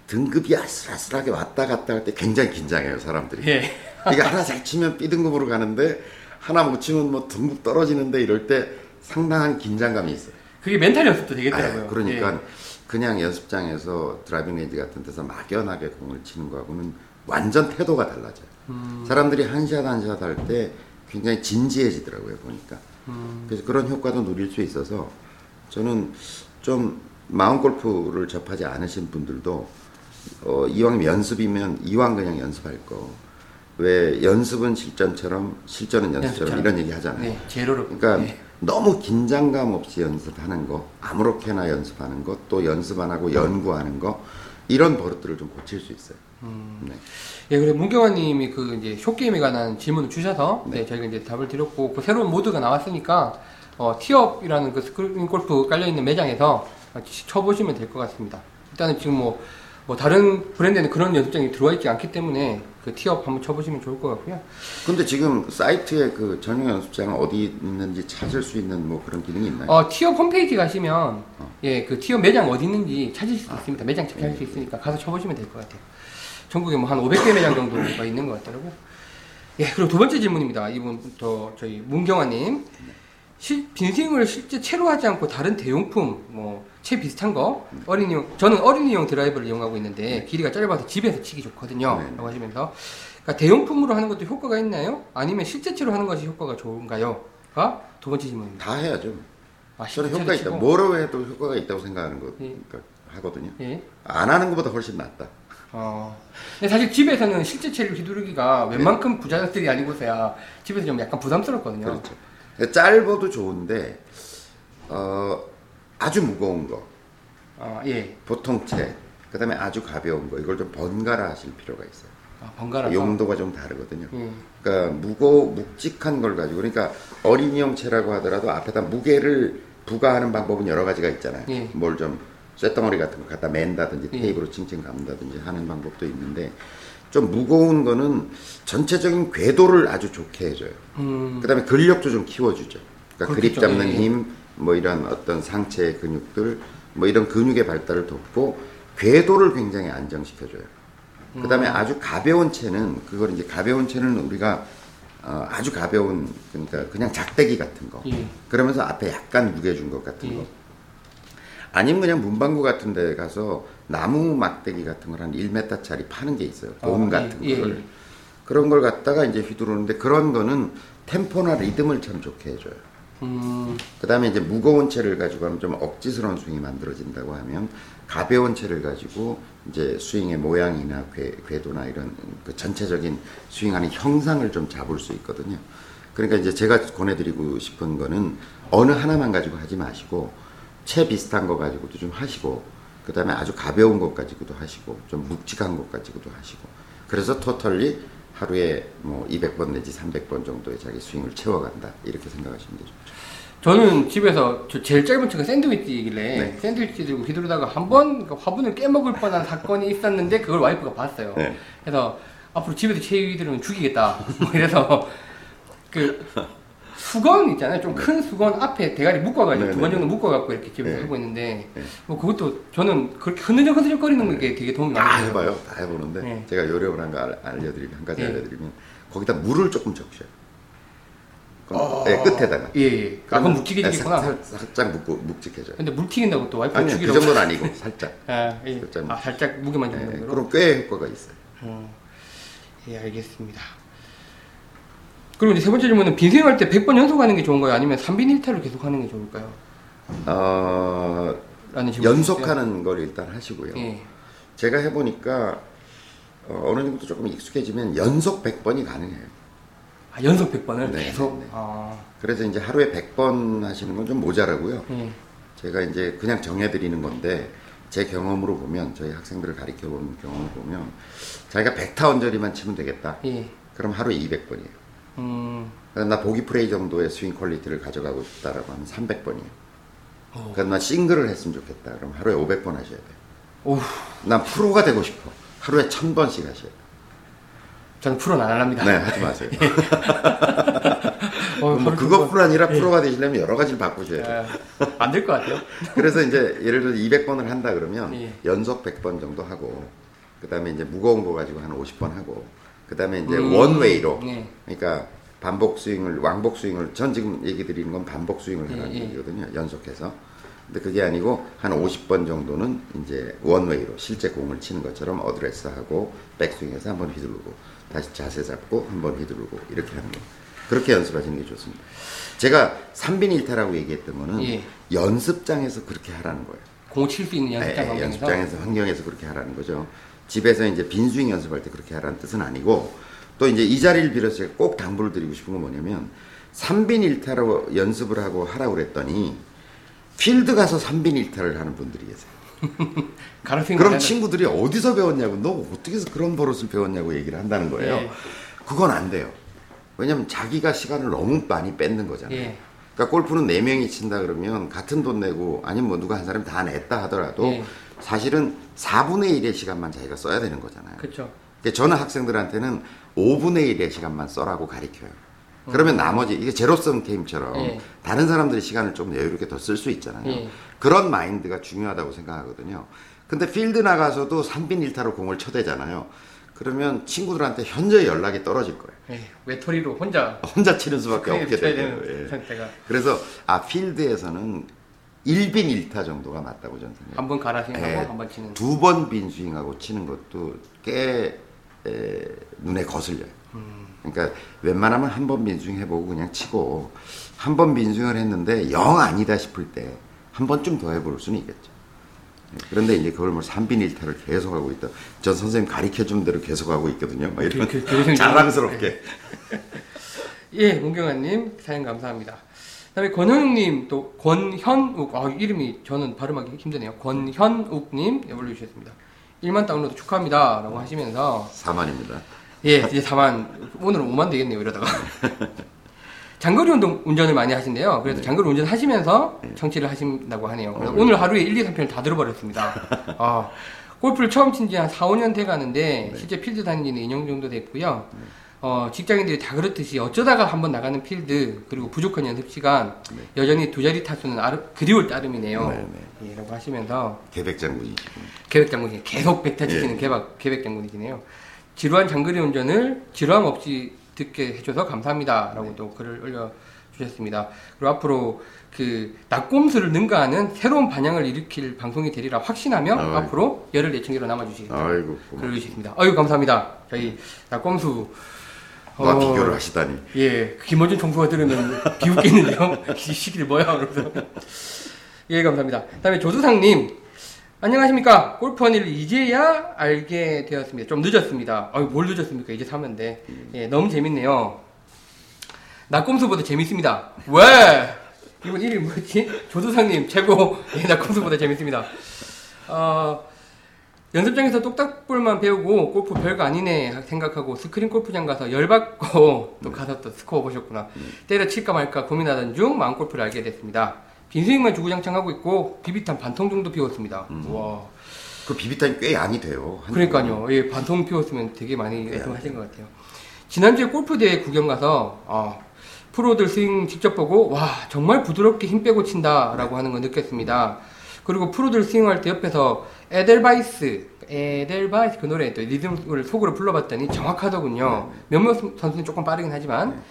Speaker 2: 등급이 아슬아슬하게 왔다 갔다 할 때 굉장히 긴장해요 사람들이.
Speaker 1: 예.
Speaker 2: 이게 하나 잘 치면 B등급으로 가는데 하나 못 치면 뭐 등급 떨어지는데 이럴 때 상당한 긴장감이 있어요.
Speaker 1: 그게 멘탈 연습도 되겠더라고요.
Speaker 2: 아, 그러니까
Speaker 1: 예.
Speaker 2: 그냥 연습장에서 드라이빙 레인지 같은 데서 막연하게 공을 치는 거하고는 완전 태도가 달라져요.
Speaker 1: 음.
Speaker 2: 사람들이 한 샷 한 샷 할 때 굉장히 진지해지더라고요 보니까.
Speaker 1: 음.
Speaker 2: 그래서 그런 효과도 누릴 수 있어서 저는 좀 마음 골프를 접하지 않으신 분들도 어, 이왕 연습이면 이왕 그냥 연습할 거. 왜 연습은 실전처럼 실전은 연습처럼
Speaker 1: 연습처럼.
Speaker 2: 이런 얘기 하잖아요.
Speaker 1: 네, 제로로.
Speaker 2: 그러니까
Speaker 1: 예.
Speaker 2: 너무 긴장감 없이 연습하는 거, 아무렇게나 연습하는 것, 또 연습 안 하고 연구하는 거 이런 버릇들을 좀 고칠 수 있어요.
Speaker 1: 음.
Speaker 2: 네.
Speaker 1: 예, 그래 문경환님이 그 이제 쇼게임에 관한 질문을 주셔서 네.
Speaker 2: 네.
Speaker 1: 저희가 이제 답을 드렸고 그 새로운 모드가 나왔으니까 어, 티업이라는 그 스크린 골프 깔려 있는 매장에서 쳐보시면 될 것 같습니다. 일단은 지금 뭐, 뭐 다른 브랜드에는 그런 연습장이 들어와 있지 않기 때문에 그 티업 한번 쳐보시면 좋을 것 같고요.
Speaker 2: 근데 지금 사이트에 그 전용 연습장 어디 있는지 찾을 수 있는 뭐 그런 기능이 있나요?
Speaker 1: 어, 티업 홈페이지 가시면
Speaker 2: 어.
Speaker 1: 예, 그 티업 매장 어디 있는지 찾으실 수 있습니다. 매장
Speaker 2: 네.
Speaker 1: 체크할 수 있으니까 가서 쳐보시면 될 것 같아요. 전국에 뭐 한 500개 매장 정도가 있는 것 같더라고요. 예, 그리고 두 번째 질문입니다. 이분부터 저희 문경아님. 실, 빈스윙을 실제 채로 하지 않고 다른 대용품, 뭐, 채 비슷한 거, 어린이용, 저는 어린이용 드라이버를 이용하고 있는데, 길이가 짧아서 집에서 치기 좋거든요.
Speaker 2: 네.
Speaker 1: 라고 하시면서, 그러니까 대용품으로 하는 것도 효과가 있나요? 아니면 실제 채로 하는 것이 효과가 좋은가요? 두 번째 질문입니다.
Speaker 2: 다 해야죠.
Speaker 1: 아,
Speaker 2: 저는 효과 있다. 뭐로 해도 효과가 있다고 생각하는 거
Speaker 1: 예.
Speaker 2: 그러니까 하거든요.
Speaker 1: 예.
Speaker 2: 안 하는 것보다 훨씬 낫다.
Speaker 1: 어. 근데 사실 집에서는 실제 체를 휘두르기가 웬만큼 부자들이 아니고서야 집에서 좀 약간 부담스럽거든요.
Speaker 2: 그렇죠. 그러니까 짧아도 좋은데 어, 아주 무거운 거,
Speaker 1: 아, 예.
Speaker 2: 보통체, 그다음에 아주 가벼운 거 이걸 좀 번갈아 하실 필요가 있어요.
Speaker 1: 아, 번갈아서.
Speaker 2: 용도가 좀 다르거든요.
Speaker 1: 예.
Speaker 2: 그러니까 무거 묵직한 걸 가지고 그러니까 어린이용체라고 하더라도 앞에다 무게를 부과하는 방법은 여러 가지가 있잖아요.
Speaker 1: 예.
Speaker 2: 뭘좀 쇳덩어리 같은 거 갖다 맨다든지
Speaker 1: 예.
Speaker 2: 테이프로 칭칭 감다든지 하는 방법도 있는데 좀 무거운 거는 전체적인 궤도를 아주 좋게 해줘요.
Speaker 1: 음.
Speaker 2: 그다음에 근력도 좀 키워주죠. 그러니까 그립. 잡는
Speaker 1: 예.
Speaker 2: 힘, 뭐 이런 어떤 상체 근육들, 뭐 이런 근육의 발달을 돕고 궤도를 굉장히 안정시켜줘요. 그다음에
Speaker 1: 음.
Speaker 2: 아주 가벼운 채는 그걸 이제 가벼운 채는 우리가 어, 아주 가벼운 그러니까 그냥 작대기 같은 거.
Speaker 1: 예.
Speaker 2: 그러면서 앞에 약간 무게 준 것 같은
Speaker 1: 예.
Speaker 2: 거. 아니면 그냥 문방구 같은 데 가서 나무 막대기 같은 걸 한 1m짜리 파는 게 있어요. 봄
Speaker 1: 어,
Speaker 2: 같은
Speaker 1: 예,
Speaker 2: 거를.
Speaker 1: 예.
Speaker 2: 그런 걸 갖다가 이제 휘두르는데 그런 거는 템포나 리듬을 참 좋게 해줘요.
Speaker 1: 음.
Speaker 2: 그 다음에 이제 무거운 채를 가지고 하면 좀 억지스러운 스윙이 만들어진다고 하면 가벼운 채를 가지고 이제 스윙의 모양이나 궤, 궤도나 이런 그 전체적인 스윙하는 형상을 좀 잡을 수 있거든요. 그러니까 이제 제가 권해드리고 싶은 거는 어느 하나만 가지고 하지 마시고 채 비슷한 거 가지고도 좀 하시고 그 다음에 아주 가벼운 것 가지고도 하시고 좀 묵직한 것 가지고도 하시고 그래서 토털리 하루에 뭐 200번 내지 300번 정도의 자기 스윙을 채워간다 이렇게 생각하시면 되죠.
Speaker 1: 저는 집에서 저 제일 짧은 채가 샌드위치이길래
Speaker 2: 네.
Speaker 1: 샌드위치 들고 휘두르다가 한 번 화분을 깨먹을 뻔한 사건이 있었는데 그걸 와이프가 봤어요.
Speaker 2: 네.
Speaker 1: 그래서 앞으로 집에서 채 휘두르면 죽이겠다. 뭐 이래서 그 수건 있잖아요. 좀 큰 수건 앞에 대가리 묶어가지고
Speaker 2: 네,
Speaker 1: 두번
Speaker 2: 네,
Speaker 1: 정도 묶어갖고 이렇게 집에서
Speaker 2: 네.
Speaker 1: 하고 있는데
Speaker 2: 네.
Speaker 1: 뭐 그것도 저는 그렇게 흔들적 흔들적 거리는 게 되게 도움이
Speaker 2: 다
Speaker 1: 많이 돼요.
Speaker 2: 해봐요. 다 해보는데
Speaker 1: 네.
Speaker 2: 제가 요령을 한 거 알려드리면 한 가지
Speaker 1: 네.
Speaker 2: 알려드리면 거기다 물을 조금 적셔요. 그
Speaker 1: 어.
Speaker 2: 네, 끝에다가.
Speaker 1: 예, 예. 아, 그럼 묵직해지겠구나.
Speaker 2: 네, 살, 살, 살짝 묵고, 묵직해져요.
Speaker 1: 근데 물 튀긴다고 또 와이프
Speaker 2: 아니요, 그
Speaker 1: 죽이려고.
Speaker 2: 정도는 아니고 살짝.
Speaker 1: 아, 예.
Speaker 2: 살짝
Speaker 1: 아, 살짝 무게만
Speaker 2: 네,
Speaker 1: 주는 정도로.
Speaker 2: 그럼 꽤 효과가 있어요.
Speaker 1: 어, 예, 알겠습니다. 그리고 이제 세 번째 질문은 빈스윙할 때 100번 연속하는 게 좋은가요? 아니면 3빈 1타를 계속 하는 게 좋을까요?
Speaker 2: 어. 연속하는 걸 일단 하시고요.
Speaker 1: 예.
Speaker 2: 제가 해보니까 어, 어느 정도 조금 익숙해지면 연속 100번이 가능해요.
Speaker 1: 아, 연속 100번을
Speaker 2: 네,
Speaker 1: 계속?
Speaker 2: 네.
Speaker 1: 아,
Speaker 2: 그래서 이제 하루에 100번 하시는 건 좀 모자라고요.
Speaker 1: 예.
Speaker 2: 제가 이제 그냥 정해드리는 건데 제 경험으로 보면 저희 학생들을 가르쳐 보는 경험을 보면 자기가 100타 언저리만 치면 되겠다.
Speaker 1: 예.
Speaker 2: 그럼 하루에 200번이에요.
Speaker 1: 음,
Speaker 2: 나 보기 플레이 정도의 스윙 퀄리티를 가져가고 싶다라고 하면 300번이에요.
Speaker 1: 어.
Speaker 2: 그러니까 나 싱글을 했으면 좋겠다. 그럼 하루에 500번 하셔야 돼.
Speaker 1: 오우,
Speaker 2: 난 프로가 되고 싶어. 하루에 1000번씩 하셔야 돼.
Speaker 1: 저는 프로는 안 합니다.
Speaker 2: 네, 하지 마세요.
Speaker 1: 어,
Speaker 2: 뭐 그것뿐 아니라 프로가 되시려면 여러 가지를 바꾸셔야 돼요.
Speaker 1: 안 될 것 같아요.
Speaker 2: 그래서 이제 예를 들어 200번을 한다 그러면
Speaker 1: 예.
Speaker 2: 연속 100번 정도 하고 그 다음에 이제 무거운 거 가지고 한 50번 하고 그다음에 이제
Speaker 1: 음,
Speaker 2: one way로
Speaker 1: 네.
Speaker 2: 그러니까 반복 스윙을 왕복 스윙을 전 지금 얘기 드리는 건 반복 스윙을 하라는
Speaker 1: 예, 예.
Speaker 2: 얘기거든요. 연속해서. 근데 그게 아니고 한 50번 정도는 이제 one way로 실제 공을 치는 것처럼 어드레스하고 백스윙해서 한번 휘두르고 다시 자세 잡고 한번 휘두르고 이렇게 하는 거. 그렇게 연습하시는 게 좋습니다. 제가 3빈 1타라고 얘기했던 거는
Speaker 1: 예.
Speaker 2: 연습장에서 그렇게 하라는 거예요.
Speaker 1: 공칠수 있는 연습장
Speaker 2: 예,
Speaker 1: 환경에서.
Speaker 2: 연습장에서 환경에서 그렇게 하라는 거죠. 집에서 이제 빈스윙 연습할 때 그렇게 하라는 뜻은 아니고 또 이제 이 자리를 빌어서 제가 꼭 당부를 드리고 싶은 건 뭐냐면 3빈 1타로 연습을 하고 하라고 그랬더니 필드 가서 3빈 1타를 하는 분들이 계세요. 그럼 친구들이 어디서 배웠냐고 너 어떻게 해서 그런 버릇을 배웠냐고 얘기를 한다는 거예요.
Speaker 1: 예.
Speaker 2: 그건 안 돼요. 왜냐면 자기가 시간을 너무 많이 뺏는 거잖아요.
Speaker 1: 예.
Speaker 2: 그러니까 골프는 네 명이 친다 그러면 같은 돈 내고 아니면 뭐 누가 한 사람이 다 냈다 하더라도
Speaker 1: 예.
Speaker 2: 사실은 4분의 1의 시간만 자기가 써야 되는 거잖아요.
Speaker 1: 그렇죠.
Speaker 2: 그러니까 저는 학생들한테는 5분의 1의 시간만 써라고 가르쳐요. 그러면 나머지 이게 제로섬 게임처럼
Speaker 1: 음. 예.
Speaker 2: 다른 사람들이 시간을 좀 여유롭게 더 쓸 수 있잖아요.
Speaker 1: 예.
Speaker 2: 그런 마인드가 중요하다고 생각하거든요. 근데 필드 나가서도 3빈 1타로 공을 쳐대잖아요. 그러면 친구들한테 현저히 연락이 떨어질 거예요.
Speaker 1: 예. 외톨이로 혼자
Speaker 2: 혼자 치는 수밖에 없게
Speaker 1: 되는
Speaker 2: 예.
Speaker 1: 상태가
Speaker 2: 그래서 아 필드에서는 1빈 1타 정도가 맞다고 저는 생각해요.
Speaker 1: 한번 갈아신하고
Speaker 2: 예,
Speaker 1: 한번 치는.
Speaker 2: 두 번 빈 스윙하고 치는 것도 꽤 에, 눈에 거슬려요. 그러니까 웬만하면 한번 민중해보고 그냥 치고 한번 민중을 했는데 영 아니다 싶을 때 한 번쯤 더 해볼 수는 있겠죠. 그런데 이제 그걸 뭐 삼빈일타를 계속 하고 있다. 전 선생님 가르쳐 준 대로 계속 하고 있거든요. 막 이런
Speaker 1: 그- 그- 그
Speaker 2: 자랑스럽게.
Speaker 1: 예, 문경아님 사연 감사합니다. 그다음에 권현욱님 또 권현욱 아 이름이 저는 발음하기 힘드네요. 권현욱님 올려주셨습니다. 1만 다운로드 축하합니다라고 하시면서
Speaker 2: 사만입니다.
Speaker 1: 예 이제 4만 오늘은 5만 되겠네요 이러다가 장거리 운동 운전을 많이 하신대요. 그래서 장거리 운전 하시면서 청취를 하신다고 하네요.
Speaker 2: 어,
Speaker 1: 오늘 하루에 1, 2, 3편을 다 들어버렸습니다. 아, 골프를 처음 친 지 한 4, 5년 돼 가는데 실제 필드 다닌 지는 2년 정도 됐고요. 어, 직장인들이 다 그렇듯이 어쩌다가 한번 나가는 필드 그리고 부족한 연습 시간 여전히 두 자리 타수는 아르, 그리울 따름이네요.
Speaker 2: 네,
Speaker 1: 예, 라고 하시면서
Speaker 2: 계백 장군이시고.
Speaker 1: 계획 장군이 계속 백타 치시는
Speaker 2: 예.
Speaker 1: 계획, 계획 장군이시네요. 지루한 장거리 운전을 지루함 없이 듣게 해줘서 감사합니다라고
Speaker 2: 네.
Speaker 1: 또 글을 올려 주셨습니다. 그리고 앞으로 그 낙곰수를 능가하는 새로운 반향을 일으킬 방송이 되리라 확신하며
Speaker 2: 아이고.
Speaker 1: 앞으로 열흘 내청기로 남아주시겠다.
Speaker 2: 아이고.
Speaker 1: 글을 주셨습니다. 아유 감사합니다. 저희 낙곰수
Speaker 2: 와
Speaker 1: 어,
Speaker 2: 비교를 하시다니.
Speaker 1: 예, 김어준 총수가 들으면 비웃겠는데요. 이 시기를 뭐야, 그러면서. 예, 감사합니다. 다음에 조두상님. 안녕하십니까. 골프원을 이제야 알게 되었습니다. 좀 늦었습니다. 아유, 뭘 늦었습니까? 이제 사면 돼. 예, 너무 재밌네요. 낙곰수보다 재밌습니다. 왜? 이분 이름이 뭐지? 조두상님, 최고. 예, 낙곰수보다 재밌습니다. 어, 연습장에서 똑딱볼만 배우고 골프 별거 아니네 생각하고 스크린 골프장 가서 열받고 또 가서 또 스코어 보셨구나. 때려칠까 말까 고민하던 중 마음골프를 알게 됐습니다. 빈스윙만 주구장창 하고 있고 비비탄 반통 정도 비웠습니다. 와.
Speaker 2: 그 비비탄이 꽤 양이 돼요. 한
Speaker 1: 그러니까요. 예, 반통 비웠으면 되게 많이
Speaker 2: 네.
Speaker 1: 애통하신 것 같아요. 지난주에 골프 대회 구경 가서 아, 프로들 스윙 직접 보고 와 정말 부드럽게 힘 빼고 친다라고 하는 걸 느꼈습니다. 그리고 프로들 스윙할 때 옆에서 에델바이스 에델바이스 그 노래 또 리듬을 속으로 불러봤더니 정확하더군요 몇몇 선수는 조금 빠르긴 하지만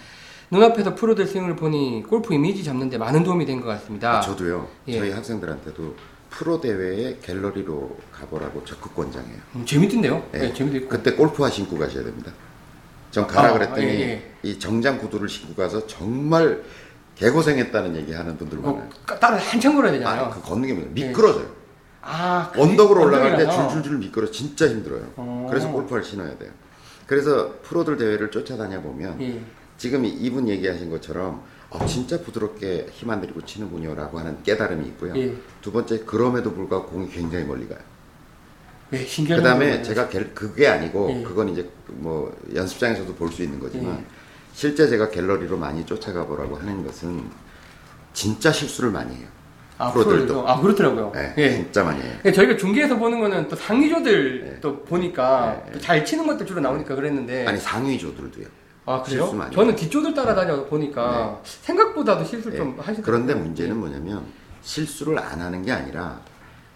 Speaker 1: 눈앞에서 프로들 스윙을 보니 골프 이미지 잡는데 많은 도움이 된 것 같습니다
Speaker 2: 아, 저도요.
Speaker 1: 예.
Speaker 2: 저희 학생들한테도 프로 대회에 갤러리로 가보라고 적극 권장해요.
Speaker 1: 음, 재밌던데요
Speaker 2: 예.
Speaker 1: 네, 재밌고
Speaker 2: 그때 골프화 신고 가셔야 됩니다. 전 가라
Speaker 1: 아,
Speaker 2: 그랬더니
Speaker 1: 예, 예.
Speaker 2: 이 정장 구두를 신고 가서 정말 개고생했다는 얘기 하는 분들 많아요.
Speaker 1: 어, 따라 한참 걸어야 되잖아요
Speaker 2: 아, 그 걷는 게 뭐냐. 미끄러져요.
Speaker 1: 아,
Speaker 2: 언덕으로 올라갈 때. 줄줄줄 미끄러 진짜 힘들어요.
Speaker 1: 어.
Speaker 2: 그래서 골프화를 신어야 돼요. 그래서 프로들 대회를 쫓아다녀 보면
Speaker 1: 예.
Speaker 2: 지금 이분 얘기하신 것처럼 어, 진짜 부드럽게 힘 안 들이고 치는군요라고 하는 깨달음이 있고요.
Speaker 1: 예.
Speaker 2: 두 번째 그럼에도 불구하고 공이 굉장히 멀리 가요.
Speaker 1: 네, 신기한
Speaker 2: 그다음에 제가 갤- 그게 아니고
Speaker 1: 예.
Speaker 2: 그건 이제 뭐 연습장에서도 볼 수 있는 거지만
Speaker 1: 예.
Speaker 2: 실제 제가 갤러리로 많이 쫓아가 보라고 하는 것은 진짜 실수를 많이 해요.
Speaker 1: 아,
Speaker 2: 프로들도.
Speaker 1: 아 그렇더라고요.
Speaker 2: 네,
Speaker 1: 예.
Speaker 2: 진짜 많이 해요.
Speaker 1: 예, 저희가 중계에서 보는 거는 또 상위조들
Speaker 2: 네.
Speaker 1: 또 보니까
Speaker 2: 네,
Speaker 1: 또잘 치는 것들 주로 나오니까 그랬는데
Speaker 2: 아니 상위조들도요.
Speaker 1: 아 그래요? 저는 뒷조들 따라다녀 보니까 생각보다도 실수
Speaker 2: 예.
Speaker 1: 좀 하시더라고요.
Speaker 2: 그런데 문제는 뭐냐면 실수를 안 하는 게 아니라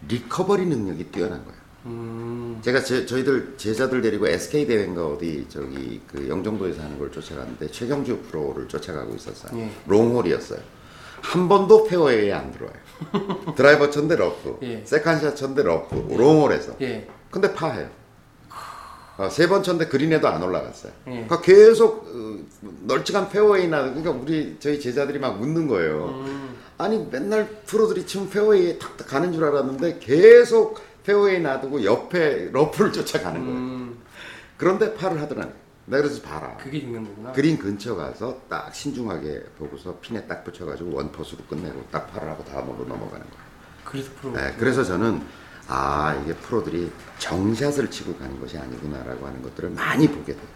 Speaker 2: 리커버리 능력이 뛰어난 거예요.
Speaker 1: 음,
Speaker 2: 제가 제, 저희들 제자들 데리고 SK 대회인가 어디 저기 그 영종도에서 하는 걸 쫓아갔는데 최경주 프로를 쫓아가고 있었어요.
Speaker 1: 예.
Speaker 2: 롱홀이었어요. 한 번도 페어웨이에 안 들어와요. 드라이버 쳤는데 러프,
Speaker 1: 예.
Speaker 2: second shot 쳤는데 러프, 롱홀에서.
Speaker 1: 예.
Speaker 2: 근데 파해요. 어, 세번 쳤는데 그린에도 안 올라갔어요.
Speaker 1: 예.
Speaker 2: 그러니까 계속 어, 널찍한 페어웨이 나 그러니까 우리 저희 제자들이 막 묻는 거예요.
Speaker 1: 음,
Speaker 2: 아니 맨날 프로들이 치면 페어웨이에 탁탁 가는 줄 알았는데 계속 페어웨이 놔두고 옆에 러프를 쫓아가는 거예요.
Speaker 1: 음,
Speaker 2: 그런데 파를 하더라니. 내가 그래서 봐라.
Speaker 1: 그게 중요한 거구나.
Speaker 2: 그린 근처 가서 딱 신중하게 보고서 핀에 딱 붙여가지고 원퍼스로 끝내고 딱 팔을 하고 다음으로 넘어가는 거예요.
Speaker 1: 그래서 프로.
Speaker 2: 네, 그래서 저는 아 이게 프로들이 정샷을 치고 가는 것이 아니구나라고 하는 것들을 많이 보게 돼요.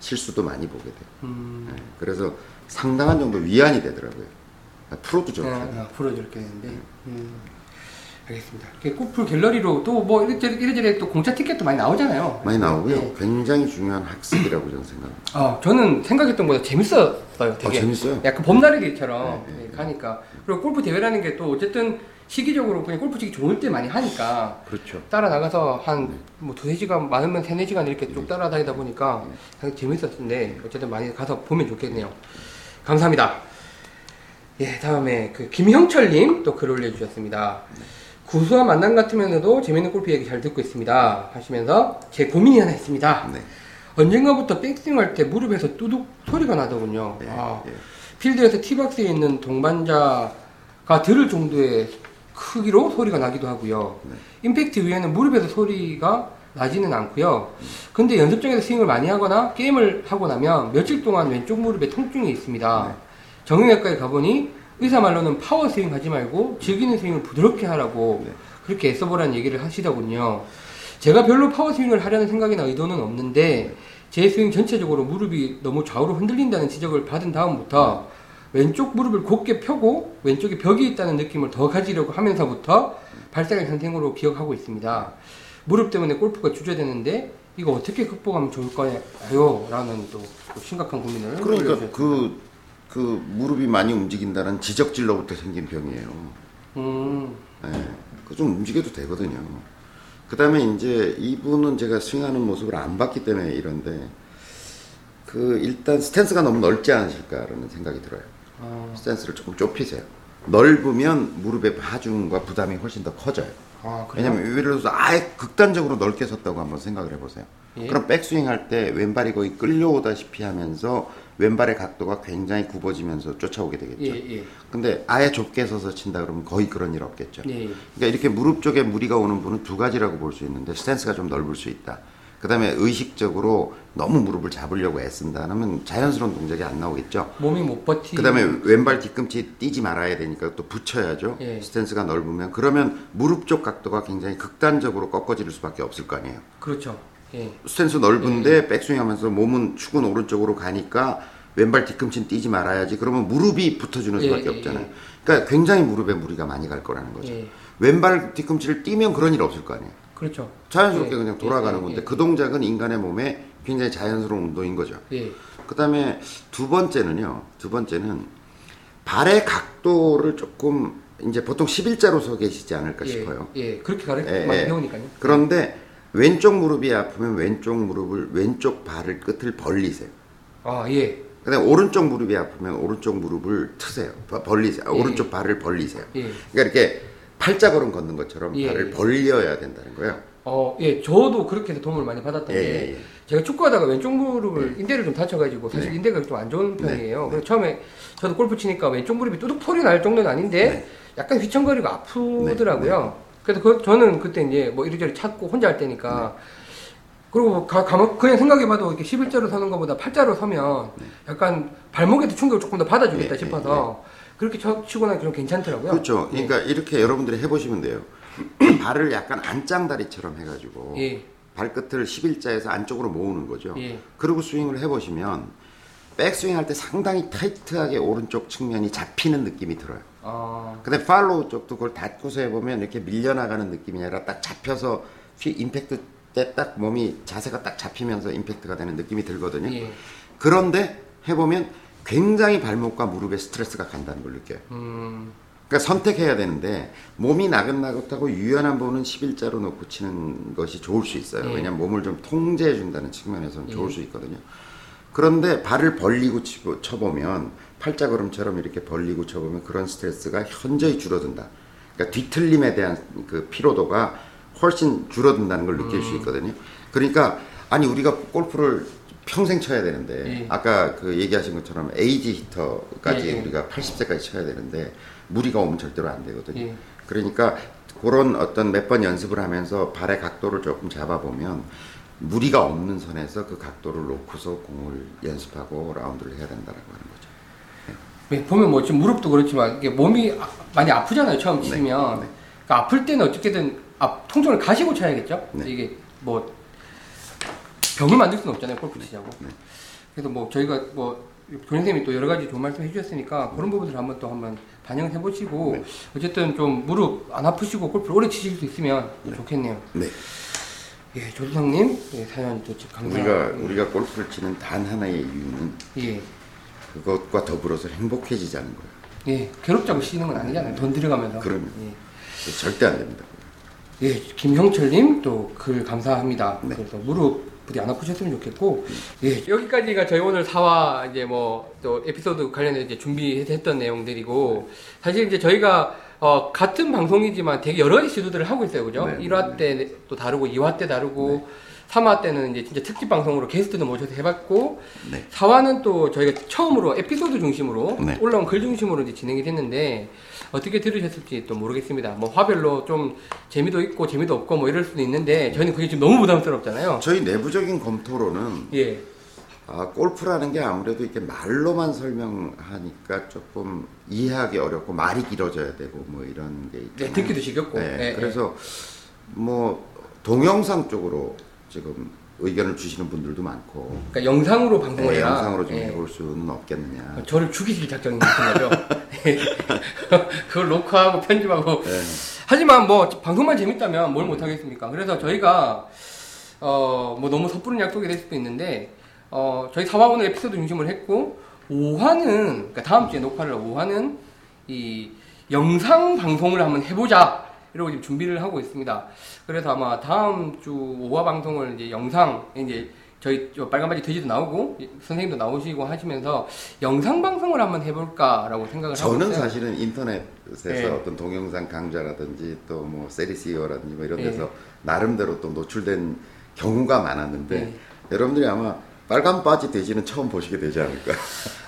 Speaker 2: 실수도 많이 보게 돼요.
Speaker 1: 음,
Speaker 2: 네, 그래서 상당한 정도 위안이 되더라고요. 아, 프로도 저렇게.
Speaker 1: 아. 아, 프로 저렇게 되는데. 음, 알겠습니다. 골프 갤러리로 또 뭐 이래저래, 이래저래 또 공짜 티켓도 많이 나오잖아요.
Speaker 2: 많이 나오고요.
Speaker 1: 예.
Speaker 2: 굉장히 중요한 학습이라고 저는 생각합니다.
Speaker 1: 아, 저는 생각했던 것보다 재밌었어요. 되게.
Speaker 2: 아, 재밌어요.
Speaker 1: 약간 봄나르기처럼
Speaker 2: 네, 네,
Speaker 1: 예, 가니까. 그리고 골프 대회라는 게 또 어쨌든 시기적으로 그냥 골프 치기 좋을 때 많이 하니까
Speaker 2: 그렇죠.
Speaker 1: 따라 나가서 한뭐 두세 시간 많으면 세네 시간 이렇게
Speaker 2: 네.
Speaker 1: 쭉 따라다니다 보니까 되게 재밌었는데 어쨌든 많이 가서 보면 좋겠네요. 감사합니다. 예, 다음에 그 김형철님 또 글 올려주셨습니다. 구수한 만남 같으면서도 재밌는 골프 얘기 잘 듣고 있습니다. 하시면서 제 고민이 하나 있습니다.
Speaker 2: 네.
Speaker 1: 언젠가부터 백스윙 할 때 무릎에서 뚜둑 소리가 나더군요.
Speaker 2: 예,
Speaker 1: 아,
Speaker 2: 예.
Speaker 1: 필드에서 티박스에 있는 동반자가 들을 정도의 크기로 소리가 나기도 하고요.
Speaker 2: 네.
Speaker 1: 임팩트 위에는 무릎에서 소리가 나지는 않고요. 근데 연습장에서 스윙을 많이 하거나 게임을 하고 나면 며칠 동안 왼쪽 무릎에 통증이 있습니다.
Speaker 2: 네.
Speaker 1: 정형외과에 가보니 의사 말로는 파워 스윙 하지 말고 즐기는 스윙을 부드럽게 하라고
Speaker 2: 네.
Speaker 1: 그렇게 애써보라는 얘기를 하시더군요. 제가 별로 파워 스윙을 하려는 생각이나 의도는 없는데 제 스윙 전체적으로 무릎이 너무 좌우로 흔들린다는 지적을 받은 다음부터 왼쪽 무릎을 곧게 펴고 왼쪽에 벽이 있다는 느낌을 더 가지려고 하면서부터 발생한 현상으로 기억하고 있습니다. 무릎 때문에 골프가 주저되는데 이거 어떻게 극복하면 좋을까요? 라는 또 심각한 고민을
Speaker 2: 그러니까. 그, 그 무릎이 많이 움직인다는 지적질로부터 생긴 병이에요.
Speaker 1: 음,
Speaker 2: 예, 그좀 움직여도 되거든요. 그 다음에 이제 이분은 제가 스윙하는 모습을 안 봤기 때문에 이런데, 그 일단 스탠스가 너무 넓지 않으실까라는 생각이 들어요.
Speaker 1: 아,
Speaker 2: 스탠스를 조금 좁히세요. 넓으면 무릎의 하중과 부담이 훨씬 더 커져요.
Speaker 1: 아?
Speaker 2: 왜냐면 예를 들어서 아예 극단적으로 넓게 섰다고 한번 생각을 해보세요.
Speaker 1: 예.
Speaker 2: 그럼 백스윙 할 때 왼발이 거의 끌려오다시피 하면서 왼발의 각도가 굉장히 굽어지면서 쫓아오게 되겠죠.
Speaker 1: 예, 예.
Speaker 2: 근데 아예 좁게 서서 친다 그러면 거의 그런 일 없겠죠.
Speaker 1: 예, 예.
Speaker 2: 그러니까 이렇게 무릎 쪽에 무리가 오는 분은 두 가지라고 볼 수 있는데 스탠스가 좀 넓을 수 있다. 그 다음에 의식적으로 너무 무릎을 잡으려고 애쓴다 하면 자연스러운 동작이 안 나오겠죠.
Speaker 1: 몸이 못 버티.
Speaker 2: 그 다음에 왼발 뒤꿈치 떼지 말아야 되니까 또 붙여야죠.
Speaker 1: 예.
Speaker 2: 스탠스가 넓으면. 그러면 무릎 쪽 각도가 굉장히 극단적으로 꺾어질 수밖에 없을 거 아니에요.
Speaker 1: 그렇죠. 예.
Speaker 2: 스탠스 넓은데 백스윙 하면서 몸은 축은 오른쪽으로 가니까 왼발 뒤꿈치는 뛰지 말아야지. 그러면 무릎이 붙어주는
Speaker 1: 예,
Speaker 2: 수밖에
Speaker 1: 예,
Speaker 2: 없잖아요.
Speaker 1: 예.
Speaker 2: 그러니까 굉장히 무릎에 무리가 많이 갈 거라는 거죠.
Speaker 1: 예.
Speaker 2: 왼발 뒤꿈치를 뛰면 그런 일 없을 거 아니에요.
Speaker 1: 그렇죠.
Speaker 2: 자연스럽게
Speaker 1: 예,
Speaker 2: 그냥 돌아가는
Speaker 1: 예,
Speaker 2: 건데
Speaker 1: 예,
Speaker 2: 그 동작은 인간의 몸에 굉장히 자연스러운 운동인 거죠.
Speaker 1: 예.
Speaker 2: 그 다음에 두 번째는요, 두 번째는 발의 각도를 조금 이제 보통 11자로 서 계시지 않을까
Speaker 1: 예,
Speaker 2: 싶어요.
Speaker 1: 예, 그렇게 가르쳐
Speaker 2: 예,
Speaker 1: 많이
Speaker 2: 예.
Speaker 1: 배우니까요.
Speaker 2: 그런데 왼쪽 무릎이 아프면 왼쪽 무릎을 왼쪽 발을 끝을 벌리세요.
Speaker 1: 아, 예.
Speaker 2: 그다음에 오른쪽 무릎이 아프면 오른쪽 무릎을 트세요. 버- 벌리세요. 아,
Speaker 1: 예.
Speaker 2: 오른쪽 발을 벌리세요.
Speaker 1: 예.
Speaker 2: 그러니까 이렇게 팔자걸음 걷는 것처럼
Speaker 1: 예,
Speaker 2: 발을
Speaker 1: 예.
Speaker 2: 벌려야 된다는 거예요.
Speaker 1: 어, 예, 저도 그렇게 해서 도움을 많이 받았던
Speaker 2: 예,
Speaker 1: 게
Speaker 2: 예, 예.
Speaker 1: 제가 축구하다가 왼쪽 무릎을 인대를 좀 다쳐가지고 사실
Speaker 2: 네.
Speaker 1: 인대가 좀 안 좋은
Speaker 2: 네,
Speaker 1: 편이에요.
Speaker 2: 네.
Speaker 1: 그래서 처음에 저도 골프 치니까 왼쪽 무릎이 뚜둑 소리 날 정도는 아닌데
Speaker 2: 네.
Speaker 1: 약간 휘청거리고 아프더라고요. 그래서 그, 저는 그때 이제 뭐 이리저리 찾고 혼자 할 때니까
Speaker 2: 네.
Speaker 1: 그리고 가, 가, 그냥 생각해봐도 이렇게 11자로 서는 것보다 8자로 서면 약간 발목에도 충격을 조금 더 받아주겠다
Speaker 2: 네,
Speaker 1: 싶어서 그렇게 쳐, 치고 나니까 좀 괜찮더라고요.
Speaker 2: 그렇죠.
Speaker 1: 예.
Speaker 2: 그러니까 이렇게 여러분들이 해보시면 돼요. 발을 약간 안짱다리처럼 해가지고
Speaker 1: 예.
Speaker 2: 발끝을 11자에서 안쪽으로 모으는 거죠.
Speaker 1: 예.
Speaker 2: 그리고 스윙을 해보시면 백스윙 할 때 상당히 타이트하게 오른쪽 측면이 잡히는 느낌이 들어요.
Speaker 1: 아,
Speaker 2: 근데 팔로우 쪽도 그걸 닫고서 해보면 이렇게 밀려나가는 느낌이 아니라 딱 잡혀서 휘 임팩트 때 딱 몸이 자세가 딱 잡히면서 임팩트가 되는 느낌이 들거든요.
Speaker 1: 예.
Speaker 2: 그런데 해보면 굉장히 발목과 무릎에 스트레스가 간다는 걸 느껴요.
Speaker 1: 음,
Speaker 2: 그러니까 선택해야 되는데 몸이 나긋나긋하고 유연한 부분은 11자로 놓고 치는 것이 좋을 수 있어요.
Speaker 1: 예.
Speaker 2: 왜냐하면 몸을 좀 통제해 준다는 측면에서는
Speaker 1: 예.
Speaker 2: 좋을 수 있거든요. 그런데 발을 벌리고 치고, 쳐보면 팔자 걸음처럼 이렇게 벌리고 쳐보면 그런 스트레스가 현저히 줄어든다. 그러니까 뒤틀림에 대한 그 피로도가 훨씬 줄어든다는 걸 느낄
Speaker 1: 음.
Speaker 2: 수 있거든요. 그러니까 아니 우리가 골프를 평생 쳐야 되는데
Speaker 1: 예.
Speaker 2: 아까 그 얘기하신 것처럼 에이지 히터까지
Speaker 1: 예, 예.
Speaker 2: 우리가 80세까지 쳐야 되는데 무리가 오면 절대로 안 되거든요.
Speaker 1: 예.
Speaker 2: 그러니까 그런 어떤 몇 번 연습을 하면서 발의 각도를 조금 잡아보면 무리가 없는 선에서 그 각도를 놓고서 공을 연습하고 라운드를 해야 된다라고 하는 거죠.
Speaker 1: 네, 보면 뭐 지금 무릎도 그렇지만 이게 몸이 아- 많이 아프잖아요 처음
Speaker 2: 네,
Speaker 1: 치면
Speaker 2: 네.
Speaker 1: 그러니까 아플 때는 어떻게든 앞 통증을 가시고 쳐야겠죠
Speaker 2: 네.
Speaker 1: 이게 뭐 병을 만들 수는 없잖아요 골프 치자고
Speaker 2: 네.
Speaker 1: 그래서 뭐 저희가 뭐 교수님이 또 여러 가지 좋은 말씀 해주셨으니까 그런 부분들 한번 또 한번 반영해 보시고
Speaker 2: 네.
Speaker 1: 어쨌든 좀 무릎 안 아프시고 골프를 오래 치실 수 있으면 좋겠네요
Speaker 2: 네.
Speaker 1: 예 조수상님 예, 사연 또
Speaker 2: 우리가
Speaker 1: 감사합니다
Speaker 2: 우리가 골프를 치는 단 하나의 이유는
Speaker 1: 예.
Speaker 2: 그것과 더불어서 행복해지자는 거예요.
Speaker 1: 예, 괴롭자고 쉬는 건 아니잖아요. 돈 들여가면서.
Speaker 2: 그럼요.
Speaker 1: 예.
Speaker 2: 절대 안 됩니다.
Speaker 1: 예, 김형철님 또 글 감사합니다.
Speaker 2: 네.
Speaker 1: 그래서 무릎 부디 안 아프셨으면 좋겠고, 예, 여기까지가 저희 오늘 사화 이제 뭐 또 에피소드 관련해 이제 준비했던 내용들이고, 사실 이제 저희가 어, 같은 방송이지만 되게 여러 가지 시도들을 하고 있어요. 그죠?
Speaker 2: 네.
Speaker 1: 1화 때 또 다르고 2화 때 다르고 3화 때는 이제 진짜 특집 방송으로 게스트도 모셔서 해봤고
Speaker 2: 네.
Speaker 1: 4화는 또 저희가 처음으로 에피소드 중심으로
Speaker 2: 네.
Speaker 1: 올라온 글 중심으로 이제 진행이 됐는데 어떻게 들으셨을지 또 모르겠습니다. 뭐 화별로 좀 재미도 있고 재미도 없고 뭐 이럴 수도 있는데 저희는 그게 지금 너무 부담스럽잖아요.
Speaker 2: 저희 내부적인 검토로는
Speaker 1: 예.
Speaker 2: 아, 골프라는 게 아무래도 이렇게 말로만 설명하니까 조금 이해하기 어렵고 말이 길어져야 되고 뭐 이런 게 있잖아요.
Speaker 1: 네, 듣기도 지겹고.
Speaker 2: 네,
Speaker 1: 예, 예.
Speaker 2: 그래서 뭐 동영상 쪽으로 지금 의견을 주시는 분들도 많고
Speaker 1: 그러니까 영상으로 방송을
Speaker 2: 네,
Speaker 1: 해라.
Speaker 2: 영상으로 좀
Speaker 1: 예.
Speaker 2: 해볼 수는 없겠느냐.
Speaker 1: 저를 죽이실 작정이 있는 거죠. 그걸 녹화하고 편집하고.
Speaker 2: 네.
Speaker 1: 하지만 뭐 방송만 재밌다면 뭘 못하겠습니까? 그래서 저희가 어 뭐 너무 섣부른 약속이 될 수도 있는데 어 저희 4화 오늘 에피소드 중심을 했고 5화는 그러니까 다음 주에 녹화를 5화는 이 영상 방송을 한번 해보자 이러고 지금 준비를 하고 있습니다. 그래서 아마 다음 주 5화 방송을 이제 영상 이제 저희 저 빨간 바지 돼지도 나오고 선생님도 나오시고 하시면서 영상 방송을 한번 해볼까라고 생각을
Speaker 2: 저는. 사실은 인터넷에서
Speaker 1: 네.
Speaker 2: 어떤 동영상 강좌라든지 또 뭐 세리시어라든지 뭐 이런
Speaker 1: 네.
Speaker 2: 데서 나름대로 또 노출된 경우가 많았는데
Speaker 1: 네.
Speaker 2: 여러분들이 아마 빨간 바지 돼지는 처음 보시게 되지 않을까.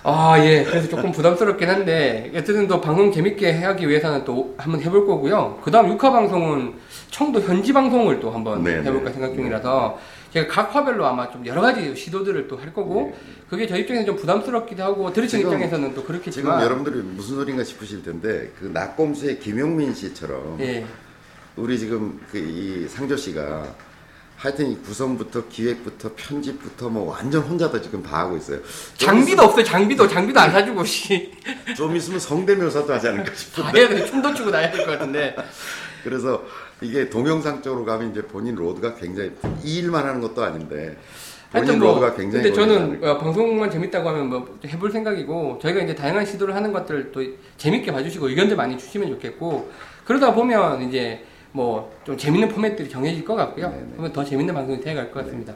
Speaker 1: 아, 예. 그래서 조금 부담스럽긴 한데, 어쨌든 또 방송 재밌게 하기 위해서는 또 한번 해볼 거고요. 그 다음 6화 방송은 청도 현지 방송을 또 한번
Speaker 2: 네,
Speaker 1: 해볼까
Speaker 2: 네.
Speaker 1: 생각 중이라서, 제가 각 화별로 아마 좀 여러 가지 시도들을 또 할 거고, 그게 저희 입장에서 좀 부담스럽기도 하고, 들으신
Speaker 2: 네. 지금-
Speaker 1: 입장에서는 또
Speaker 2: 지금
Speaker 1: 그렇겠지만,
Speaker 2: 여러분들이 무슨 소린가 싶으실 텐데 그 낙곰수의 김용민 씨처럼
Speaker 1: 예.
Speaker 2: 우리 지금 그 이 상조 씨가 하여튼 이 구성부터 기획부터 편집부터 뭐 완전 혼자 다 지금 다 하고 있어요.
Speaker 1: 장비도 없어요, 장비도. 장비도 안 사주고, 씨.
Speaker 2: 좀 있으면 성대묘사도 하지 않을까
Speaker 1: 다
Speaker 2: 싶은데.
Speaker 1: 해야 돼. 춤도 추고 나야 될 것 같은데.
Speaker 2: 그래서 이게 동영상 쪽으로 가면 이제 본인 load가 굉장히 이 일만 하는 것도 아닌데 본인
Speaker 1: 하여튼 뭐,
Speaker 2: load가 굉장히
Speaker 1: 근데 저는. 어, 방송만 재밌다고 하면 뭐 해볼 생각이고 저희가 이제 다양한 시도를 하는 것들 또 재밌게 봐주시고 의견들 많이 주시면 좋겠고 그러다 보면 이제 뭐 좀 재밌는 포맷들이 정해질 것 같고요.
Speaker 2: 네네.
Speaker 1: 그러면 더 재밌는 방송이 되어갈 것 같습니다.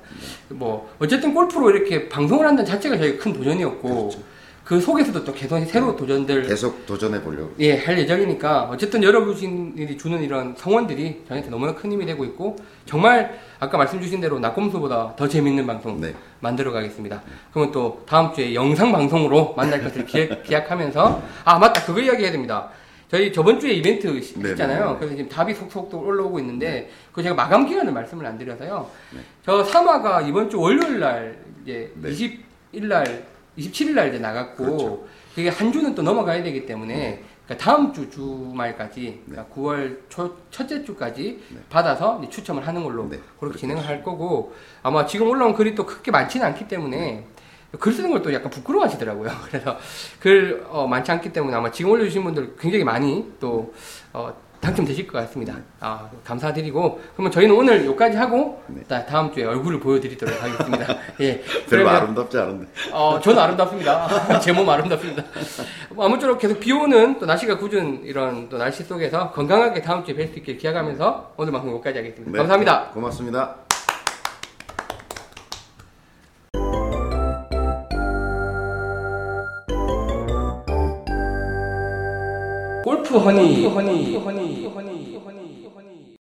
Speaker 1: 뭐 어쨌든 골프로 이렇게 방송을 한다는 자체가 저희가 큰 도전이었고
Speaker 2: 그렇죠.
Speaker 1: 그 속에서도 또 개선 새로 운 도전들
Speaker 2: 계속 도전해 보려고.
Speaker 1: 예, 할 예정이니까 어쨌든 여러분들이 주는 이런 성원들이 저희한테 너무나 큰 힘이 되고 있고 정말 아까 말씀 주신 대로 낙검수보다 더 재밌는 방송
Speaker 2: 네.
Speaker 1: 만들어 가겠습니다. 그러면 또 다음 주에 영상 방송으로 만날 것을 기약, 기약하면서 아 맞다 그거 이야기해야 됩니다. 저희 저번 주에 이벤트 시-
Speaker 2: 네,
Speaker 1: 했잖아요.
Speaker 2: 네, 네.
Speaker 1: 그래서 지금 답이 속속 또 올라오고 있는데 그 제가 마감 기간을 말씀을 안 드려서요.
Speaker 2: 네.
Speaker 1: 저 3화가 이번 주 월요일 날 이제
Speaker 2: 네.
Speaker 1: 20일 날 27일 날 이제 나갔고
Speaker 2: 그렇죠.
Speaker 1: 그게 한 주는 또 넘어가야 되기 때문에 그러니까 다음 주 주말까지 그러니까 9월 초 첫째 주까지
Speaker 2: 네.
Speaker 1: 받아서 추첨을 하는 걸로
Speaker 2: 네,
Speaker 1: 그렇게 진행을 할 거고 아마 지금 올라온 글이 또 크게 많지는 않기 때문에 글 쓰는 걸 또 약간 부끄러워하시더라고요. 그래서 글 어, 많지 않기 때문에 아마 지금 올려주신 분들 굉장히 많이 또 어, 당첨되실 것 같습니다. 아, 감사드리고 그러면 저희는 오늘 여기까지 하고
Speaker 2: 네.
Speaker 1: 다, 다음 주에 얼굴을 보여드리도록 하겠습니다. 예.
Speaker 2: 별로
Speaker 1: 그러면
Speaker 2: 아름답지 않은데.
Speaker 1: 어, 저는 아름답습니다. 제 몸 아름답습니다. 뭐 아무쪼록 계속 비 오는 또 날씨가 굳은 이런 또 날씨 속에서 건강하게 다음 주에 뵐 수 있길 기약하면서 오늘 방송 여기까지 하겠습니다.
Speaker 2: 네,
Speaker 1: 감사합니다.
Speaker 2: 고맙습니다.
Speaker 1: وني